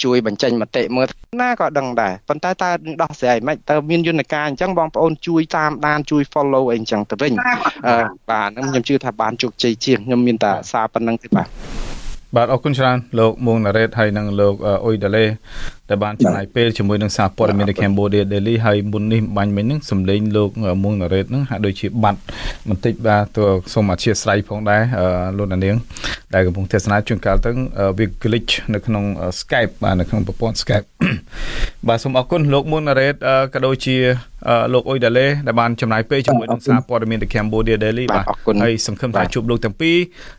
ជួយបញ្ចេញមតិមើលណាក៏ដឹងដែរប៉ុន្តែតើនឹងដោះស្រាយមិនតើមានយន្តការអញ្ចឹងបងប្អូនជួយតាមដានជួយ follow អីអញ្ចឹងទៅវិញបាទខ្ញុំខ្ញុំជឿថាបានជោគជ័យជាងខ្ញុំមានតែសារប៉ុណ្្នឹងទេបាទបាទអរគុណច្រើនលោកមួងណារ៉េតហើយនិងលោកអ៊ុយដាលេដែលបានចំណាយពេលជាមួយនឹងសារព័ត៌មាននៅ Cambodia Daily ហើយមុននេះបាញ់មិញហ្នឹងសម្លេងលោកមុងណារ៉េតហ្នឹងហាក់ដូចជាបាត់បន្តិចបាទទោះសូមអធិស្ឋានផងដែរលោកនាងដែលកំពុងទស្សនាជួនកាលទៅវា glitch នៅក្នុង Skype បាទនៅក្នុងប្រព័ន្ធ Skype បាទសូមអរគុណលោកមុនណារ៉េតក៏ដូចជាលោកអ៊ុយដាឡេដែលបានចំណាយពេលជាមួយនឹងសារព័ត៌មាន The Cambodia Daily បាទហើយសង្ឃឹមថាជួបលោកទាំងពីរ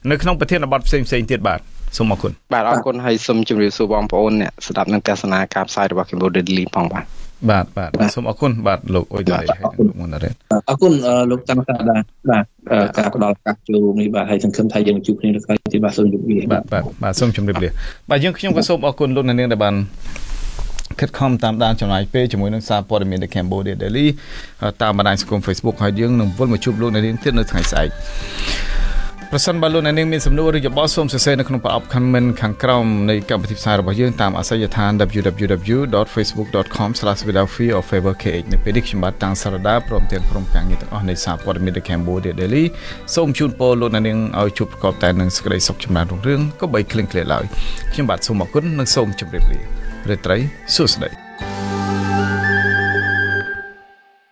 នៅក្នុងប្រធានបទផ្សេងៗទៀតបាទ សូមអរគុណបាទអរគុណហើយសូមជម្រាបសួរបងប្អូនអ្នកស្ដាប់នឹងទស្សនាការផ្សាយរបស់ Cambodia Daily ផងបាទបាទបាទសូមអរគុណបាទលោកអ៊ុយដាឡេហើយលោកមុនរ៉េអរគុណលោកតាំងតាដាបាទការផ្ដល់ឱកាសចូលរួមនេះបាទហើយសង្ឃឹមថាយើងជួបគ្នានៅក្រោយទៀតបាទសូមជម្រាបលាបាទបាទបាទសូមជម្រាបលាបាទយើងខ្ញុំក៏សូមអរគុណលោកនាងដែលបានខិតខំតាមដានចំណាយពេលជាមួយនឹងសារព័ត៌មាន The Cambodia Daily តាមបណ្ដាញសង្គម Facebook ហើយយើងនឹងវិលមកជួបលោកអ្នកនាងទៀតនៅថ្ងៃស្អែក ប្រសិនបើលោកអ្នកនាងមានសំណួរឬយោបល់សូមសរសេរនៅក្នុងប្រអប់ comment ខាងក្រោមនៃកម្មវិធីផ្សាយរបស់យើងតាមអាសយដ្ឋាន www.facebook.com/withoutfear/favorkh នៅពេលនេះខ្ញុំបាទតាំងសារដាព្រមទាំងក្រុមការងារទាំងអស់នៃសារព័ត៌មាន The Cambodia Daily សូមជូនពរលោកអ្នកនាងឲ្យជួបប្រកបតែនឹងសេចក្តីសុខចម្រើនរុងរឿងក៏បីគ្លៀងគ្លាឡើយខ្ញុំបាទសូមអរគុណនិងសូមជម្រាបលារាត្រីសួស្តី